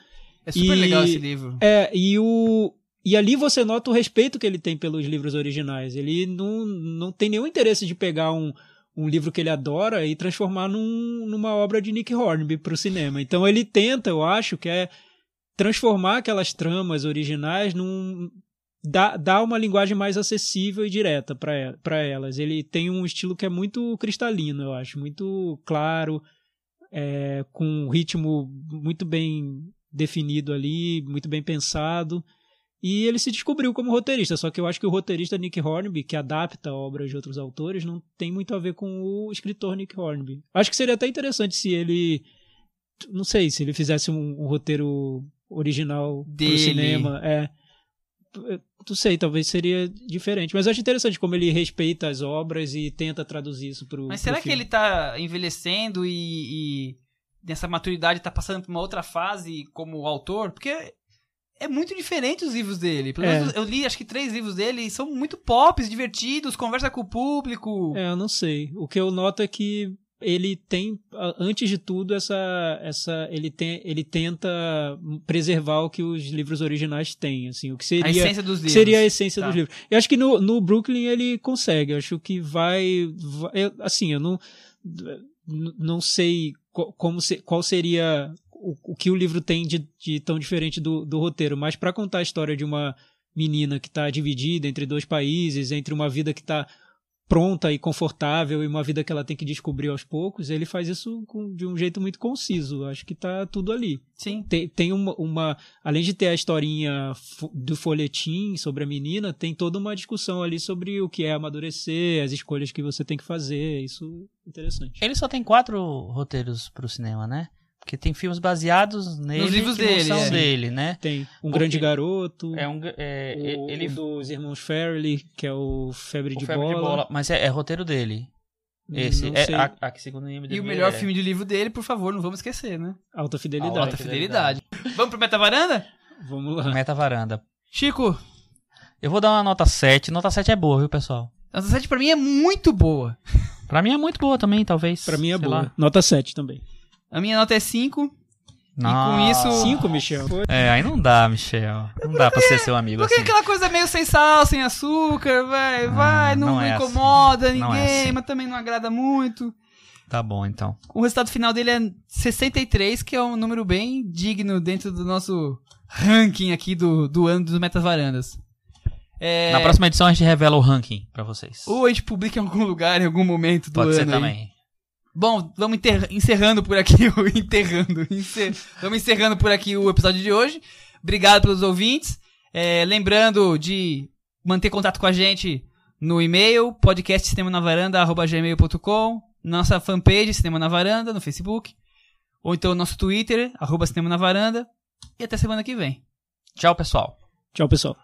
É super e, legal esse livro.
É, e o, e ali você nota o respeito que ele tem pelos livros originais. Ele não, não tem nenhum interesse de pegar um, um livro que ele adora e transformar num, numa obra de Nick Hornby para o cinema. Então ele tenta, eu acho, que é transformar aquelas tramas originais num. Dá, dá uma linguagem mais acessível e direta para elas. Ele tem um estilo que é muito cristalino, eu acho, muito claro, é, com um ritmo muito bem definido ali, muito bem pensado. E ele se descobriu como roteirista, só que eu acho que o roteirista Nick Hornby, que adapta obras de outros autores, não tem muito a ver com o escritor Nick Hornby. Acho que seria até interessante se ele. Não sei, se ele fizesse um, um roteiro original Dele. pro cinema. É. Não sei, talvez seria diferente. Mas eu acho interessante como ele respeita as obras e tenta traduzir isso pro.
Mas será
pro
que ele tá envelhecendo e, e nessa maturidade tá passando por uma outra fase como autor? Porque é muito diferente os livros dele. Pelo menos é. eu li acho que três livros dele e são muito pop, divertidos, conversa com o público.
É, eu não sei. O que eu noto é que ele tem antes de tudo essa essa ele tem ele tenta preservar o que os livros originais têm assim o que seria a
essência dos livros
seria a essência tá. dos livros eu acho que no, no Brooklyn ele consegue eu acho que vai, vai assim eu não não sei como se, qual seria o, o que o livro tem de, de tão diferente do, do roteiro, mas para contar a história de uma menina que está dividida entre dois países, entre uma vida que está pronta e confortável e uma vida que ela tem que descobrir aos poucos, ele faz isso com, de um jeito muito conciso. Acho que está tudo ali.
Sim.
Tem, tem uma, uma, Além de ter a historinha do folhetim sobre a menina, tem toda uma discussão ali sobre o que é amadurecer, as escolhas que você tem que fazer. Isso é interessante.
Ele só tem quatro roteiros para o cinema, né? Porque tem filmes baseados nele Nos livros que dele, são é. dele, né?
Tem Um Grande Garoto.
É um, é,
o, ele... dos irmãos Farrelly, que é o Febre,
o
de,
Febre
bola.
de Bola. Mas é, é roteiro dele. Esse
Não
é a, a que segundo o IMDb
E o melhor
é-
filme de livro dele, por favor, não vamos esquecer, né?
Alta fidelidade.
Alta
fidelidade. Vamos pro Meta Varanda?
Vamos lá.
Meta Varanda.
Chico,
Eu vou dar uma nota 7. Nota 7 é boa, viu, pessoal?
nota 7 pra mim é muito boa.
Pra mim é muito boa também, talvez.
Pra mim é
sei
boa.
lá.
Nota 7 também.
A minha nota é 5.
Nossa.
isso-
5, Michel.
É, aí não dá, Michel. Não dá pra ser seu amigo
Porque
assim.
aquela coisa meio sem sal, sem açúcar, vai, vai, não,
não é
incomoda
assim.
ninguém,
Não é assim.
mas também não agrada muito.
Tá bom, então.
O resultado final dele é 63, que é um número bem digno dentro do nosso ranking aqui do, do ano dos Metas Varandas. É,
Na próxima edição a gente revela o ranking pra vocês.
Ou a gente publica em algum lugar, em algum momento do
Pode
ano.
ser
aí. Bom, vamos encerrando por aqui o enterrando. encer- vamos encerrando por aqui o episódio de hoje. Obrigado pelos ouvintes. É, lembrando de manter contato com a gente no e-mail podcastcinemanavaranda@gmail.com, nossa fanpage Cinema na Varanda no Facebook, ou então nosso Twitter arroba Cinema na Varanda. E até semana que vem.
Tchau, pessoal.
Tchau, pessoal.